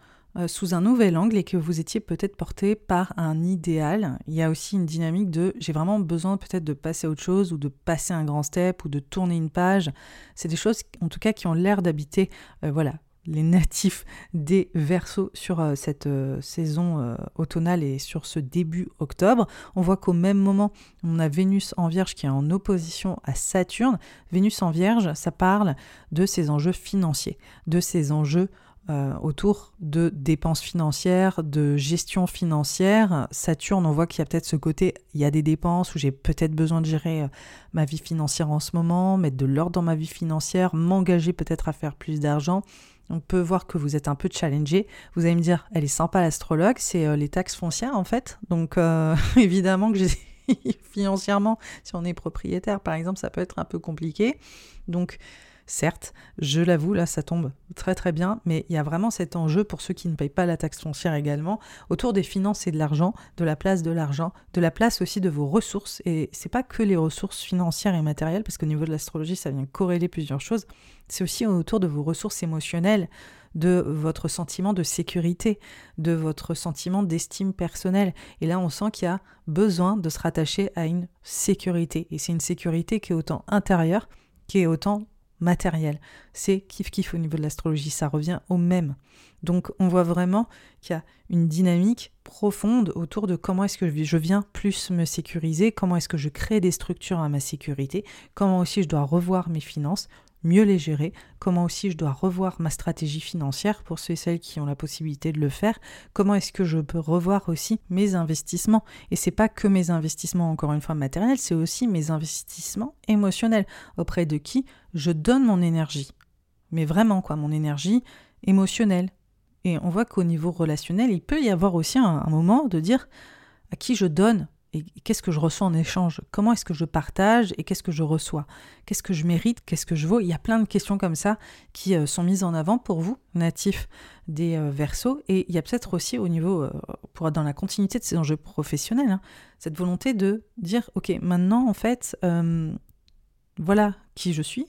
sous un nouvel angle et que vous étiez peut-être porté par un idéal. Il y a aussi une dynamique de j'ai vraiment besoin peut-être de passer à autre chose ou de passer un grand step ou de tourner une page. C'est des choses en tout cas qui ont l'air d'habiter euh, voilà, les natifs des versos sur euh, cette saison automnale et sur ce début octobre. On voit qu'au même moment, on a Vénus en Vierge qui est en opposition à Saturne. Vénus en Vierge, ça parle de ces enjeux financiers, de ces enjeux euh, autour de dépenses financières, de gestion financière. Saturne, on voit qu'il y a peut-être ce côté, il y a des dépenses où j'ai peut-être besoin de gérer euh, ma vie financière en ce moment, mettre de l'ordre dans ma vie financière, m'engager peut-être à faire plus d'argent. On peut voir que vous êtes un peu challengé. Vous allez me dire, elle est sympa l'astrologue, c'est euh, les taxes foncières en fait. Donc évidemment que financièrement, si on est propriétaire par exemple, ça peut être un peu compliqué. Donc Certes, je l'avoue, là ça tombe très très bien, mais il y a vraiment cet enjeu pour ceux qui ne payent pas la taxe foncière également, autour des finances et de l'argent, de la place de l'argent, de la place aussi de vos ressources. Et c'est pas que les ressources financières et matérielles, parce qu'au niveau de l'astrologie, ça vient corréler plusieurs choses. C'est aussi autour de vos ressources émotionnelles, de votre sentiment de sécurité, de votre sentiment d'estime personnelle. Et là, on sent qu'il y a besoin de se rattacher à une sécurité. Et c'est une sécurité qui est autant intérieure, qui est autant matériel. C'est kiff kiff au niveau de l'astrologie, ça revient au même. Donc on voit vraiment qu'il y a une dynamique profonde autour de comment est-ce que je viens plus me sécuriser, comment est-ce que je crée des structures à ma sécurité, comment aussi je dois revoir mes finances, mieux les gérer, comment aussi je dois revoir ma stratégie financière pour ceux et celles qui ont la possibilité de le faire, comment est-ce que je peux revoir aussi mes investissements. Et c'est pas que mes investissements, encore une fois, matériels, c'est aussi mes investissements émotionnels. Auprès de qui je donne mon énergie. Mais vraiment, quoi, mon énergie émotionnelle. Et on voit qu'au niveau relationnel, il peut y avoir aussi un moment de dire à qui je donne et qu'est-ce que je reçois en échange? Comment est-ce que je partage et qu'est-ce que je reçois? Qu'est-ce que je mérite? Qu'est-ce que je vaux? Il y a plein de questions comme ça qui euh, sont mises en avant pour vous, natifs des euh, versos. Et il y a peut-être aussi au niveau, euh, pour dans la continuité de ces enjeux professionnels, hein, cette volonté de dire, OK, maintenant, en fait, voilà qui je suis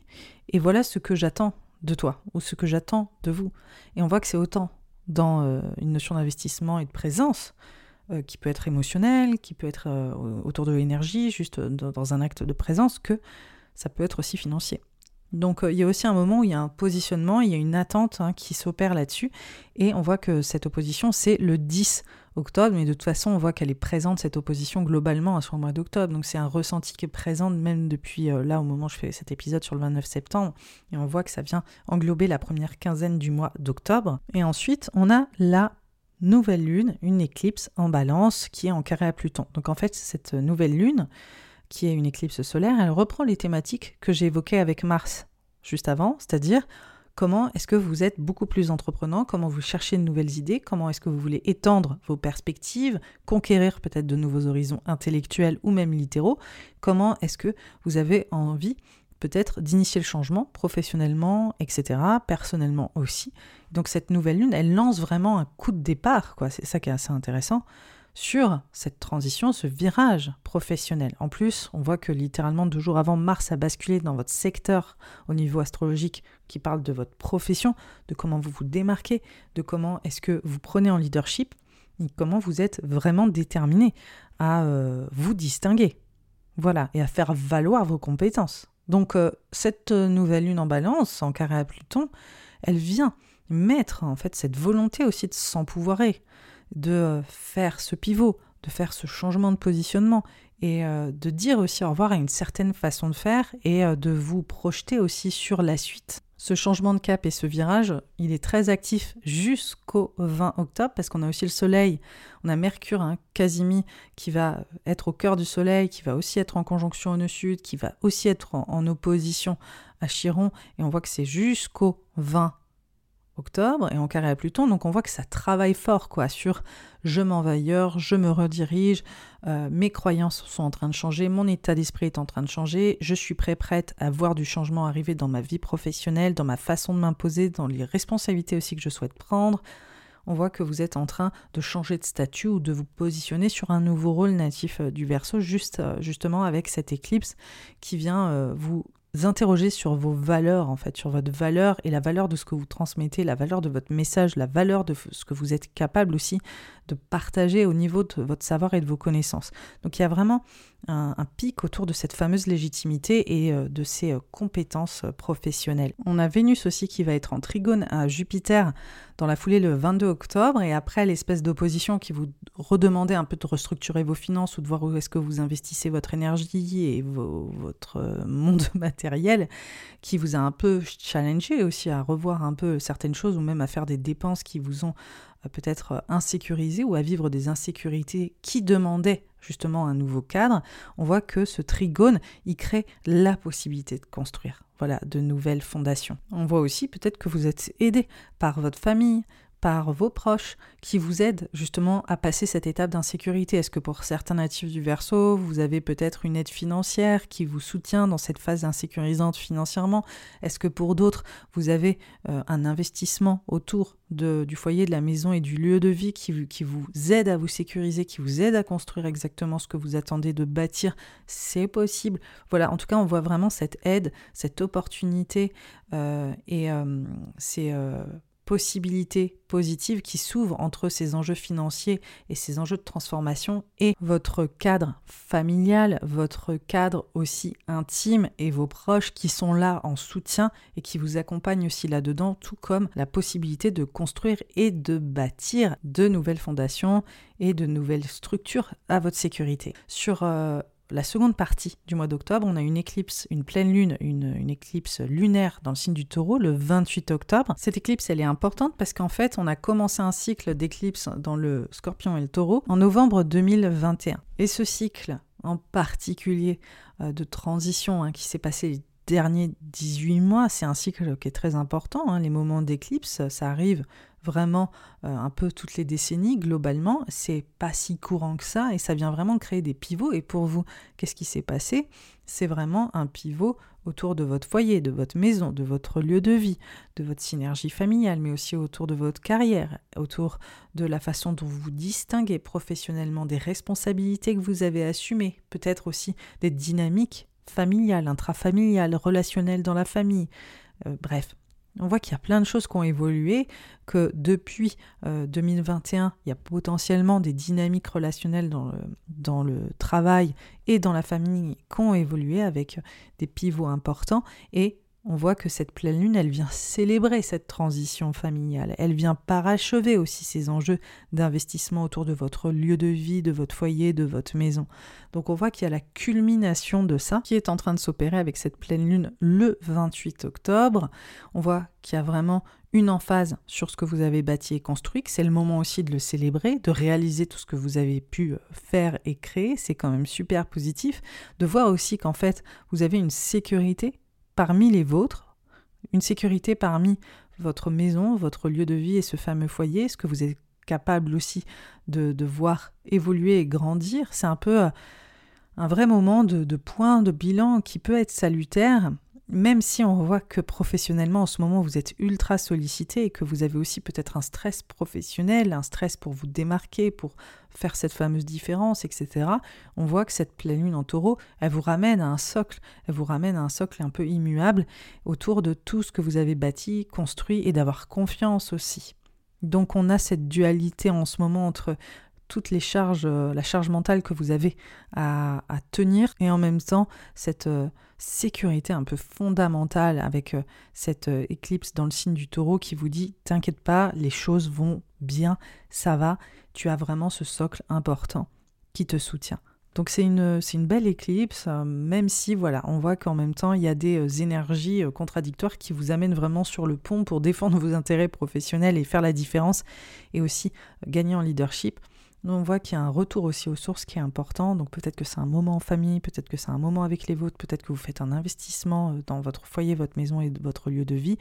et voilà ce que j'attends de toi ou ce que j'attends de vous. Et on voit que c'est autant dans une notion d'investissement et de présence euh, qui peut être émotionnel, qui peut être euh, autour de l'énergie, juste dans, un acte de présence, que ça peut être aussi financier. Donc euh, il y a aussi un moment où il y a un positionnement, il y a une attente hein, qui s'opère là-dessus, et on voit que cette opposition, c'est le 10 octobre, mais de toute façon, on voit qu'elle est présente, cette opposition, globalement à ce mois d'octobre. Donc c'est un ressenti qui est présent même depuis euh, là, au moment où je fais cet épisode sur le 29 septembre, et on voit que ça vient englober la première quinzaine du mois d'octobre. Et ensuite, on a la nouvelle lune, une éclipse en balance qui est en carré à Pluton. Donc en fait, cette nouvelle lune, qui est une éclipse solaire, elle reprend les thématiques que j'ai évoquées avec Mars juste avant, c'est-à-dire comment est-ce que vous êtes beaucoup plus entreprenant, comment vous cherchez de nouvelles idées, comment est-ce que vous voulez étendre vos perspectives, conquérir peut-être de nouveaux horizons intellectuels ou même littéraux, comment est-ce que vous avez envie peut-être d'initier le changement professionnellement, etc., personnellement aussi. Donc cette nouvelle lune, elle lance vraiment un coup de départ, quoi. C'est ça qui est assez intéressant sur cette transition, ce virage professionnel. En plus, on voit que littéralement deux jours avant, Mars a basculé dans votre secteur au niveau astrologique qui parle de votre profession, de comment vous vous démarquez, de comment est-ce que vous prenez en leadership, et comment vous êtes vraiment déterminé à euh, vous distinguer. Voilà, et à faire valoir vos compétences. Donc euh, cette nouvelle lune en balance, en carré à Pluton, elle vient mettre en fait cette volonté aussi de s'empouvoirer, de faire ce pivot, de faire ce changement de positionnement et euh, de dire aussi au revoir à une certaine façon de faire et euh, de vous projeter aussi sur la suite. Ce changement de cap et ce virage, il est très actif jusqu'au 20 octobre parce qu'on a aussi le Soleil, on a Mercure, hein, Casimi, qui va être au cœur du Soleil, qui va aussi être en conjonction au nœud sud, qui va aussi être en, opposition à Chiron, et on voit que c'est jusqu'au 20 et en carré à Pluton. Donc on voit que ça travaille fort quoi sur je m'en vais ailleurs, je me redirige, euh, mes croyances sont en train de changer, mon état d'esprit est en train de changer, je suis prêt prête à voir du changement arriver dans ma vie professionnelle, dans ma façon de m'imposer, dans les responsabilités aussi que je souhaite prendre. On voit que vous êtes en train de changer de statut ou de vous positionner sur un nouveau rôle natif euh, du Verseau, juste euh, justement avec cette éclipse qui vient vous interroger sur vos valeurs, en fait, sur votre valeur et la valeur de ce que vous transmettez, la valeur de votre message, la valeur de ce que vous êtes capable aussi de partager au niveau de votre savoir et de vos connaissances. Donc il y a vraiment un, pic autour de cette fameuse légitimité et euh, de ses euh, compétences euh, professionnelles. On a Vénus aussi qui va être en trigone à Jupiter dans la foulée le 22 octobre et après l'espèce d'opposition qui vous redemandait un peu de restructurer vos finances ou de voir où est-ce que vous investissez votre énergie et votre monde matériel qui vous a un peu challengé aussi à revoir un peu certaines choses ou même à faire des dépenses qui vous ont peut-être insécurisé ou à vivre des insécurités qui demandaient justement un nouveau cadre, on voit que ce trigone, il crée la possibilité de construire voilà, de nouvelles fondations. On voit aussi peut-être que vous êtes aidé par votre famille, par vos proches qui vous aident justement à passer cette étape d'insécurité. Est-ce que pour certains natifs du Verseau, vous avez peut-être une aide financière qui vous soutient dans cette phase insécurisante financièrement? Est-ce que pour d'autres, vous avez euh, un investissement autour du foyer, de la maison et du lieu de vie qui, qui vous aide à vous sécuriser, qui vous aide à construire exactement ce que vous attendez de bâtir? C'est possible. Voilà, en tout cas, on voit vraiment cette aide, cette opportunité euh, et euh, c'est possibilités positives qui s'ouvrent entre ces enjeux financiers et ces enjeux de transformation et votre cadre familial, votre cadre aussi intime et vos proches qui sont là en soutien et qui vous accompagnent aussi là-dedans, tout comme la possibilité de construire et de bâtir de nouvelles fondations et de nouvelles structures à votre sécurité. Euh, la seconde partie du mois d'octobre, on a une éclipse, une pleine lune, une, éclipse lunaire dans le signe du taureau le 28 octobre. Cette éclipse, elle est importante parce qu'en fait, on a commencé un cycle d'éclipses dans le scorpion et le taureau en novembre 2021. Et ce cycle en particulier euh, de transition hein, qui s'est passé les derniers 18 mois, c'est un cycle qui est très important. Hein. Les moments d'éclipse, ça arrive vraiment euh, un peu toutes les décennies globalement. C'est pas si courant que ça et ça vient vraiment créer des pivots. Et pour vous, qu'est-ce qui s'est passé? C'est vraiment un pivot autour de votre foyer, de votre maison, de votre lieu de vie, de votre synergie familiale, mais aussi autour de votre carrière, autour de la façon dont vous vous distinguez professionnellement, des responsabilités que vous avez assumées, peut-être aussi des dynamiques familiales, intrafamiliales, relationnelles dans la famille. Euh, bref, on voit qu'il y a plein de choses qui ont évolué, que depuis 2021, euh, il y a potentiellement des dynamiques relationnelles dans le, dans le travail et dans la famille qui ont évolué avec des pivots importants. Et on voit que cette pleine lune, elle vient célébrer cette transition familiale. Elle vient parachever aussi ces enjeux d'investissement autour de votre lieu de vie, de votre foyer, de votre maison. Donc on voit qu'il y a la culmination de ça qui est en train de s'opérer avec cette pleine lune le 28 octobre. On voit qu'il y a vraiment une emphase sur ce que vous avez bâti et construit, que c'est le moment aussi de le célébrer, de réaliser tout ce que vous avez pu faire et créer, c'est quand même super positif, de voir aussi qu'en fait vous avez une sécurité parmi les vôtres, une sécurité parmi votre maison, votre lieu de vie et ce fameux foyer, ce que vous êtes capable aussi de, voir évoluer et grandir? C'est un peu euh, un vrai moment de, de point, de bilan qui peut être salutaire même si on voit que professionnellement en ce moment vous êtes ultra sollicité et que vous avez aussi peut-être un stress professionnel, un stress pour vous démarquer, pour faire cette fameuse différence, etc., on voit que cette pleine lune en taureau, elle vous ramène à un socle, elle vous ramène à un socle un peu immuable autour de tout ce que vous avez bâti, construit et d'avoir confiance aussi. Donc on a cette dualité en ce moment entre toutes les charges, euh, la charge mentale que vous avez à, tenir et en même temps cette euh, sécurité un peu fondamentale avec euh, cette éclipse dans le signe du taureau qui vous dit t'inquiète pas, les choses vont bien, ça va, tu as vraiment ce socle important qui te soutient. Donc c'est une, une belle éclipse, même si voilà, on voit qu'en même temps il y a des énergies contradictoires qui vous amènent vraiment sur le pont pour défendre vos intérêts professionnels et faire la différence et aussi gagner en leadership. Nous, on voit qu'il y a un retour aussi aux sources qui est important. Donc peut-être que c'est un moment en famille, peut-être que c'est un moment avec les vôtres, peut-être que vous faites un investissement euh, dans votre foyer, votre maison et votre lieu de vie.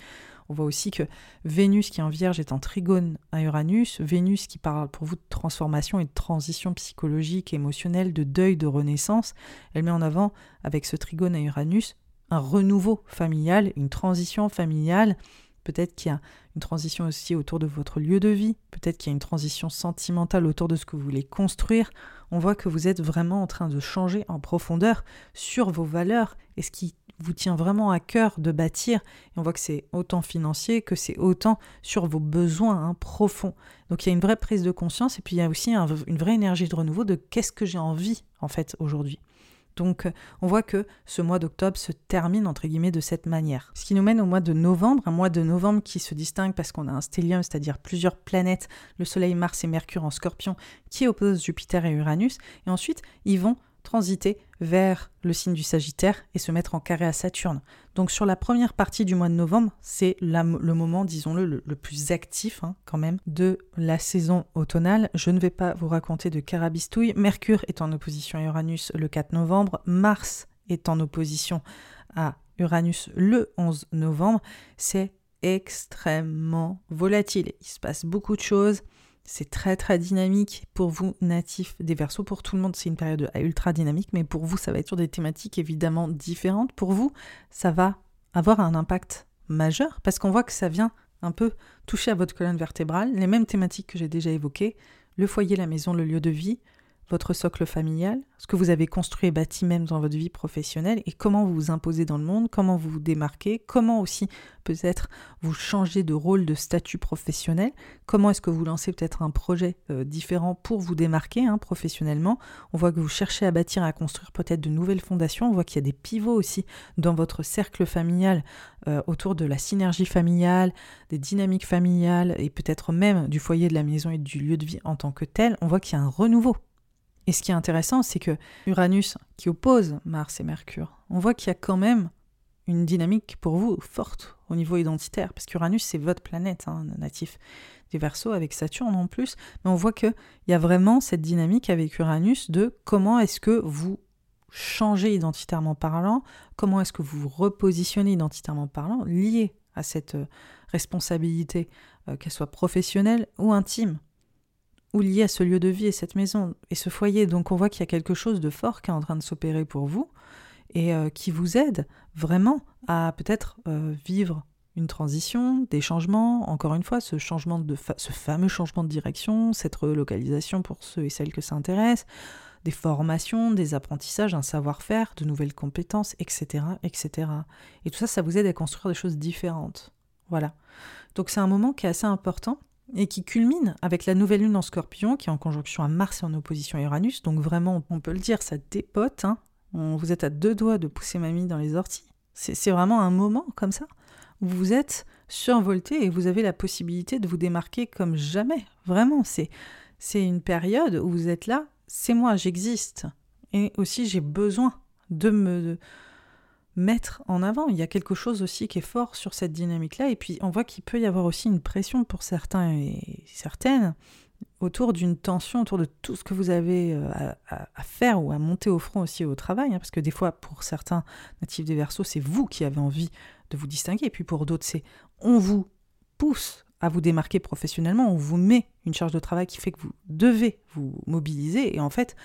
On voit aussi que Vénus qui est en vierge est en trigone à Uranus. Vénus qui parle pour vous de transformation et de transition psychologique, émotionnelle, de deuil, de renaissance. Elle met en avant, avec ce trigone à Uranus, un renouveau familial, une transition familiale Peut-être qu'il y a une transition aussi autour de votre lieu de vie, peut-être qu'il y a une transition sentimentale autour de ce que vous voulez construire. On voit que vous êtes vraiment en train de changer en profondeur sur vos valeurs et ce qui vous tient vraiment à cœur de bâtir. Et on voit que c'est autant financier que c'est autant sur vos besoins hein, profonds. Donc il y a une vraie prise de conscience et puis il y a aussi une vraie énergie de renouveau de qu'est-ce que j'ai envie en fait aujourd'hui. Donc on voit que ce mois d'octobre se termine entre guillemets de cette manière. Ce qui nous mène au mois de novembre, un mois de novembre qui se distingue parce qu'on a un stellium, c'est-à-dire plusieurs planètes, le Soleil, Mars et Mercure en scorpion, qui opposent Jupiter et Uranus. Et ensuite, ils vont transiter vers le signe du Sagittaire et se mettre en carré à Saturne. Donc sur la première partie du mois de novembre, c'est le moment, disons-le, le, plus actif hein, quand même de la saison automnale. Je ne vais pas vous raconter de carabistouille. Mercure est en opposition à Uranus le 4 novembre. Mars est en opposition à Uranus le 11 novembre. C'est extrêmement volatile. Il se passe beaucoup de choses. C'est très très dynamique pour vous natifs des Verseaux. Pour tout le monde, c'est une période ultra dynamique, mais pour vous, ça va être sur des thématiques évidemment différentes. Pour vous, ça va avoir un impact majeur parce qu'on voit que ça vient un peu toucher à votre colonne vertébrale, les mêmes thématiques que j'ai déjà évoquées, le foyer, la maison, le lieu de vie, votre socle familial, ce que vous avez construit et bâti même dans votre vie professionnelle et comment vous vous imposez dans le monde, comment vous vous démarquez, comment aussi peut-être vous changez de rôle, de statut professionnel, comment est-ce que vous lancez peut-être un projet euh, différent pour vous démarquer hein, professionnellement. On voit que vous cherchez à bâtir, à construire peut-être de nouvelles fondations, on voit qu'il y a des pivots aussi dans votre cercle familial euh, autour de la synergie familiale, des dynamiques familiales et peut-être même du foyer de la maison et du lieu de vie en tant que tel. On voit qu'il y a un renouveau et ce qui est intéressant, c'est que Uranus, qui oppose Mars et Mercure, on voit qu'il y a quand même une dynamique pour vous forte au niveau identitaire, parce qu'Uranus, c'est votre planète, hein, natif des Verseaux, avec Saturne en plus, mais on voit qu'il y a vraiment cette dynamique avec Uranus de comment est-ce que vous changez identitairement parlant, comment est-ce que vous vous repositionnez identitairement parlant, lié à cette euh, responsabilité, euh, qu'elle soit professionnelle ou intime ou lié à ce lieu de vie et cette maison et ce foyer. Donc on voit qu'il y a quelque chose de fort qui est en train de s'opérer pour vous et euh, qui vous aide vraiment à peut-être euh, vivre une transition, des changements, encore une fois, ce changement fameux changement de direction, cette relocalisation pour ceux et celles que ça intéresse, des formations, des apprentissages, un savoir-faire, de nouvelles compétences, etc., etc. Et tout ça, ça vous aide à construire des choses différentes. Voilà. Donc c'est un moment qui est assez important et qui culmine avec la nouvelle lune en scorpion qui est en conjonction à Mars et en opposition à Uranus. Donc vraiment, on peut le dire, ça dépote. Hein. vous êtes à deux doigts de pousser mamie dans les orties. C'est vraiment un moment comme ça où vous êtes survolté et vous avez la possibilité de vous démarquer comme jamais. Vraiment, c'est c'est une période où vous êtes là, c'est moi, j'existe. Et aussi, j'ai besoin de me mettre en avant. Il y a quelque chose aussi qui est fort sur cette dynamique-là. Et puis, on voit qu'il peut y avoir aussi une pression pour certains et certaines autour d'une tension, autour de tout ce que vous avez euh, à, faire ou à monter au front aussi au travail. Hein, parce que des fois, pour certains natifs des versos, c'est vous qui avez envie de vous distinguer. Et puis pour d'autres, c'est on vous pousse à vous démarquer professionnellement, on vous met une charge de travail qui fait que vous devez vous mobiliser. Et en fait,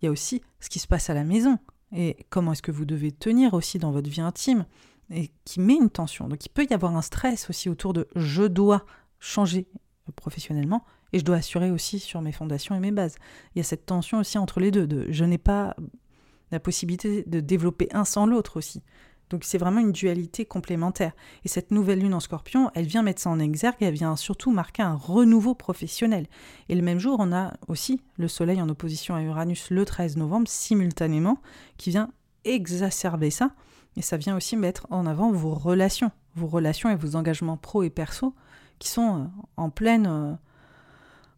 il y a aussi ce qui se passe à la maison et comment est-ce que vous devez tenir aussi dans votre vie intime et qui met une tension. Donc il peut y avoir un stress aussi autour de je dois changer professionnellement et je dois assurer aussi sur mes fondations et mes bases. Il y a cette tension aussi entre les deux, de je n'ai pas la possibilité de développer un sans l'autre aussi. Donc c'est vraiment une dualité complémentaire. Et cette nouvelle lune en scorpion, elle vient mettre ça en exergue elle vient surtout marquer un renouveau professionnel. Et le même jour, on a aussi le Soleil en opposition à Uranus le 13 novembre, simultanément, qui vient exacerber ça. Et ça vient aussi mettre en avant vos relations, vos relations et vos engagements pro et perso, qui sont euh, en pleine euh,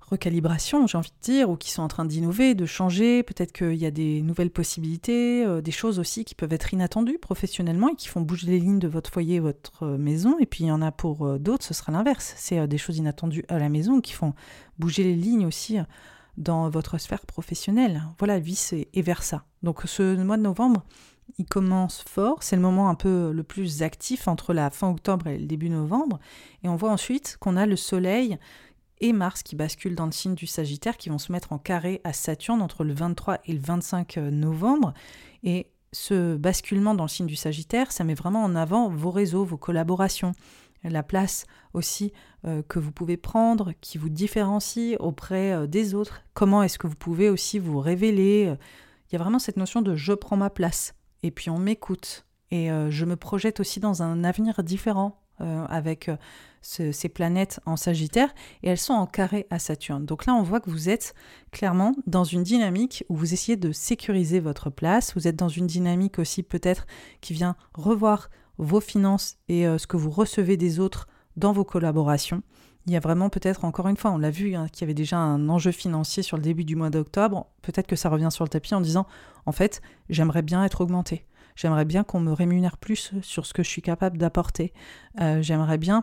recalibration, j'ai envie de dire, ou qui sont en train d'innover, de changer. Peut-être qu'il y a des nouvelles possibilités, euh, des choses aussi qui peuvent être inattendues professionnellement et qui font bouger les lignes de votre foyer, votre euh, maison. Et puis il y en a pour euh, d'autres, ce sera l'inverse. C'est des choses inattendues à la maison qui font bouger les lignes aussi dans votre sphère professionnelle. Voilà, vice et, et versa. Donc ce mois de novembre, il commence fort, c'est le moment un peu le plus actif entre la fin octobre et le début novembre, et on voit ensuite qu'on a le soleil et Mars qui bascule dans le signe du Sagittaire, qui vont se mettre en carré à Saturne entre le 23 et le 25 euh, novembre. Et ce basculement dans le signe du Sagittaire, ça met vraiment en avant vos réseaux, vos collaborations, la place aussi euh, que vous pouvez prendre, qui vous différencie auprès euh, des autres. Comment est-ce que vous pouvez aussi vous révéler Il y a vraiment cette notion de je prends ma place, et puis on m'écoute, et je me projette aussi dans un avenir différent avec ces planètes en Sagittaire et elles sont en carré à Saturne. Donc là, on voit que vous êtes clairement dans une dynamique où vous essayez de sécuriser votre place. Vous êtes dans une dynamique aussi peut-être qui vient revoir vos finances et euh, ce que vous recevez des autres dans vos collaborations. Il y a vraiment peut-être, encore une fois, on l'a vu, hein, qu'il y avait déjà un enjeu financier sur le début du mois d'octobre. Peut-être que ça revient sur le tapis en disant, en fait, j'aimerais bien être augmenté. J'aimerais bien qu'on me rémunère plus sur ce que je suis capable d'apporter. Euh, j'aimerais bien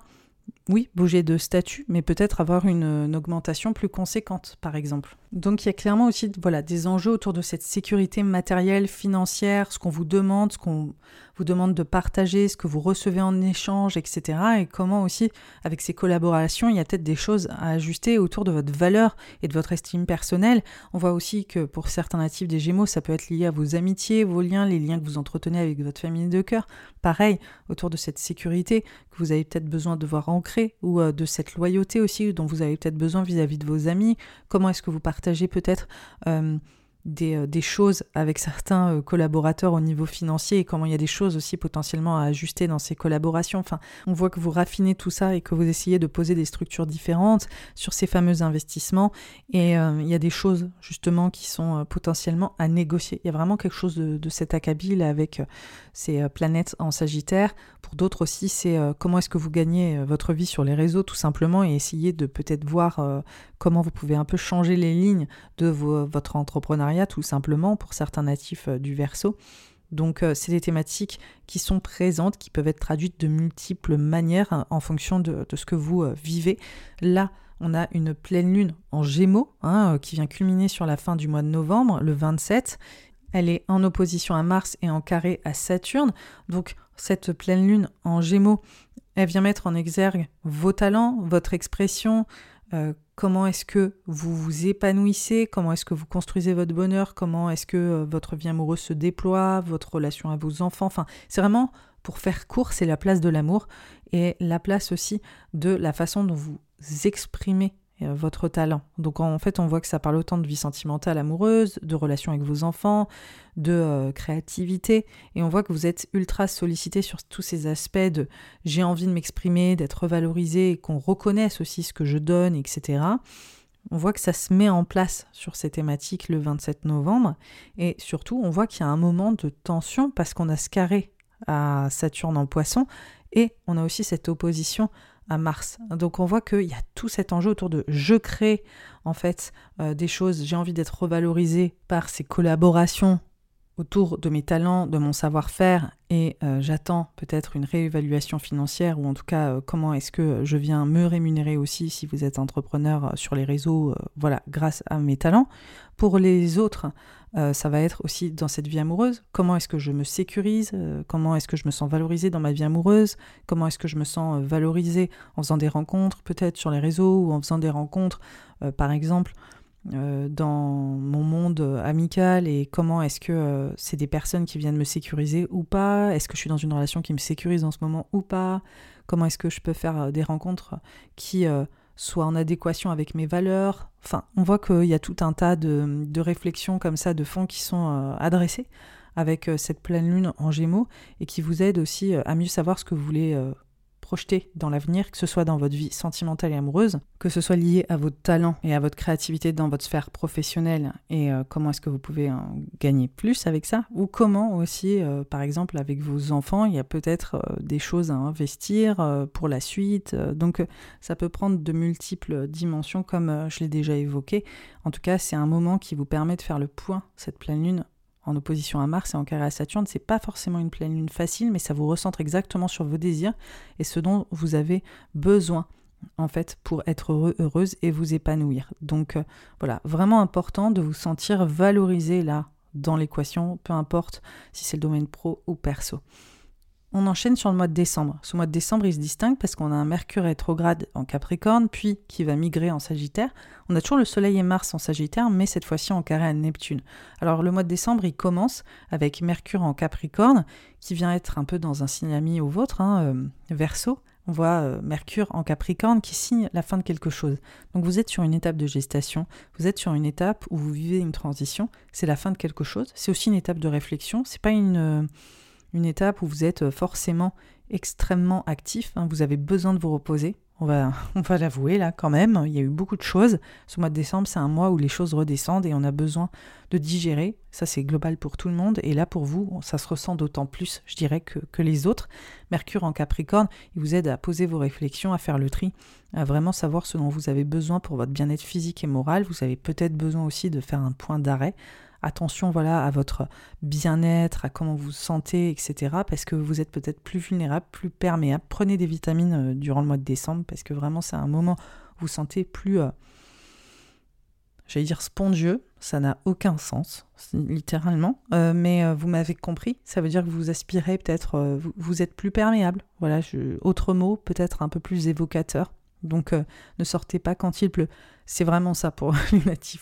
oui, bouger de statut, mais peut-être avoir une, augmentation plus conséquente, par exemple. Donc il y a clairement aussi voilà, des enjeux autour de cette sécurité matérielle, financière, ce qu'on vous demande, ce qu'on vous demande de partager, ce que vous recevez en échange, etc. Et comment aussi, avec ces collaborations, il y a peut-être des choses à ajuster autour de votre valeur et de votre estime personnelle. On voit aussi que pour certains natifs des Gémeaux, ça peut être lié à vos amitiés, vos liens, les liens que vous entretenez avec votre famille de cœur. Pareil, autour de cette sécurité que vous avez peut-être besoin de voir ancrée, ou euh, de cette loyauté aussi dont vous avez peut-être besoin vis-à-vis de vos amis? Comment est-ce que vous partagez peut-être... Euh, euh, des, choses avec certains euh, collaborateurs au niveau financier et comment il y a des choses aussi potentiellement à ajuster dans ces collaborations. Enfin, on voit que vous raffinez tout ça et que vous essayez de poser des structures différentes sur ces fameux investissements et euh, il y a des choses justement qui sont potentiellement à négocier. Il y a vraiment quelque chose de, cet acabit avec ces planètes en Sagittaire. Pour d'autres aussi, c'est comment est-ce que vous gagnez votre vie sur les réseaux tout simplement et essayer de peut-être voir comment vous pouvez un peu changer les lignes de votre entrepreneuriat tout simplement pour certains natifs euh, du verso. Donc euh, c'est des thématiques qui sont présentes, qui peuvent être traduites de multiples manières hein, en fonction de, ce que vous euh, vivez. Là, on a une pleine lune en gémeaux hein, qui vient culminer sur la fin du mois de novembre, le 27. Elle est en opposition à Mars et en carré à Saturne. Donc cette pleine lune en gémeaux, elle vient mettre en exergue vos talents, votre expression, comment est-ce que vous vous épanouissez, comment est-ce que vous construisez votre bonheur, comment est-ce que euh, votre vie amoureuse se déploie, votre relation à vos enfants? Enfin, c'est vraiment, pour faire court, c'est la place de l'amour et la place aussi de la façon dont vous exprimez votre talent. Donc en fait, on voit que ça parle autant de vie sentimentale amoureuse, de relation avec vos enfants, de euh, créativité, et on voit que vous êtes ultra sollicité sur tous ces aspects de j'ai envie de m'exprimer, d'être valorisé, qu'on reconnaisse aussi ce que je donne, etc. On voit que ça se met en place sur ces thématiques le 27 novembre, et surtout on voit qu'il y a un moment de tension parce qu'on a ce carré à Saturne en poisson et on a aussi cette opposition à Mars. Donc on voit qu'il y a tout cet enjeu autour de je crée en fait euh, des choses, j'ai envie d'être revalorisé par ces collaborations autour de mes talents, de mon savoir-faire et euh, j'attends peut-être une réévaluation financière ou en tout cas euh, comment est-ce que je viens me rémunérer aussi si vous êtes entrepreneur sur les réseaux, voilà, grâce à mes talents. Pour les autres, ça va être aussi dans cette vie amoureuse, comment est-ce que je me sécurise, comment est-ce que je me sens valorisée dans ma vie amoureuse, comment est-ce que je me sens valorisée en faisant des rencontres peut-être sur les réseaux ou en faisant des rencontres par exemple euh, dans mon monde amical et comment est-ce que euh, c'est des personnes qui viennent me sécuriser ou pas? Est-ce que je suis dans une relation qui me sécurise en ce moment ou pas? Comment est-ce que je peux faire euh, des rencontres qui soient en adéquation avec mes valeurs? Enfin, on voit qu'il y a tout un tas de, de, réflexions comme ça, de fonds qui sont adressés avec cette pleine lune en gémeaux et qui vous aident aussi à mieux savoir ce que vous voulez dans l'avenir, que ce soit dans votre vie sentimentale et amoureuse, que ce soit lié à votre talent et à votre créativité dans votre sphère professionnelle et euh, comment est-ce que vous pouvez gagner plus avec ça, ou comment aussi, euh, par exemple, avec vos enfants, il y a peut-être euh, des choses à investir pour la suite. donc ça peut prendre de multiples dimensions comme je l'ai déjà évoqué. En tout cas, c'est un moment qui vous permet de faire le point, cette pleine lune, en opposition à Mars et en carré à Saturne, c'est pas forcément une pleine lune facile, mais ça vous recentre exactement sur vos désirs et ce dont vous avez besoin en fait pour être heureux, heureuse et vous épanouir. Donc euh, voilà, vraiment important de vous sentir valorisé là dans l'équation, peu importe si c'est le domaine pro ou perso. On enchaîne sur le mois de décembre. Ce mois de décembre, il se distingue parce qu'on a un Mercure rétrograde en Capricorne, puis qui va migrer en Sagittaire. On a toujours le Soleil et Mars en Sagittaire, mais cette fois-ci en carré à Neptune. Alors le mois de décembre, il commence avec Mercure en Capricorne, qui vient être un peu dans un signe ami au vôtre, hein, euh, Verseau. On voit euh, Mercure en Capricorne qui signe la fin de quelque chose. Donc vous êtes sur une étape de gestation, vous êtes sur une étape où vous vivez une transition, c'est la fin de quelque chose. C'est aussi une étape de réflexion, c'est pas une... Euh, une étape où vous êtes euh, forcément extrêmement actif, hein. vous avez besoin de vous reposer. On va, on va l'avouer là quand même, il y a eu beaucoup de choses. Ce mois de décembre, c'est un mois où les choses redescendent et on a besoin de digérer. Ça, c'est global pour tout le monde. Et là, pour vous, ça se ressent d'autant plus, je dirais, que, que les autres. Mercure en Capricorne, il vous aide à poser vos réflexions, à faire le tri, à vraiment savoir ce dont vous avez besoin pour votre bien-être physique et moral. Vous avez peut-être besoin aussi de faire un point d'arrêt, attention voilà à votre bien-être, à comment vous vous sentez, etc. Parce que vous êtes peut-être plus vulnérable, plus perméable. Prenez des vitamines euh, durant le mois de décembre parce que vraiment c'est un moment où vous sentez plus, euh, j'allais dire spongieux. Ça n'a aucun sens, littéralement. Euh, mais vous m'avez compris. Ça veut dire que vous aspirez peut-être, vous, êtes plus perméable. Voilà, autre mot peut-être un peu plus évocateur. Donc euh, ne sortez pas quand il pleut. C'est vraiment ça pour les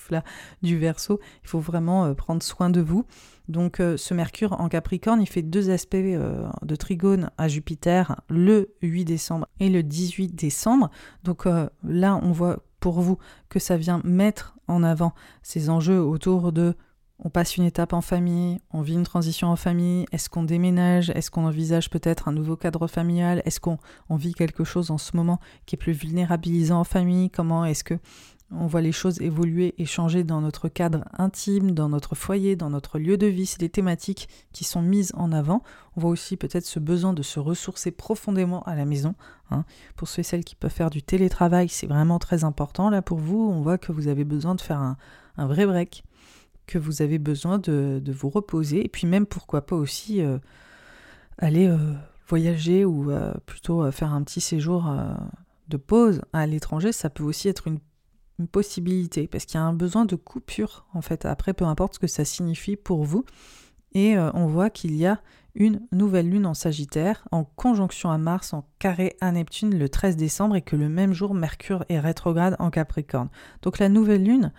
là du Verseau. Il faut vraiment euh, prendre soin de vous. Donc euh, ce Mercure en Capricorne, il fait deux aspects de trigone à Jupiter le 8 décembre et le 18 décembre. Donc là, on voit pour vous que ça vient mettre en avant ces enjeux autour de on passe une étape en famille, on vit une transition en famille, est-ce qu'on déménage, est-ce qu'on envisage peut-être un nouveau cadre familial, est-ce qu'on vit quelque chose en ce moment qui est plus vulnérabilisant en famille, comment est-ce que on voit les choses évoluer et changer dans notre cadre intime, dans notre foyer, dans notre lieu de vie? C'est des thématiques qui sont mises en avant. On voit aussi peut-être ce besoin de se ressourcer profondément à la maison. Hein. Pour ceux et celles qui peuvent faire du télétravail, c'est vraiment très important. Là, pour vous, on voit que vous avez besoin de faire un, un vrai break que vous avez besoin de, vous reposer, et puis même pourquoi pas aussi euh, aller euh, voyager ou euh, plutôt faire un petit séjour de pause à l'étranger, ça peut aussi être une, une possibilité, parce qu'il y a un besoin de coupure, en fait, après, peu importe ce que ça signifie pour vous. Et on voit qu'il y a une nouvelle lune en Sagittaire, en conjonction à Mars, en carré à Neptune le 13 décembre, et que le même jour, Mercure est rétrograde en Capricorne. Donc la nouvelle lune,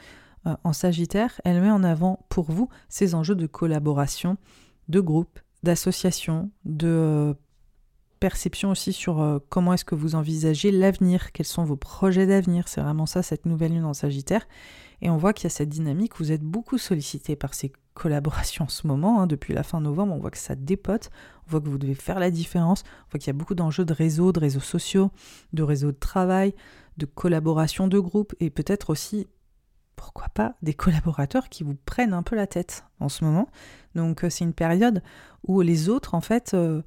euh, en Sagittaire, elle met en avant pour vous ces enjeux de collaboration, de groupe, d'association, de euh, perception aussi sur euh, comment est-ce que vous envisagez l'avenir, quels sont vos projets d'avenir. C'est vraiment ça, cette nouvelle lune en Sagittaire. Et on voit qu'il y a cette dynamique, vous êtes beaucoup sollicité par ces collaborations en ce moment, hein, depuis la fin novembre, on voit que ça dépote, on voit que vous devez faire la différence, on voit qu'il y a beaucoup d'enjeux de réseaux, de réseaux sociaux, de réseaux de travail, de collaboration de groupe, et peut-être aussi pourquoi pas des collaborateurs qui vous prennent un peu la tête en ce moment. Donc euh, c'est une période où les autres, en fait, euh,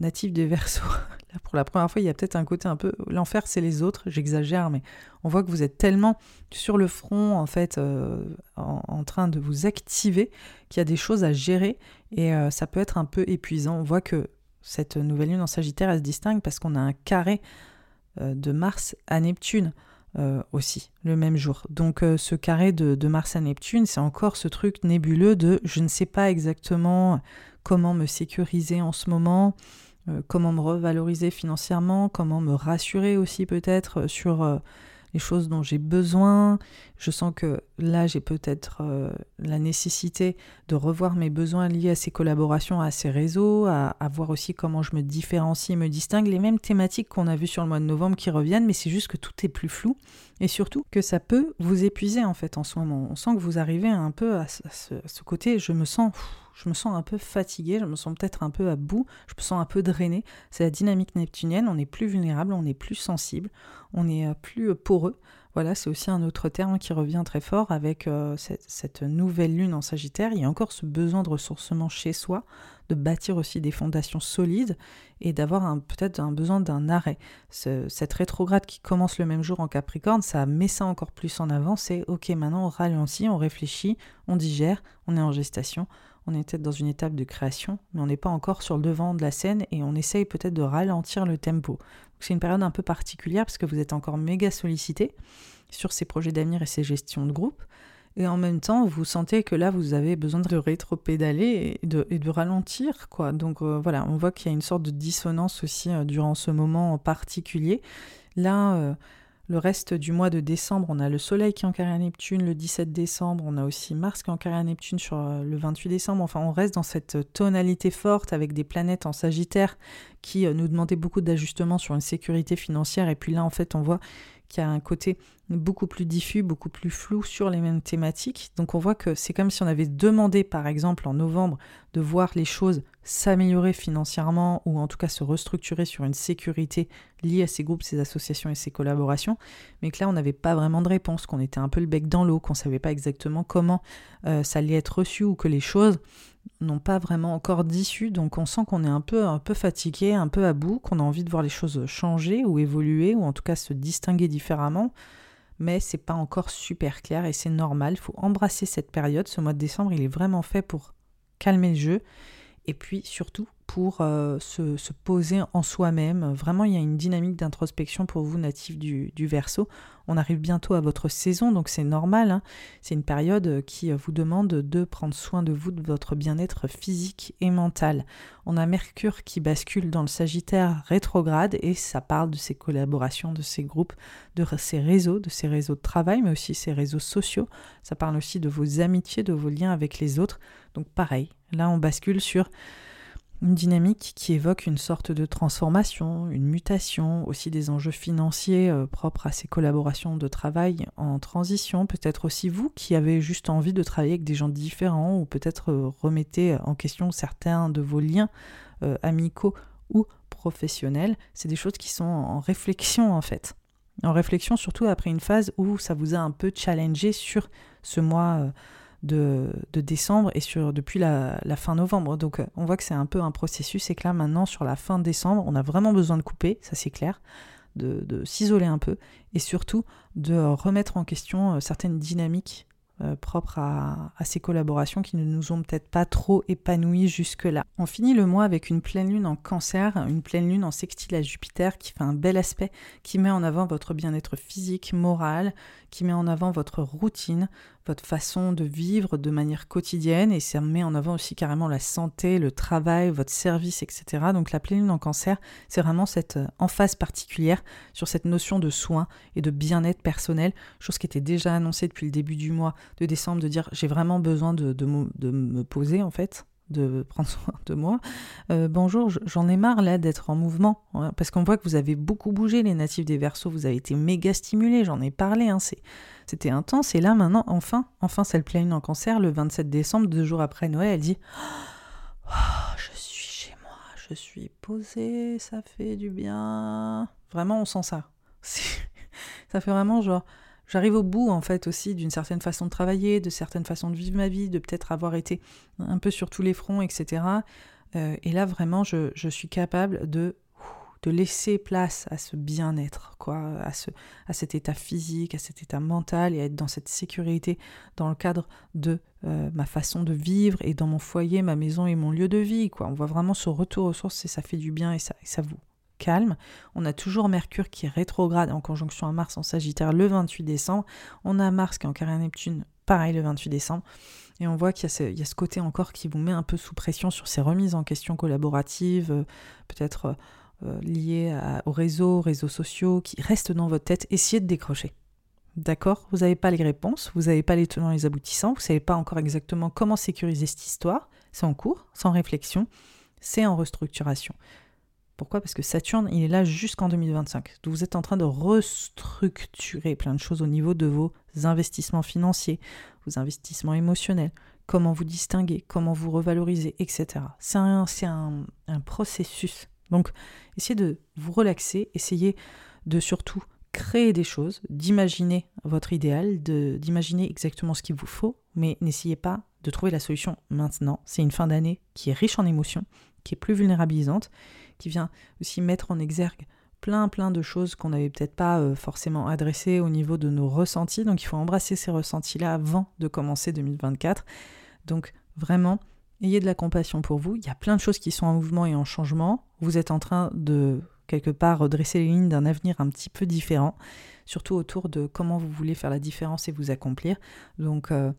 natif des Verseaux, là pour la première fois, il y a peut-être un côté un peu l'enfer, c'est les autres. J'exagère, mais on voit que vous êtes tellement sur le front en fait, euh, en, train de vous activer, qu'il y a des choses à gérer et ça peut être un peu épuisant. On voit que cette nouvelle lune en Sagittaire, elle se distingue parce qu'on a un carré de Mars à Neptune. Aussi le même jour. Donc ce carré de, Mars à Neptune, c'est encore ce truc nébuleux de je ne sais pas exactement comment me sécuriser en ce moment, euh, comment me revaloriser financièrement, comment me rassurer aussi peut-être euh, sur euh, les choses dont j'ai besoin. Je sens que là, j'ai peut-être la nécessité de revoir mes besoins liés à ces collaborations, à ces réseaux, à, à, voir aussi comment je me différencie et me distingue. Les mêmes thématiques qu'on a vues sur le mois de novembre qui reviennent, mais c'est juste que tout est plus flou et surtout que ça peut vous épuiser en fait en ce moment. On sent que vous arrivez un peu à ce, côté, je me sens... je me sens un peu fatigué, je me sens peut-être un peu à bout, je me sens un peu drainé. C'est la dynamique neptunienne, on est plus vulnérable, on est plus sensible, on est euh, plus euh, poreux. Voilà, c'est aussi un autre terme qui revient très fort avec euh, cette, nouvelle lune en Sagittaire. Il y a encore ce besoin de ressourcement chez soi, de bâtir aussi des fondations solides et d'avoir peut-être un besoin d'un arrêt. cette rétrograde qui commence le même jour en Capricorne, ça met ça encore plus en avant. C'est ok, maintenant on ralentit, on réfléchit, on digère, on est en gestation. On est peut-être dans une étape de création, mais on n'est pas encore sur le devant de la scène et on essaye peut-être de ralentir le tempo. C'est une période un peu particulière parce que vous êtes encore méga sollicité sur ces projets d'avenir et ces gestions de groupe. Et en même temps, vous sentez que là, vous avez besoin de rétro-pédaler et de, ralentir. quoi. Donc euh, voilà, on voit qu'il y a une sorte de dissonance aussi euh, durant ce moment en particulier. Là, euh, le reste du mois de décembre, on a le Soleil qui est en carré Neptune le 17 décembre, on a aussi Mars qui est en carré à Neptune sur le 28 décembre. Enfin, on reste dans cette tonalité forte avec des planètes en Sagittaire qui nous demandaient beaucoup d'ajustements sur une sécurité financière. Et puis là, en fait, on voit qui a un côté beaucoup plus diffus, beaucoup plus flou sur les mêmes thématiques. Donc on voit que c'est comme si on avait demandé par exemple en novembre de voir les choses s'améliorer financièrement ou en tout cas se restructurer sur une sécurité liée à ces groupes, ces associations et ces collaborations, mais que là on n'avait pas vraiment de réponse, qu'on était un peu le bec dans l'eau, qu'on ne savait pas exactement comment euh, ça allait être reçu ou que les choses n'ont pas vraiment encore d'issue, donc on sent qu'on est un peu, un peu fatigué, un peu à bout, qu'on a envie de voir les choses changer ou évoluer, ou en tout cas se distinguer différemment, mais c'est pas encore super clair et c'est normal, il faut embrasser cette période, ce mois de décembre il est vraiment fait pour calmer le jeu, et puis surtout pour euh, se, poser en soi-même. Vraiment, il y a une dynamique d'introspection pour vous, natifs du, du Verseau. On arrive bientôt à votre saison, donc c'est normal. Hein. C'est une période qui vous demande de prendre soin de vous, de votre bien-être physique et mental. On a Mercure qui bascule dans le Sagittaire rétrograde et ça parle de ces collaborations, de ces groupes, de ces réseaux, de ces réseaux de travail, mais aussi ces réseaux sociaux. Ça parle aussi de vos amitiés, de vos liens avec les autres. Donc pareil, là on bascule sur une dynamique qui évoque une sorte de transformation, une mutation, aussi des enjeux financiers euh, propres à ces collaborations de travail en transition, peut-être aussi vous qui avez juste envie de travailler avec des gens différents ou peut-être euh, remettez en question certains de vos liens euh, amicaux ou professionnels. C'est des choses qui sont en réflexion en fait. En réflexion surtout après une phase où ça vous a un peu challengé sur ce mois de, décembre et sur, depuis la, fin novembre. Donc on voit que c'est un peu un processus et que là maintenant sur la fin décembre, on a vraiment besoin de couper, ça c'est clair, de, de s'isoler un peu et surtout de remettre en question euh, certaines dynamiques euh, propres à, ces collaborations qui ne nous ont peut-être pas trop épanouis jusque-là. On finit le mois avec une pleine lune en cancer, une pleine lune en sextile à Jupiter qui fait un bel aspect, qui met en avant votre bien-être physique, moral, qui met en avant votre routine, votre façon de vivre de manière quotidienne et ça met en avant aussi carrément la santé, le travail, votre service, etc. Donc la pleine lune en cancer, c'est vraiment cette euh, emphase particulière sur cette notion de soin et de bien-être personnel, chose qui était déjà annoncée depuis le début du mois de décembre, de dire j'ai vraiment besoin de, de, me poser en fait de prendre soin de moi. Euh, bonjour, j'en ai marre là d'être en mouvement, hein, parce qu'on voit que vous avez beaucoup bougé, les natifs des Verseaux, vous avez été méga stimulés, j'en ai parlé, hein, c'était intense, et là maintenant, enfin, enfin, c'est le pleine en cancer, le 27 décembre, deux jours après Noël, elle dit oh, Je suis chez moi, je suis posée, ça fait du bien. Vraiment, on sent ça. ça fait vraiment genre j'arrive au bout en fait aussi d'une certaine façon de travailler, de certaines façons de vivre ma vie, de peut-être avoir été un peu sur tous les fronts, etc. Euh, et là, vraiment, je, suis capable de de laisser place à ce bien-être, quoi, à, ce, à cet état physique, à cet état mental et à être dans cette sécurité dans le cadre de euh, ma façon de vivre et dans mon foyer, ma maison et mon lieu de vie. Quoi. On voit vraiment ce retour aux sources et ça fait du bien et ça vous calme. On a toujours Mercure qui est rétrograde en conjonction à Mars en Sagittaire le 28 décembre. On a Mars qui est en carré Neptune, pareil le 28 décembre. Et on voit qu'il y, a ce côté encore qui vous met un peu sous pression sur ces remises en question collaboratives, euh, peut-être euh, liés aux réseaux, réseaux sociaux, qui restent dans votre tête, essayez de décrocher. D'accord? Vous n'avez pas les réponses, vous n'avez pas les tenants et les aboutissants, vous ne savez pas encore exactement comment sécuriser cette histoire. C'est en cours, sans réflexion, c'est en restructuration. Pourquoi? Parce que Saturne, il est là jusqu'en 2025. Donc vous êtes en train de restructurer plein de choses au niveau de vos investissements financiers, vos investissements émotionnels, comment vous distinguer, comment vous revaloriser, etc. C'est un, un, un processus donc, essayez de vous relaxer, essayez de surtout créer des choses, d'imaginer votre idéal, d'imaginer exactement ce qu'il vous faut, mais n'essayez pas de trouver la solution maintenant. C'est une fin d'année qui est riche en émotions, qui est plus vulnérabilisante, qui vient aussi mettre en exergue plein plein de choses qu'on n'avait peut-être pas euh, forcément adressées au niveau de nos ressentis. Donc il faut embrasser ces ressentis-là avant de commencer 2024. Donc vraiment, Ayez de la compassion pour vous. Il y a plein de choses qui sont en mouvement et en changement. Vous êtes en train de, quelque part, redresser les lignes d'un avenir un petit peu différent, surtout autour de comment vous voulez faire la différence et vous accomplir. Donc, euh,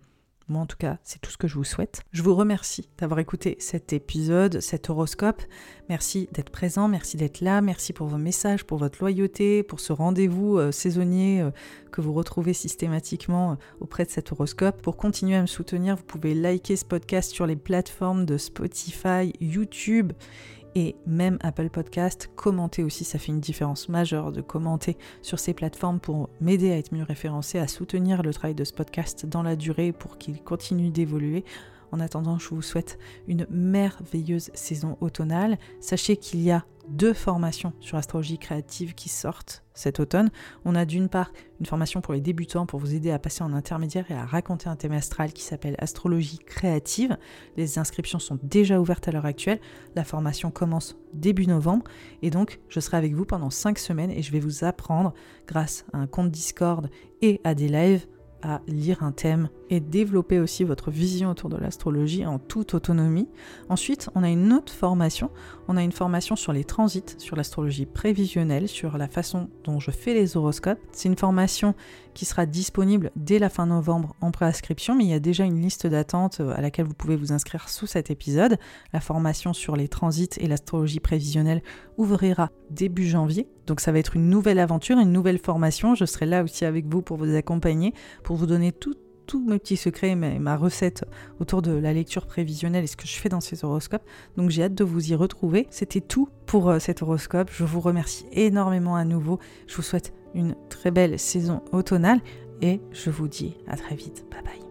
moi, en tout cas, c'est tout ce que je vous souhaite. Je vous remercie d'avoir écouté cet épisode, cet horoscope. Merci d'être présent, merci d'être là, merci pour vos messages, pour votre loyauté, pour ce rendez-vous euh, saisonnier euh, que vous retrouvez systématiquement euh, auprès de cet horoscope. Pour continuer à me soutenir, vous pouvez liker ce podcast sur les plateformes de Spotify, YouTube et même Apple Podcast. Commentez aussi, ça fait une différence majeure de commenter sur ces plateformes pour m'aider à être mieux référencé, à soutenir le travail de ce podcast dans la durée pour qu'il continue d'évoluer. En attendant, je vous souhaite une merveilleuse saison automnale. Sachez qu'il y a deux formations sur astrologie créative qui sortent cet automne. On a d'une part une formation pour les débutants pour vous aider à passer en intermédiaire et à raconter un thème astral qui s'appelle astrologie créative. Les inscriptions sont déjà ouvertes à l'heure actuelle. La formation commence début novembre et donc je serai avec vous pendant cinq semaines et je vais vous apprendre grâce à un compte Discord et à des lives à lire un thème et développer aussi votre vision autour de l'astrologie en toute autonomie. Ensuite, on a une autre formation. On a une formation sur les transits, sur l'astrologie prévisionnelle, sur la façon dont je fais les horoscopes. C'est une formation qui sera disponible dès la fin novembre en préinscription, mais il y a déjà une liste d'attente euh, à laquelle vous pouvez vous inscrire sous cet épisode. La formation sur les transits et l'astrologie prévisionnelle ouvrira début janvier. Donc ça va être une nouvelle aventure, une nouvelle formation. Je serai là aussi avec vous pour vous accompagner, pour vous donner tous mes petits secrets, ma, ma recette autour de la lecture prévisionnelle et ce que je fais dans ces horoscopes. Donc j'ai hâte de vous y retrouver. C'était tout pour euh, cet horoscope. Je vous remercie énormément à nouveau. Je vous souhaite une très belle saison automnale et je vous dis à très vite. Bye bye.